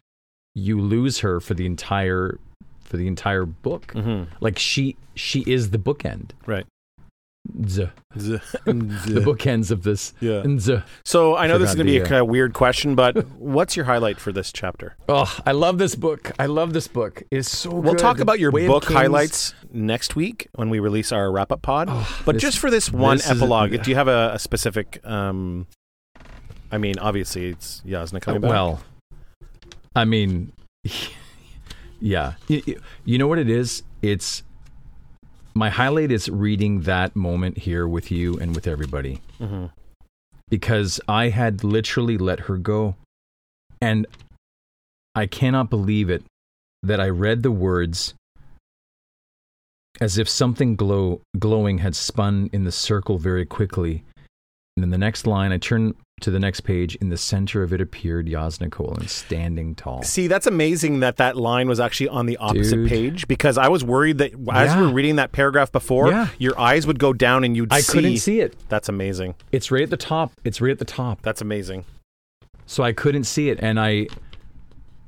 you lose her for the entire for the entire book Mm-hmm. like she she is the bookend Right. The bookends of this Yeah. So I know this is going to be a kind of weird question, but what's your highlight for this chapter? oh I love this book I love this book it's so good. We'll good. talk about your Way book highlights next week when we release our wrap up pod. Oh, but this- just for this one this is- epilogue, do you have a, a specific? Um, I mean, obviously it's Jasnah coming back. well I mean yeah you- you know what it is it's my highlight is reading that moment here with you and with everybody hmm because I had literally let her go. And I cannot believe it that I read the words as if something glow, glowing had spun in the circle very quickly. And then the next line, I turn to the next page. In the center of it appeared Jasnah standing tall. See, that's amazing that that line was actually on the opposite Dude. page because I was worried that as Yeah. we were reading that paragraph before, Yeah. your eyes would go down and you'd I see. couldn't see it. That's amazing. It's right at the top. It's right at the top. That's amazing. So I couldn't see it, and I,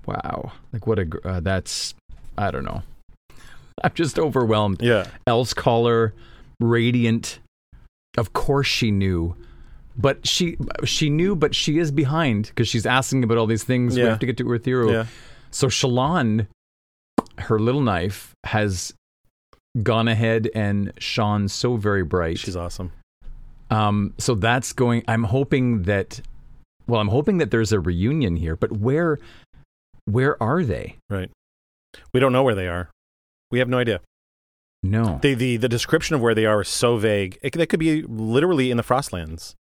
wow, like what a uh, that's I don't know. I'm just overwhelmed. Yeah. Elsecaller, radiant. Of course she knew, but she she knew, but she is behind because she's asking about all these things. We Yeah. have to get to Urithiru. Yeah. So Shallan, her little knife has gone ahead and shone so very bright. She's awesome. Um, so that's going. I'm hoping that. Well, I'm hoping that there's a reunion here, but where, where are they? Right. We don't know where they are. We have no idea. No. The the, the description of where they are is so vague. It, they could be literally in the Frostlands.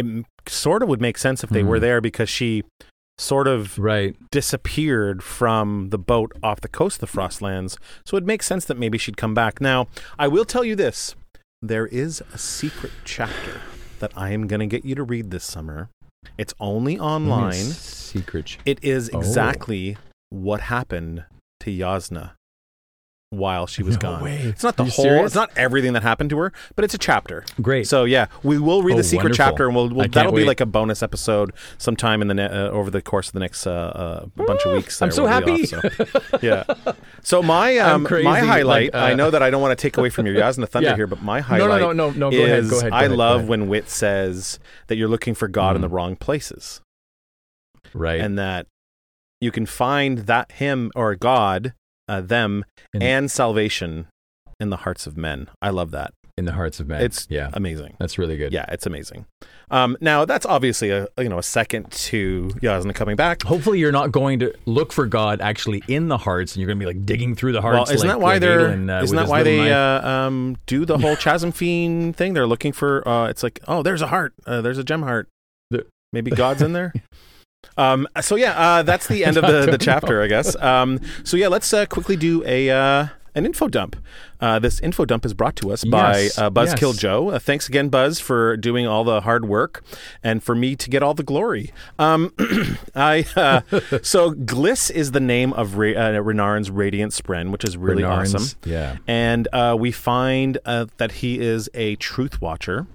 It sort of would make sense if they were Mhm. there because she sort of right. disappeared from the boat off the coast of the Frostlands. So it makes sense that maybe she'd come back. Now, I will tell you this there is a secret chapter that I am going to get you to read this summer. It's only online. Secret. It is Oh. exactly what happened to Jasnah while she was No gone. way. It's not the whole. serious? It's not everything that happened to her, but it's a chapter. Great. So yeah, we will read Oh, the secret wonderful. chapter, and we'll, we'll that'll be like a bonus episode sometime in the ne- uh, over the course of the next uh, uh, bunch of weeks. I'm so We'll happy. off, so- yeah. So my um, my like, highlight. I uh, know that I don't want to take away from your Jasnah Thunder Yeah. here, but my highlight. no, highlight no, no, no. Go is ahead. Go ahead. Go I ahead, love when Wit says that you're looking for God in the Mhm. wrong places right and that you can find that him or God, uh, them, And- and salvation in the hearts of men. I love that. in the hearts of men. It's yeah, amazing. that's really good. Yeah, it's amazing. Um, now that's obviously a you know a second to Jasnah coming back. Hopefully, you're not going to look for God actually in the hearts, and you're going to be like digging through the Well, hearts. isn't like, that why like they're Adolin, uh, isn't that why they uh, um, do the whole chasm fiend thing? They're looking for uh, it's like oh there's a heart, uh, there's a gem heart, maybe God's in there. Um, so yeah, uh, that's the end of the, the chapter, I guess. Um, so yeah, let's uh, quickly do a uh, an info dump. Uh, this info dump is brought to us by Yes, uh, Buzzkill yes. Joe. Uh, thanks again, Buzz, for doing all the hard work and for me to get all the glory. Um, I uh, so Glys is the name of Ra- uh, Renarin's Radiant Spren, which is really Renarin's- awesome. Yeah. And uh, we find uh, that he is a truth watcher.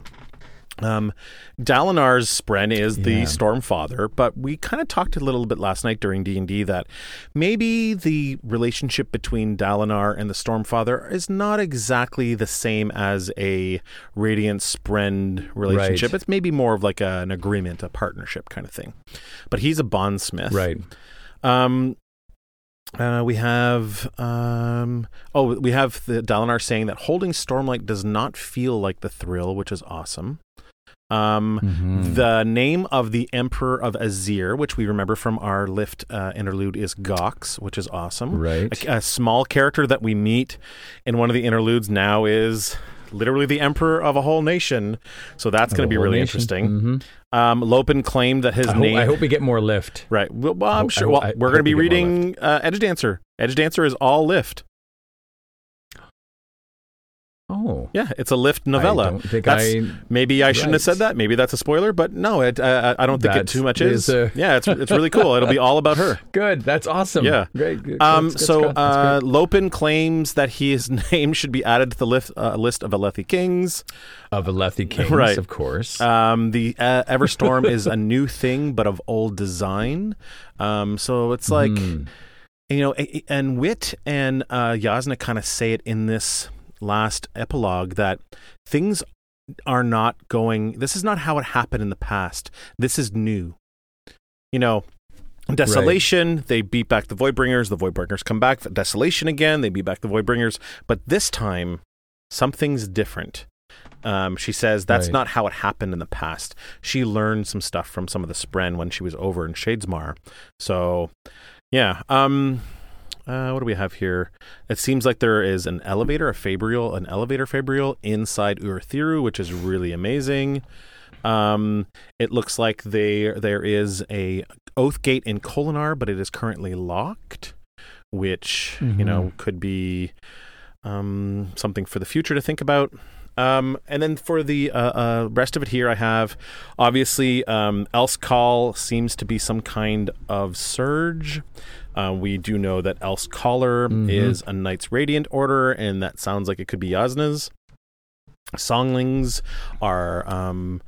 Um, Dalinar's Spren is the Yeah. Stormfather, but we kind of talked a little bit last night during D and D that maybe the relationship between Dalinar and the Stormfather is not exactly the same as a Radiant Spren relationship. Right. It's maybe more of like a, an agreement, a partnership kind of thing. But he's a bondsmith, Right. um, uh, we have um, oh, we have the Dalinar saying that holding Stormlight does not feel like the thrill, which is awesome. Um, Mhm. The name of the Emperor of Azir, which we remember from our lift uh, interlude, is Gawx, which is awesome. Right. A, a small character that we meet in one of the interludes now is literally the Emperor of a whole nation. So that's going to be really interesting. hmm Um, Lopen claimed that his I, hope, name. I hope we get more lift. Right. Well, well, I'm hope- sure. I Well, hope- I- we're going to be reading uh, Edge Dancer. Edge Dancer is all lift. Oh. Yeah, it's a lift novella. I That's- I. Maybe I shouldn't have said that. Maybe that's a spoiler, but no, it, uh, I don't think it too much is is. a- yeah, it's it's really cool. It'll be all about her. Good. That's awesome. Yeah. Great. good. Um, That's- that's so good. Uh. Lopen claims that his name should be added to the list, uh, list of Alethi kings. of Alethi Kings, right. of course. Um, the uh, Everstorm is a new thing, but of old design. Um, so it's like. Hmm. you know, and Wit and uh, Jasnah kind of say it in this last epilogue that things are not going. This is not how it happened in the past. This is new. You know, desolation. They beat back the Voidbringers. The Voidbringers come back. Desolation again. They beat back the Voidbringers. But this time, something's different. Um, she says that's Right. not how it happened in the past. She learned some stuff from some of the Spren when she was over in Shadesmar. So, yeah. Um, uh, what do we have here? It seems like there is an elevator, a Fabrial, an elevator Fabrial inside Urithiru, which is really amazing. Um, it looks like they there is a oath gate in Kholinar, but it is currently locked, which you know could be um, something for the future to think about. Um, and then for the uh, uh, rest of it here, I have obviously um, Elsecall seems to be some kind of surge. Uh, we do know that Elsecaller Mhm. is a Knight's Radiant Order, and that sounds like it could be Jasnah's. Songlings are, um,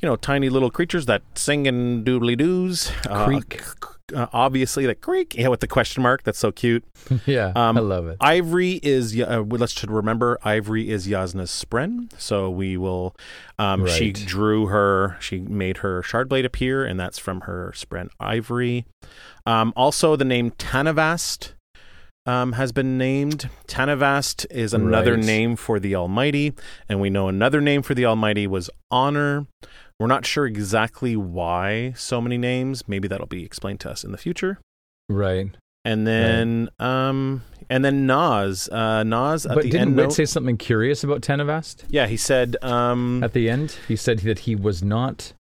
you know, tiny little creatures that sing and doodly doos. Creak. Uh, obviously, the creek, yeah, with the question mark. That's so cute. yeah, Um, I love it. Ivory is uh, let's should remember Ivory is Jasnah's spren, so we will. Um, She drew her. She made her shard blade appear, and that's from her spren Ivory. Um, also, the name Tanavast um, has been named. Tanavast is another Right. name for the Almighty, and we know another name for the Almighty was Honor. We're not sure exactly why so many names. Maybe that'll be explained to us in the future. right. And then, um, and then Nazh, uh, Nazh at But the didn't end. Note- say something curious about Tanavast? yeah, he said. Um, at the end? He said that he was not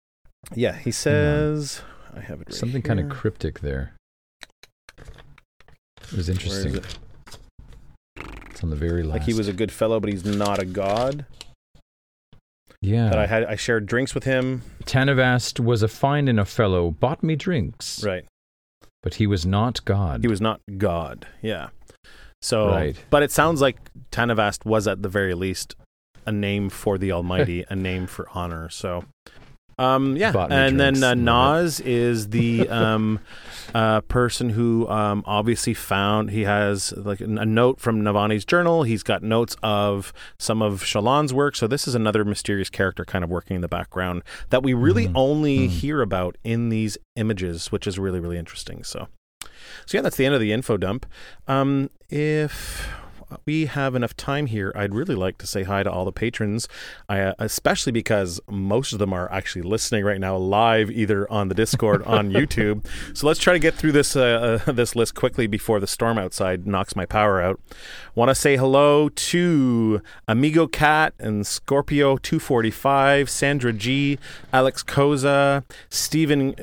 yeah, he says. I have it. Right something kind of cryptic there. It was interesting. it? It's on the very last. Like he was a good fellow, but he's not a god. yeah. That I had, I shared drinks with him. Tanavast was a fine and a fellow, bought me drinks, Right. but he was not God. He was not god. Yeah. So, Right. but it sounds like Tanavast was at the very least a name for the Almighty, a name for honor. So, um, yeah. Me And drinks. then uh, Nazh is the um, uh, person who um, obviously found he has like a note from Navani's journal. He's got notes of some of Shallan's work. So this is another mysterious character kind of working in the background that we really Mhm. only Mhm. hear about in these images, which is really really interesting. So. So yeah, that's the end of the info dump. Um, if we have enough time here, I'd really like to say hi to all the patrons, I, uh, especially because most of them are actually listening right now live, either on the Discord, on YouTube. So let's try to get through this uh, uh, this list quickly before the storm outside knocks my power out. Want to say hello to Amigo Cat and Scorpio 245, Sandra G, Alex Koza, Stephen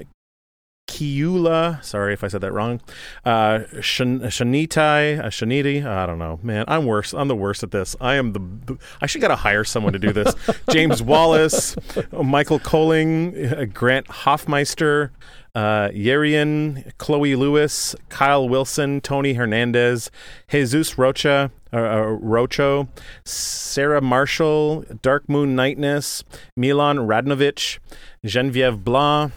Kiula, sorry if I said that wrong. Uh, Shan- Shanitai, uh, Shaniti, I don't know, man. I'm worse. I'm the worst at this. I am the. the I should gotta hire someone to do this. James Wallace, Michael Coling, uh, Grant Hoffmeister, uh, Yerian, Chloe Lewis, Kyle Wilson, Tony Hernandez, Jesus Rocha, uh, uh, Rocho, Sarah Marshall, Dark Moon Nightness, Milan Radnovich, Genevieve Blanc.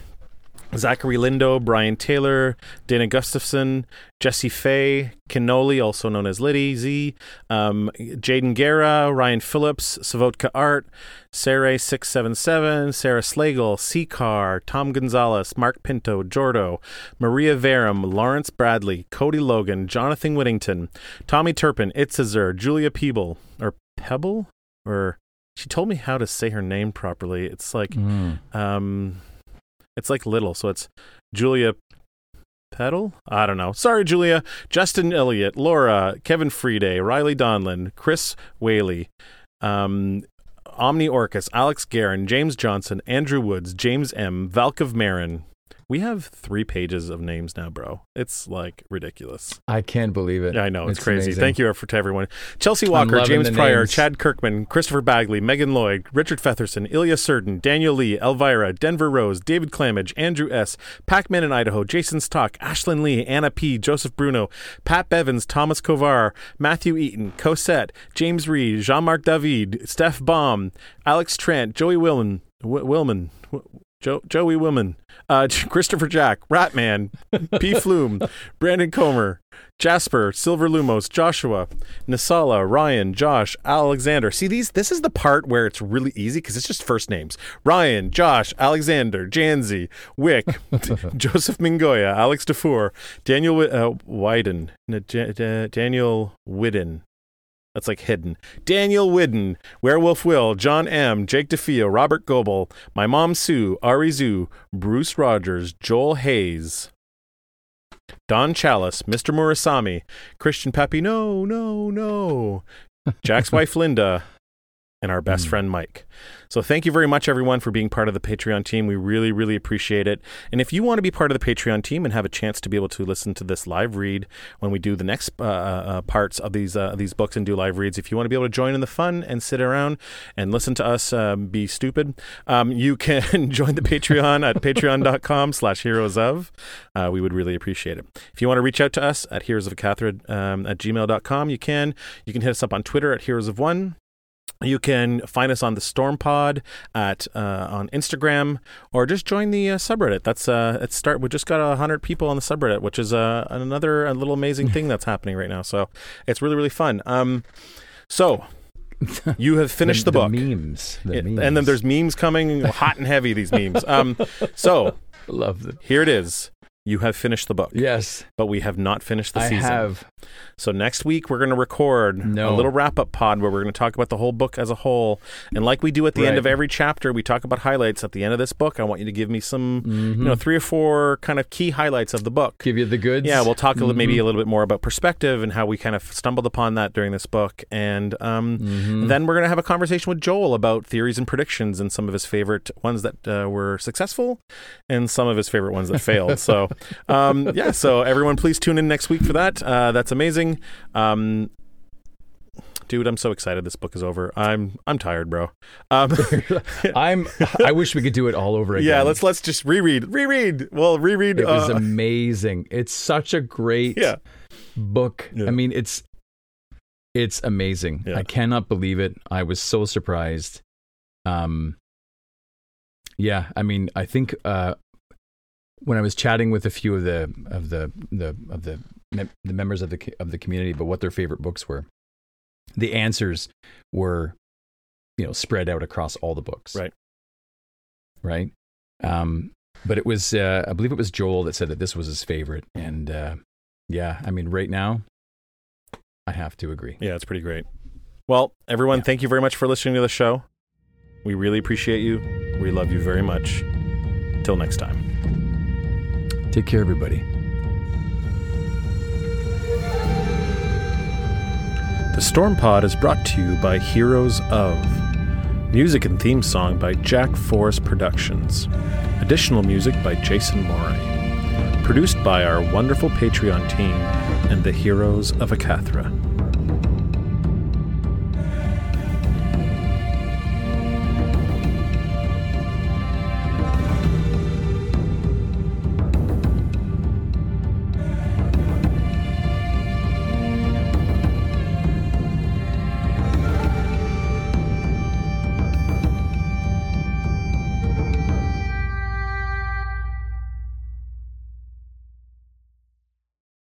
Zachary Lindo, Brian Taylor, Dana Gustafson, Jesse Fay, Kinoli, also known as Liddy, Z, um, Jaden Guerra, Ryan Phillips, Savotka Art, Sarah677, Sarah Slagle, C-Car, Tom Gonzalez, Mark Pinto, Jordo, Maria Verum, Lawrence Bradley, Cody Logan, Jonathan Whittington, Tommy Turpin, Itzazer, Julia Peeble, or Pebble? Or she told me how to say her name properly. It's like, Mm. um, it's like little, so it's Julia Petal? I don't know. Sorry, Julia. Justin Elliott, Laura, Kevin Friede, Riley Donlin, Chris Whaley, um, Omni Orcus, Alex Guerin, James Johnson, Andrew Woods, James M, Valkov Marin. We have three pages of names now, bro. It's like ridiculous. I can't believe it. Yeah, I know it's, It's crazy. amazing. Thank you for to everyone. Chelsea Walker, James Pryor, names. Chad Kirkman, Christopher Bagley, Megan Lloyd, Richard Featherson, Ilya Surden, Daniel Lee, Elvira, Denver Rose, David Clamage, Andrew S, Pac-Man in Idaho, Jason Stock, Ashlyn Lee, Anna P, Joseph Bruno, Pat Bevins, Thomas Kovar, Matthew Eaton, Cosette, James Reed, Jean-Marc David, Steph Baum, Alex Trent, Joey Willman, w- Willman, w- Jo- Joey Woman, uh, Christopher Jack, Ratman, P. Flume, Brandon Comer, Jasper, Silver Lumos, Joshua, Nisala, Ryan, Josh, Alexander. See these? This is the part where it's really easy because it's just first names: Ryan, Josh, Alexander, Janzi, Wick, Joseph Mingoya, Alex Defour, Daniel uh, Wyden, N- J- J- Daniel Widden. That's like hidden. Daniel Widden, Werewolf Will, John M, Jake DeFeo, Robert Goebel, My Mom Sue, Ari Zoo, Bruce Rogers, Joel Hayes, Don Chalice, Mr. Murasami, Christian Pepe, no, no, no, Jack's wife Linda, and our best Hmm. friend Mike. So thank you very much, everyone, for being part of the Patreon team. We really, really appreciate it. And if you want to be part of the Patreon team and have a chance to be able to listen to this live read when we do the next uh, uh, parts of these uh, these books and do live reads, if you want to be able to join in the fun and sit around and listen to us um, be stupid, um, you can join the Patreon at patreon.com slash heroes of. Uh, we would really appreciate it. If you want to reach out to us at heroes of Hacathra um, at gmail.com, you can. You can hit us up on Twitter at heroes of one. You can find us on the Storm Pod at uh, on Instagram, or just join the uh, subreddit. That's uh, it's start. We just got hundred people on the subreddit, which is uh, another a little amazing thing that's happening right now. So it's really really fun. Um, so you have finished the, book, memes. The It- memes. and then there's memes coming, hot and heavy. These memes. Um, so love them. here it is. You have finished the book, Yes, but we have not finished the I season. have. So next week we're going to record a little wrap up pod where we're going to talk about the whole book as a whole. And like we do at the end of every chapter, we talk about highlights. At the end of this book, I want you to give me some, Mhm. you know, three or four kind of key highlights of the book. give you the goods. Yeah, we'll talk a little, maybe a little bit more about perspective and how we kind of stumbled upon that during this book. And um, Mhm. then we're going to have a conversation with Joel about theories and predictions and some of his favorite ones that uh, were successful and some of his favorite ones that failed. So, um, yeah, so everyone please tune in next week for that. Uh, that's amazing. Um, dude, I'm so excited this book is over. I'm I'm tired, bro. Um, I'm. I wish we could do it all over again. yeah, let's let's just reread. Reread. Well, reread. It was uh, amazing. It's such a great yeah. book. Yeah. I mean, it's it's amazing. Yeah. I cannot believe it. I was so surprised. Um yeah, I mean, I think uh when I was chatting with a few of the of the the of the the members of the of the community about what their favorite books were, the answers were you know spread out across all the books. Right. Right? Um but it was uh I believe it was Joel that said that this was his favorite and uh yeah, I mean right now I have to agree. Yeah, it's pretty great. Well, everyone, Yeah. thank you very much for listening to the show. We really appreciate you. We love you very much. Till next time. Take care, everybody. The Storm Pod is brought to you by Heroes of. Music and theme song by Jack Forrest Productions. Additional music by Jason Morin. Produced by our wonderful Patreon team and the Heroes of Hacathra.